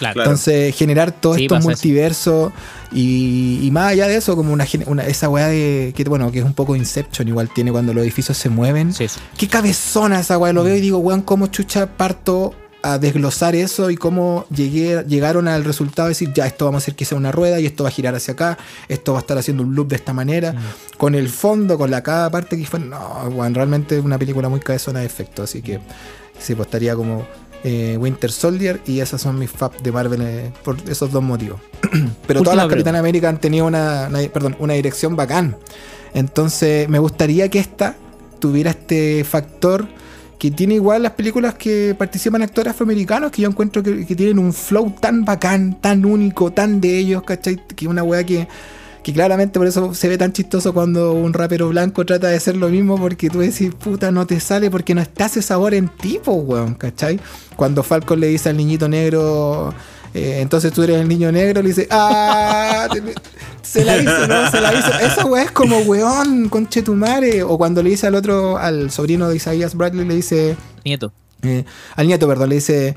S1: Claro.
S3: Entonces, generar todos
S1: Sí,
S3: estos multiversos y, y más allá de eso, como una, esa weá de que bueno, que es un poco Inception, igual tiene cuando los edificios se mueven.
S1: Sí, sí.
S3: Qué cabezona esa weá, lo veo y digo, weón, cómo chucha parto a desglosar eso y cómo llegué, llegaron al resultado de decir, ya, esto vamos a hacer que sea una rueda y esto va a girar hacia acá, esto va a estar haciendo un loop de esta manera, con el fondo, con la cada parte que fue, no, weón, realmente es una película muy cabezona de efecto, así que sí, pues estaría como eh, Winter Soldier y esas son mis faps de Marvel eh, por esos dos motivos. Pero todas las Capitán América han tenido una, una- perdón, una dirección bacán. Entonces me gustaría que esta tuviera este factor que tiene igual las películas que participan actores afroamericanos, que yo encuentro que, que tienen un flow tan bacán, tan único, tan de ellos, ¿cachai? Que una weá que, Que claramente por eso se ve tan chistoso cuando un rapero blanco trata de hacer lo mismo porque tú decís, puta, no te sale porque no está ese sabor en tipo, weón, ¿cachai? Cuando Falcon le dice al niñito negro, eh, entonces tú eres el niño negro, le dice, ah, se la hizo, no, se la hizo. Esa weá es como, weón, conche tu madre. O cuando le dice al otro, al sobrino de Isaías Bradley, le dice,
S1: Nieto.
S3: eh, al nieto, perdón, le dice,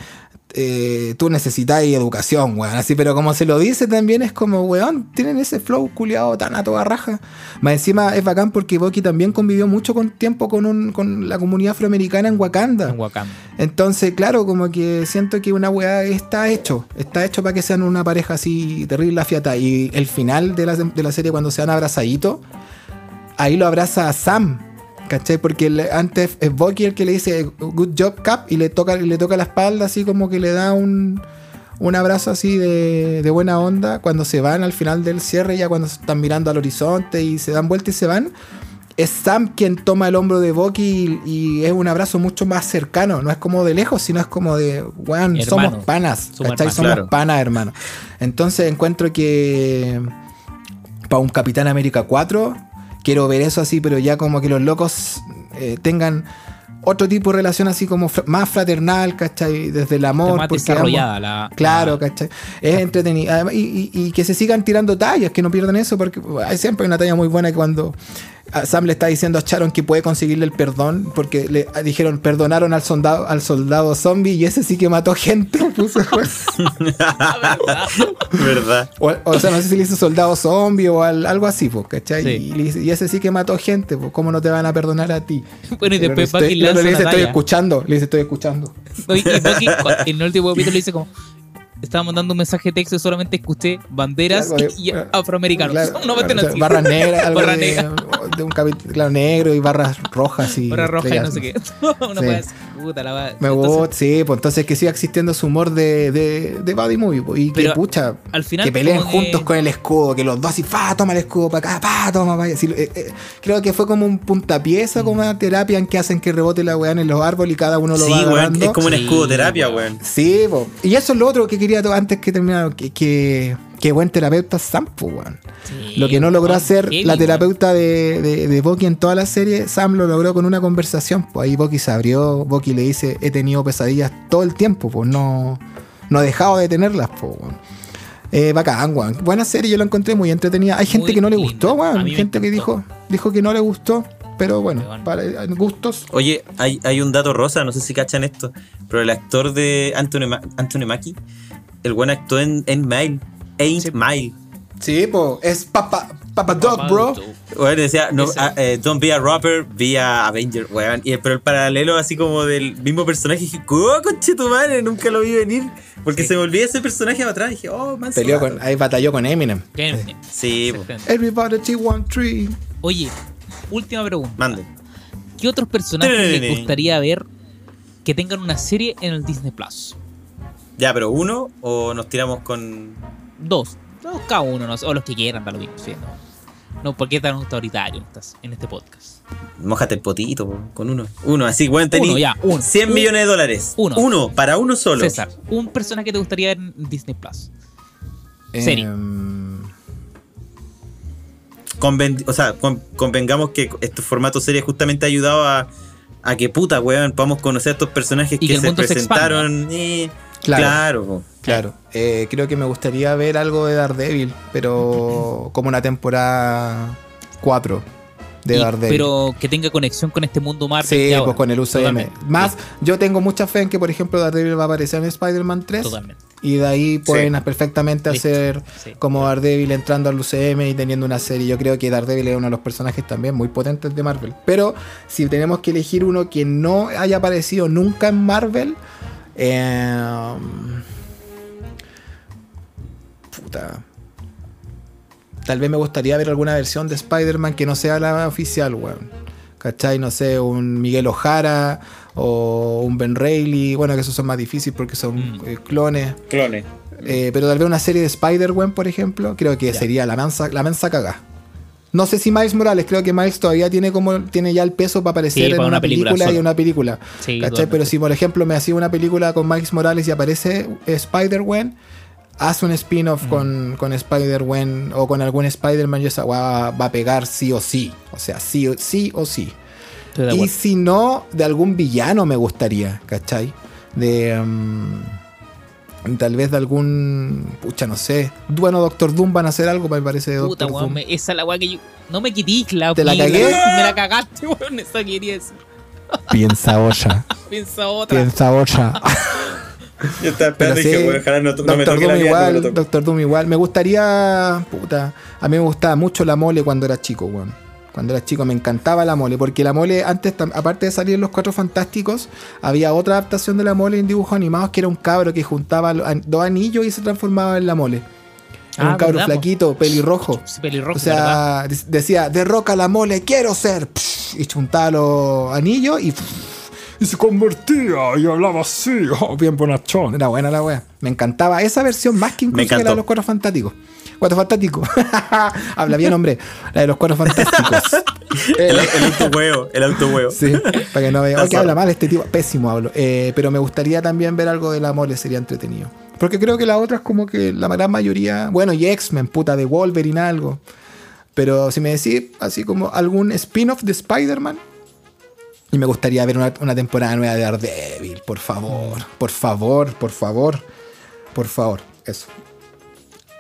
S3: eh, tú necesitas educación, weón. Así, pero como se lo dice también es como, weón, tienen ese flow culiado tan a toda raja. Más encima es bacán porque Bucky también convivió mucho con tiempo con, un, con la comunidad afroamericana en Wakanda.
S1: En Wakanda.
S3: Entonces, claro, como que siento que una weá está hecho. Está hecho para que sean una pareja así terrible afiata. Y el final de la, de la serie, cuando se dan abrazaditos, ahí lo abraza a Sam. ¿Cachai? Porque le- antes es Bucky el que le dice good job Cap y le toca, le toca la espalda así como que le da un, un abrazo así de, de buena onda cuando se van al final del cierre, ya cuando están mirando al horizonte y se dan vuelta y se van. Es Sam quien toma el hombro de Bucky y, y es un abrazo mucho más cercano. No es como de lejos, sino es como de, weón, somos panas.
S1: Somos.
S3: Somos
S2: Claro.
S3: panas, hermano. Entonces encuentro que para un Capitán América 4 quiero ver eso así, pero ya como que los locos eh, tengan otro tipo de relación así como más fraternal, ¿cachai? Desde el amor.
S1: más desarrollada la.
S3: Claro,
S1: la-
S3: ¿cachai? Es entretenido. Además, Y, y- y que se sigan tirando tallas, que no pierdan eso, porque hay siempre una talla muy buena que cuando Sam le está diciendo a Sharon que puede conseguirle el perdón, porque le dijeron perdonaron al soldado, al soldado zombie y ese sí que mató gente. puso,
S2: ¿Verdad?
S3: o, o sea, no sé si le hizo soldado zombie o al- algo así, pues, ¿cachai?
S1: Sí.
S3: Y, le dice, y ese sí que mató gente, pues, ¿cómo no te van a perdonar a ti?
S1: Bueno, y
S3: Pero
S1: después
S3: le
S1: Bucky
S3: estoy-
S1: lanza
S3: le
S1: una
S3: dice, estoy escuchando, le dice, estoy escuchando.
S1: Y Bucky, en el último capítulo le dice como. Estaba mandando un mensaje de texto, solamente escuché banderas
S3: de-
S1: y, y afroamericanos.
S3: Claro,
S1: no
S3: claro, o sea, negras, algo
S1: Barra
S3: de,
S1: negra.
S3: De un capítulo claro, negro y barras rojas y
S1: Barra roja y no sé qué. Una
S3: Sí.
S1: así, puta la wea.
S3: Me
S1: Entonces,
S3: gusta, sí, pues entonces que siga existiendo su humor de, de, de Buddy Movie, pues, y que pucha,
S1: al final
S3: que peleen
S1: que-
S3: juntos con el escudo, que los dos así, pa, toma el escudo para acá, pa, toma para allá. Eh, eh, creo que fue como un puntapieza, como una terapia en que hacen que rebote la weá en los árboles y cada uno lo
S2: Sí,
S3: va
S2: weón.
S3: agarrando.
S2: Es como una
S1: Sí,
S2: escudoterapia,
S1: weón.
S3: Sí, po. y eso es lo otro que quería antes que terminar, que, que, que buen terapeuta Sam, weón.
S1: sí,
S3: Lo que no logró hacer
S1: heavy,
S3: la terapeuta de, de, de Bucky en toda la serie, Sam lo logró con una conversación. Pues ahí Bucky se abrió, Bucky le dice, he tenido pesadillas todo el tiempo, pues no, no he dejado de tenerlas, pues. weón. Eh, bacán, weón. Buena serie, yo la encontré muy entretenida. Hay gente
S1: Muy
S3: que no le gustó, weón. Gente que dijo, dijo que no le gustó. Pero bueno, para gustos.
S2: Oye, hay, hay un dato rosa, no sé si cachan esto, pero el actor de Anthony, Ma- Anthony Mackie, el buen actuó en, en Mile, Ain't
S1: Sí.
S2: Mile.
S3: Sí, pues, es Papa, Papa Dog, bro.
S2: Bueno, decía, no,
S1: Ese.
S2: ah, eh, don't be a rapper, be a Avenger, weón. Y, pero el paralelo así como del mismo personaje, dije, ¡oh, conche tu madre! Nunca lo vi venir. Porque
S1: Sí.
S2: se me olvidó ese personaje para atrás. Dije, oh, man.
S3: Peleó con, ahí batalló con Eminem.
S1: Bien,
S2: Sí, po.
S3: Everybody T13.
S1: Oye, última pregunta.
S2: mande.
S1: ¿Qué otros personajes les gustaría ver que tengan una serie en el Disney Plus?
S2: Ya, pero uno o nos tiramos con.
S1: Dos. Dos cada uno, no sé, o los que quieran, da lo mismo. sí, no. no, ¿por qué tan autoritario en, este podcast?
S2: Mójate el potito po, con uno. Uno, así, weón, tení
S1: Uno, ya, uno.
S2: 100
S1: Un-
S2: millones de dólares.
S1: Uno.
S2: Uno, para uno solo.
S1: César, un personaje que te gustaría ver en Disney Plus. Serie.
S3: Em,
S2: Conven- o sea, con- convengamos que este formato serie justamente ha ayudado a, a que puta, weón, podamos conocer a estos personajes
S1: Y
S2: que, se
S1: se
S2: presentaron. eh,
S3: Claro.
S2: claro.
S3: eh, creo que me gustaría ver algo de Daredevil, pero como una temporada 4 de
S1: Y-
S3: Daredevil.
S1: pero que tenga conexión con este mundo Marvel.
S3: sí,
S1: ahora.
S3: pues con el UCM.
S1: Totalmente.
S3: Más, yo tengo mucha fe en que, por ejemplo, Daredevil va a aparecer en Spider-Man 3.
S1: Totalmente.
S3: Y de ahí pueden perfectamente
S1: Listo.
S3: hacer
S1: Sí.
S3: como Daredevil entrando al UCM y teniendo una serie. Yo creo que Daredevil es uno de los personajes también muy potentes de Marvel. Pero si tenemos que elegir uno que no haya aparecido nunca en Marvel, eh, puta. Tal vez me gustaría ver alguna versión de Spider-Man que no sea la oficial, weón. ¿Cachai? No sé, un Miguel Ojara o un Ben Reilly. Bueno, que esos son más difíciles porque son
S1: Mm.
S3: eh, clones.
S2: Clones.
S3: Eh, pero tal vez una serie de Spider-Man, por ejemplo, creo que
S1: Ya.
S3: sería la mansa, la mansa cagá. No sé si Miles Morales, creo que Miles todavía tiene como tiene ya el peso para aparecer
S1: Sí,
S3: en
S1: para
S3: una,
S1: una película
S3: película, y una película.
S1: Sí.
S3: Pero si por ejemplo me hacía una película con Miles Morales y aparece eh, Spider-Man, haz un spin-off
S1: Mm.
S3: con, con Spider-Man o con algún Spider-Man y esa weá va a pegar sí o sí. O sea, sí o sí. O sí. Y si no, de algún villano me gustaría, ¿cachai? De. mm, tal vez de algún. Pucha, no sé. Bueno, Doctor Doom van a hacer algo, me parece. de
S1: Puta,
S3: Doctor
S1: weón,
S3: Doom.
S1: me- esa es la weá que yo. No me quitéis la
S3: ¿Te la cagué?
S1: Me la cagaste, weón. Esa quería decir.
S3: Piensa olla.
S1: Piensa otra.
S3: Piensa olla.
S2: Yo estaba esperando
S3: sí,
S2: dije, ojalá no, no me
S3: Doctor
S2: toque
S3: Doom
S2: no me lo
S3: igual. Doctor Doom igual. Me gustaría, puta, a mí me gustaba mucho la mole cuando era chico, weón. Cuando era chico me encantaba la mole, porque la mole antes, aparte de salir en Los Cuatro Fantásticos, había otra adaptación de la mole en dibujos animados que era un cabro que juntaba dos anillos y se transformaba en la mole. Era
S1: Ah,
S3: un cabro
S1: verdad,
S3: flaquito, pelirrojo.
S1: Pelirrojo,
S3: O sea, de- decía, derroca la mole, quiero ser. Y chuntaba los anillos y, y se convertía y hablaba así. oh, bien bonachón. Era buena la wea. Me encantaba esa versión más que incluso que la de los cuatro fantásticos. Cuatro fantásticos. Habla bien, hombre. La de los cuatro fantásticos.
S2: El, el autohuevo, el autohuevo.
S3: Sí, para que no vea. Que habla mal este tipo. Pésimo hablo. Eh, pero me gustaría también ver algo de la mole, sería entretenido. Porque creo que las otras, como que la gran mayoría. Bueno, y X-Men, puta, de Wolverine, algo. Pero si me decís, así como algún spin-off de Spider-Man. Y me gustaría ver una, una temporada nueva de Daredevil, por favor. Por favor, por favor. Por favor. Eso.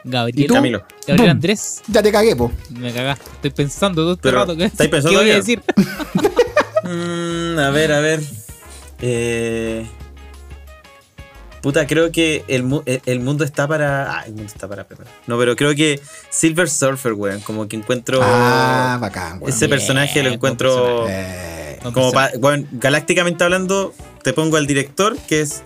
S1: Gabriel,
S3: ¿Y tú?
S2: Camilo.
S1: Gabriel. Andrés,
S3: Ya te cagué, po.
S1: me cagaste. Estoy pensando todo este
S2: Pero,
S1: rato. ¿Qué,
S2: ¿estáis pensando
S1: ¿qué voy a decir?
S2: Mm, a ver, a ver. Eh, puta, creo que el, mu- el- mundo está para. Ah, el mundo está para preparar. No, pero creo que Silver Surfer, weón. Como que encuentro.
S3: Ah, bacán, weón.
S2: ese personaje lo encuentro.
S3: Eh,
S2: Como pa- bueno, galácticamente hablando, te pongo al director, que es.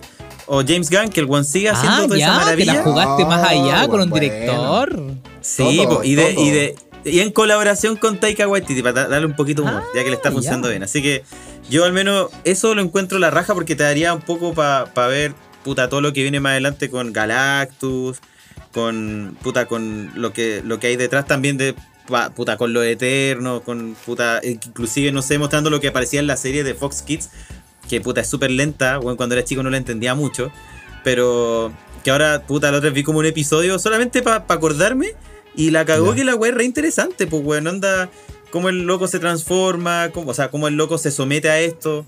S2: O James Gunn, que el one sigue haciendo
S1: Ah,
S2: toda esa
S1: ya, te
S2: maravilla.
S1: la jugaste más allá
S3: Ah,
S1: con un
S3: bueno.
S1: director.
S2: Sí,
S3: Todo,
S2: po, y, de, y de y en colaboración con Taika Waititi para da- darle un poquito de humor,
S1: Ah,
S2: ya que le está
S1: ya.
S2: funcionando bien. Así que yo al menos eso lo encuentro la raja porque te daría un poco para ver puta todo lo que viene más adelante con Galactus, con puta con lo que lo que hay detrás también de pa- puta con lo eterno, con puta inclusive no sé mostrando lo que aparecía en la serie de Fox Kids, que puta es súper lenta, bueno, cuando era chico no la entendía mucho, pero que ahora puta la otra vez vi como un episodio solamente para acordarme y la cagó
S3: Ya.
S2: que la weá es re interesante, pues weón, anda cómo el loco se transforma, cómo, o sea, cómo el loco se somete a esto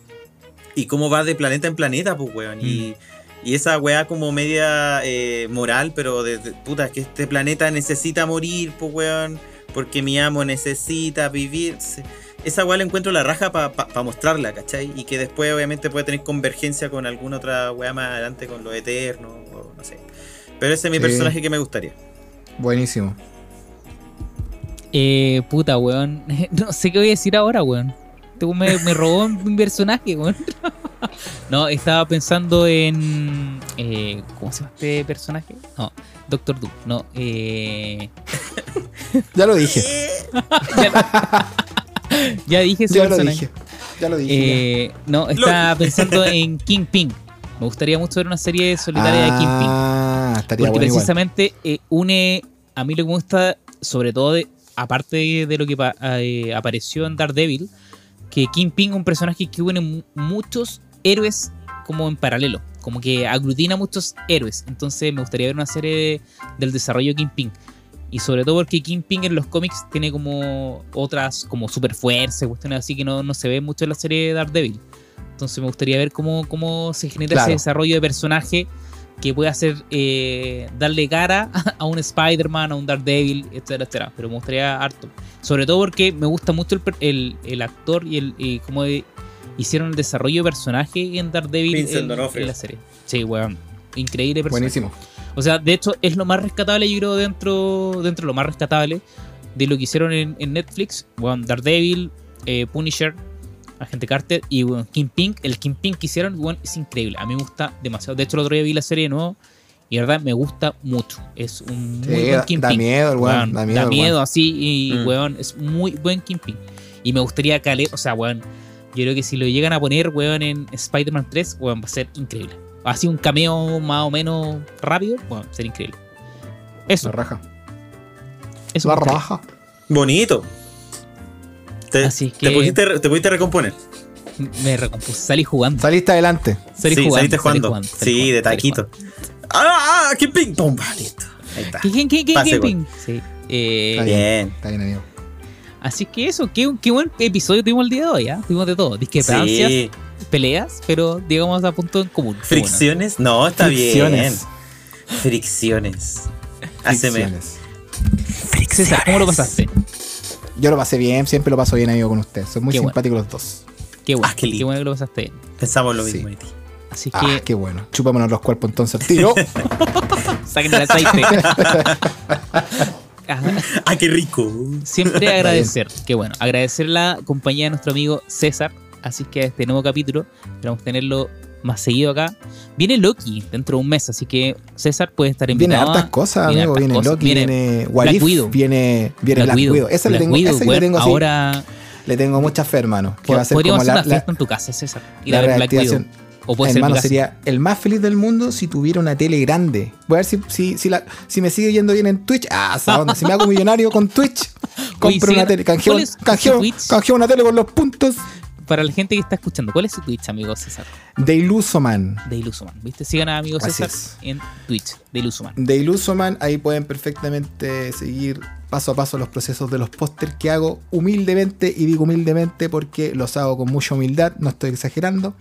S2: y cómo va de planeta en planeta, pues weón. Y, y esa weá como media eh, moral, pero de, de- puta, es que este planeta necesita morir, pues weón, porque mi amo necesita vivir. Esa weá la encuentro la raja para mostrarla, ¿cachai? Y que después obviamente puede tener convergencia con alguna otra weá más adelante, con lo eterno, o no sé. Pero ese es mi
S3: Sí.
S2: personaje que me gustaría.
S3: Buenísimo.
S1: Eh, puta, weón. No sé qué voy a decir ahora, weón. Tú me, me robó mi personaje, weón. No, estaba pensando en. eh, ¿Cómo se llama este personaje? No, Doctor Doom. No, eh.
S3: Ya lo dije.
S1: Ya, ya dije ese
S3: Ya lo
S1: personaje.
S3: dije. Ya lo dije.
S1: Eh, no, estaba pensando en Kingpin. Me gustaría mucho ver una serie solitaria de Kingpin.
S3: Ah, estaría
S1: Porque
S3: bueno
S1: precisamente eh, une a mí lo que me gusta, sobre todo de, aparte de, de lo que pa- eh, apareció en Daredevil, que Kingpin es un personaje que une mu- muchos héroes como en paralelo, como que aglutina muchos héroes. Entonces me gustaría ver una serie del desarrollo de Kingpin. Y sobre todo porque Kingpin en los cómics tiene como otras, como super fuerza, cuestiones así que no, no se ve mucho en la serie de Daredevil. Entonces me gustaría ver cómo, cómo se genera
S3: Claro.
S1: ese desarrollo de personaje que puede hacer eh, darle cara a un Spider-Man, a un Daredevil, etcétera, etcétera. Pero me gustaría harto. Sobre todo porque me gusta mucho el, per- el, el actor y, el, y cómo de- hicieron el desarrollo de personaje en Daredevil en, en la serie. Sí, weón. Increíble personaje.
S3: Buenísimo.
S1: O sea, de hecho, es lo más rescatable, yo creo, dentro, dentro de lo más rescatable de lo que hicieron en, en Netflix. Bueno, Daredevil, eh, Punisher, Agente Carter y bueno, Kingpin. El Kingpin que hicieron bueno, es increíble. A mí me gusta demasiado. De hecho, el otro día vi la serie de nuevo y la verdad me gusta mucho. Es un muy
S3: Sí,
S1: buen
S3: da,
S1: Kingpin.
S3: da miedo el weón.
S1: Weón,
S3: Da miedo. el weón.
S1: así y
S2: Mm.
S1: weón, es muy buen Kingpin. Y me gustaría cale, o sea, weón, yo creo que si lo llegan a poner, weón, en Spider-Man 3, weón, va a ser increíble. Así un cameo más o menos rápido, weón, va a ser increíble. Eso,
S3: La raja.
S1: eso
S3: La raja.
S2: Bonito. Te,
S1: Así
S2: te
S1: que-
S2: pusiste, te pudiste recomponer.
S1: Me recompuse, salí jugando.
S3: Saliste adelante.
S1: Salí
S2: sí,
S1: jugando,
S2: saliste
S1: salí
S2: jugando.
S1: salí
S2: sí,
S1: jugando,
S2: de taquito. ¡Ah! ah ¡Qué ping! ¡Pum! Listo. Ahí está.
S1: ¿Qué, qué, qué, qué,
S2: Pase
S1: qué,
S2: gol.
S1: ping? Sí. Eh,
S3: Está bien.
S2: Bien.
S3: Está bien, amigo.
S1: Así que eso, qué, qué buen episodio tuvimos el día de hoy, ¿ah? Tuvimos de todo. Discrepancias,
S2: Sí.
S1: Peleas, pero digamos a punto en común.
S2: Fricciones. No, está bien.
S3: Fricciones.
S2: Fricciones. Haceme.
S3: Fricciones.
S1: César, ¿cómo lo pasaste?
S3: Yo lo pasé bien, siempre lo paso bien, amigo, con usted. Son muy
S1: Qué bueno.
S3: simpáticos los dos.
S1: Qué bueno,
S2: Ah, qué
S1: bueno que lo pasaste bien.
S2: Pensamos lo
S3: Sí.
S2: mismo de ti.
S1: Así
S3: Ah,
S1: que
S3: qué bueno. Chúpamonos los cuerpos entonces al tiro.
S1: saquen el aceite. ¡Ah,
S2: qué rico!
S1: Siempre agradecer, qué bueno, agradecer la compañía de nuestro amigo César. Así que este nuevo capítulo, esperamos tenerlo más seguido acá. Viene Loki dentro de un mes, así que César puede estar
S3: Viene
S1: invitado.
S3: hartas cosas,
S1: viene
S3: amigo. Viene
S1: cosas.
S3: Loki,
S1: Viene
S3: viene
S1: Black
S3: What If,
S1: Widow.
S3: viene, viene Black, Widow. Esa le tengo,
S1: Widow,
S3: esa le
S1: weón,
S3: tengo así,
S1: ahora
S3: le tengo mucha fe, hermano. Que va a ser
S1: podríamos
S3: como
S1: hacer
S3: la,
S1: una
S3: la,
S1: fiesta en tu casa, César. Ir
S3: la
S1: a ver Black Widow. O puede ser
S3: hermano,
S1: casa.
S3: sería el más feliz del mundo si tuviera una tele grande. Voy a ver si, si, si, la, si me sigue yendo bien en Twitch. Ah, onda. Si me hago millonario con Twitch, compro una tele. Canjeo,
S1: ¿cuál es tu
S3: canjeo- canjeo una tele con los puntos
S1: Para la gente que está escuchando, ¿cuál es su Twitch, amigo César?
S3: de Ilusoman.
S1: De Ilusoman. ¿Viste? Sigan a amigo César en Twitch de Ilusoman.
S3: De Ilusoman, ahí pueden perfectamente seguir paso a paso los procesos de los pósters que hago humildemente, y digo humildemente porque los hago con mucha humildad, no estoy exagerando.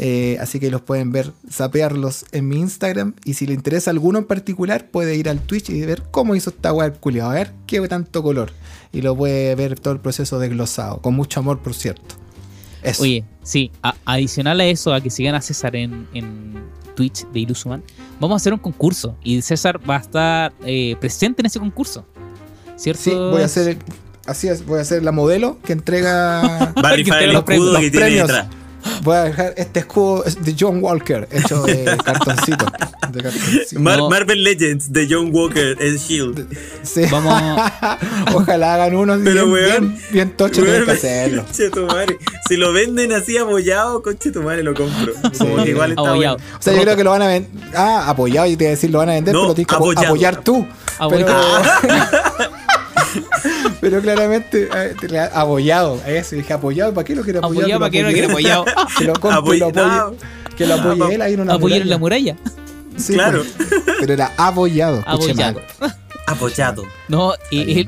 S3: Eh, así que los pueden ver, sapearlos en mi Instagram. Y si le interesa alguno en particular, puede ir al Twitch y ver cómo hizo esta web culiado. A ver qué tanto color. Y lo puede ver todo el proceso desglosado. Con mucho amor, por cierto. Eso.
S1: Oye, sí, a- adicional a eso, a que sigan a César en, en Twitch de Ilusuman, vamos a hacer un concurso y César va a estar eh, presente en ese concurso. ¿Cierto?
S3: sí, voy a hacer. Así es, voy a ser la modelo que entrega.
S2: Va a
S1: Que
S2: el
S1: los
S2: escudo
S3: los
S2: que tiene
S3: premios. Voy a dejar este escudo es de John Walker, hecho de cartoncito. De cartoncito.
S2: Mar-
S1: No.
S2: Marvel Legends de John Walker, el Shield.
S3: Sí.
S1: Vamos-
S3: Ojalá hagan uno
S2: Pero,
S3: bien,
S2: weón,
S3: bien, bien tocho, tienen que hacerlo.
S2: Si lo venden así apoyado, conche tu madre, lo compro. Como que igual está
S1: Abollado.
S2: bueno.
S3: O sea, yo creo que lo van a vender. Ah, apoyado, yo te iba a decir, lo van a vender,
S2: No,
S3: pero lo tienes que
S2: apoyado.
S3: apoyar tú. Pero,
S1: Abollado.
S3: pero claramente, eh, abollado. Eso, dije apoyado, ¿para qué lo quiere apoyar?
S1: Apoyado, ¿para qué no quiere apoyado?
S3: Que lo compre, lo
S2: Apoyado.
S3: apoye. Que lo apoye él ahí en una
S1: Apoyar en la
S3: muralla. Sí,
S2: Claro.
S3: pues. Pero era apoyado.
S1: Apoyado.
S2: Apoyado.
S1: No, eh,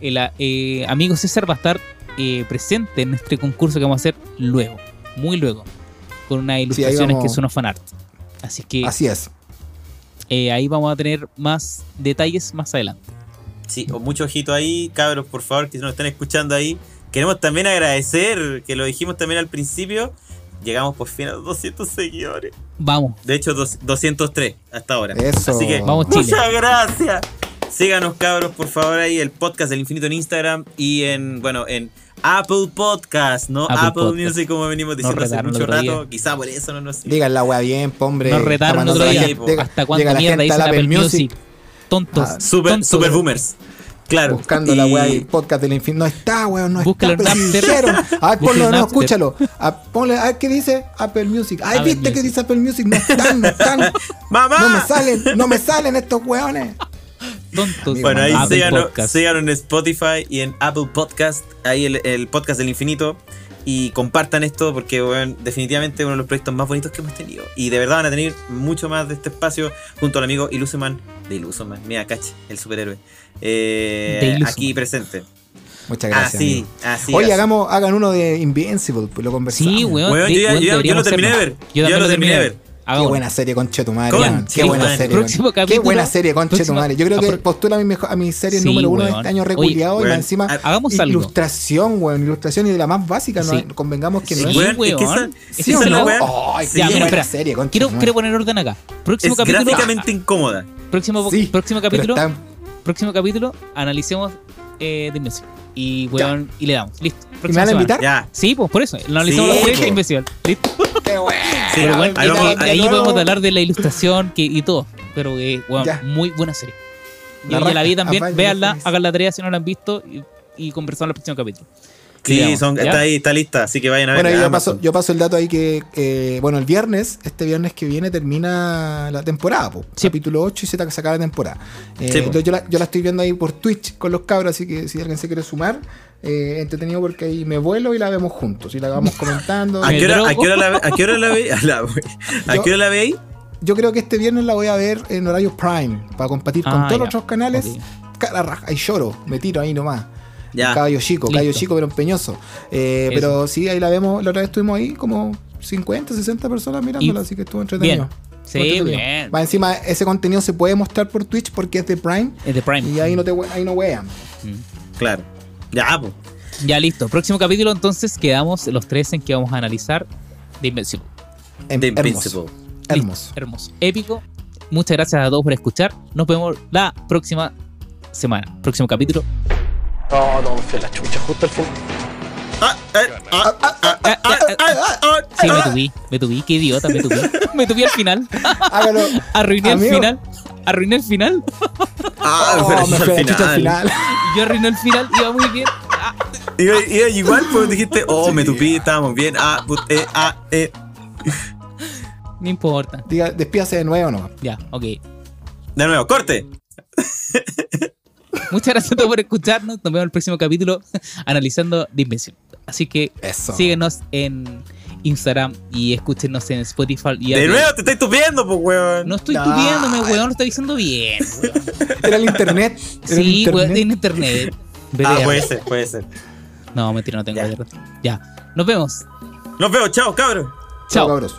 S1: el, el, eh, amigo César va a estar eh, presente en este concurso que vamos a hacer luego, muy luego, con unas ilustraciones
S3: vamos-
S1: que son unos fanart. Así que
S3: Así es.
S1: eh, ahí vamos a tener más detalles más adelante.
S2: Sí, o mucho ojito ahí, cabros, por favor, que nos están escuchando ahí. Queremos también agradecer, que lo dijimos también al principio, llegamos por fin a los 200 seguidores.
S1: Vamos,
S2: De hecho, dos- 203 hasta ahora.
S3: Eso.
S2: Así que,
S1: Vamos, Chile.
S2: muchas gracias. Síganos, cabros, por favor, ahí el podcast del infinito en Instagram y en, bueno, en Apple Podcast, no
S1: Apple
S2: Apple,
S1: Podcast.
S2: Music, como venimos diciendo hace mucho rato.
S1: día.
S2: Quizá por eso no nos
S3: Digan la weá bien, hombre.
S1: nos retaron otro día.
S3: gente-
S1: ¿Hasta cuándo
S3: la
S1: mierda
S3: la
S1: Apple
S3: Apple
S1: Music? Tontos.
S3: Ah,
S2: Super,
S1: tontos.
S2: super boomers. Claro.
S3: Buscando
S2: Y-
S3: la weá y podcast del infinito. No está, weón, no
S1: Búscalo
S3: está.
S1: en
S3: Pero. A ver, ponlo, no, escúchalo. A, ponle, a ver qué dice Apple Music. Ay,
S1: Apple
S3: viste que dice Apple Music. No están, no están.
S2: ¡Mamá!
S3: No me salen, no me salen estos weones.
S1: Tontos.
S2: Bueno, ahí síganos, síganos en Spotify y en Apple Podcast, ahí el, el podcast del infinito. Y compartan esto porque bueno, definitivamente es uno de los proyectos más bonitos que hemos tenido. Y de verdad van a tener mucho más de este espacio junto al amigo Ilusoman, de Ilusoman, mira, cache, el superhéroe. eh,
S1: De Ilusoman.
S2: aquí presente.
S3: Muchas gracias.
S2: Así,
S3: amigo.
S2: así.
S3: Oye,
S2: así.
S3: hagamos, hagan uno de Invincible, pues lo conversamos.
S1: Sí, weón.
S2: Yo ya- yo yo lo terminé de ver.
S1: Yo
S2: lo
S1: lo terminé de ver.
S3: Qué buena serie, conchetumare.
S2: Con-
S3: weón. Qué
S2: sí,
S3: buena
S2: man.
S3: serie. Qué buena serie, conchetumare. Yo creo que postula a mi, mejor- a mi serie
S1: Sí,
S3: número uno de este año
S1: Oye,
S3: reculiado y encima.
S2: ha-
S1: Hagamos algo.
S3: Ilustración, weón. Ilustración y de la más básica. Convengamos que
S1: Sí,
S3: no es.
S2: Weón, es que esa-
S1: weón.
S2: esa
S3: ¿Sí
S1: espera.
S3: serie,
S1: Quiero, quiero poner orden acá. Próximo
S2: Es
S1: capítulo.
S2: gráficamente incómoda.
S1: Próximo,
S3: Sí,
S1: próximo
S3: pero
S1: capítulo. Próximo capítulo. Analicemos eh, The Music. Y, weón, y le damos. Listo.
S3: ¿Y me
S1: Próxima
S3: van a
S1: semana.
S3: invitar?
S2: Ya.
S1: Sí, pues por eso. Analizamos
S2: Sí,
S1: la serie
S2: po.
S1: de Invencible. Listo.
S3: Qué bueno.
S2: Sí,
S1: Pero,
S2: ahí vamos-
S1: ahí,
S3: no-
S1: podemos hablar de la ilustración que, y todo. Pero, eh, weón,
S3: Ya.
S1: muy buena serie.
S3: La
S1: Yo ya la vi también. Véanla, hagan la tarea si no la han visto y, y conversamos en el próximo capítulo.
S2: Sí, está ahí, está lista, así que vayan a ver.
S3: Bueno, yo paso, yo paso el dato ahí que, eh, bueno, el viernes, este viernes que viene termina la temporada, po.
S1: Sí.
S3: capítulo 8 y se, se acaba la temporada. Eh,
S2: Sí, po.
S3: entonces yo la, yo la estoy viendo ahí por Twitch con los cabros, así que si alguien se quiere sumar, eh, entretenido porque ahí me vuelo y la vemos juntos y la vamos comentando.
S2: ¿A qué hora, a qué hora la, ve- a qué hora la ve? A, la- ¿a
S3: Yo-
S2: qué hora la veis?
S3: yo creo que este viernes la voy a ver en horario Prime para compartir con
S1: Ah,
S3: todos
S1: ya.
S3: los otros canales.
S1: Ok.
S3: Cara raja, ahí lloro, me tiro ahí nomás.
S2: Ya.
S3: Caballo chico, caballo
S1: Listo.
S3: chico, pero empeñoso. Eh, pero sí, ahí la vemos. La otra vez estuvimos ahí como 50, 60 personas mirándola,
S1: Y-
S3: así que estuvo entretenido.
S1: Bien. Sí, bien.
S3: Va encima, ese contenido se puede mostrar por Twitch porque es de Prime.
S1: Es de Prime.
S3: Y ahí no te ahí no wean.
S2: Claro. Ya, pues.
S1: Ya listo. Próximo capítulo, entonces quedamos los tres en que vamos a analizar The Invincible.
S3: Em-
S2: The
S3: hermoso.
S2: Invincible.
S3: Hermoso.
S1: Listo, hermoso. Épico. Muchas gracias a todos por escuchar. Nos vemos la próxima semana. Próximo capítulo.
S5: No, no, me fui a la chucha justo al.
S2: Ah, eh, ah,
S1: Ah, ah, ah, ah,
S2: ah, ah,
S1: Sí, me
S2: ah.
S1: tubí. Me tubí. Qué idiota, me tubí. Me tubí al final.
S3: Hágalo.
S1: Arruiné el final. Arruiné el final.
S2: Ah,
S3: Oh,
S2: pero
S3: me fui
S2: al final.
S3: final.
S1: Yo arruiné el final. Iba muy bien. Ah,
S2: Iba, iba igual, pues dijiste, oh, me tupí, estábamos bien. Ah, eh, ah, eh.
S1: no importa.
S3: Diga, despídase de nuevo nomás.
S1: Ya, ok.
S2: De nuevo, corte.
S1: Muchas gracias a todos por escucharnos. Nos vemos en el próximo capítulo analizando The Invincible. Así que
S3: Eso.
S1: síguenos en Instagram y escúchenos en Spotify. Y
S2: De nuevo te estoy tupiendo, pues, weón.
S1: No estoy
S3: No.
S1: tupiéndome, weón. Lo estoy diciendo bien. weón.
S3: Era el internet. Era el
S1: Sí, weón,
S3: internet.
S1: en internet.
S2: Ah, puede ser, puede ser.
S1: No, mentira, no tengo
S2: Ya.
S1: Ya. Nos vemos.
S2: Nos vemos, chao, cabros.
S1: Chao.
S3: cabros.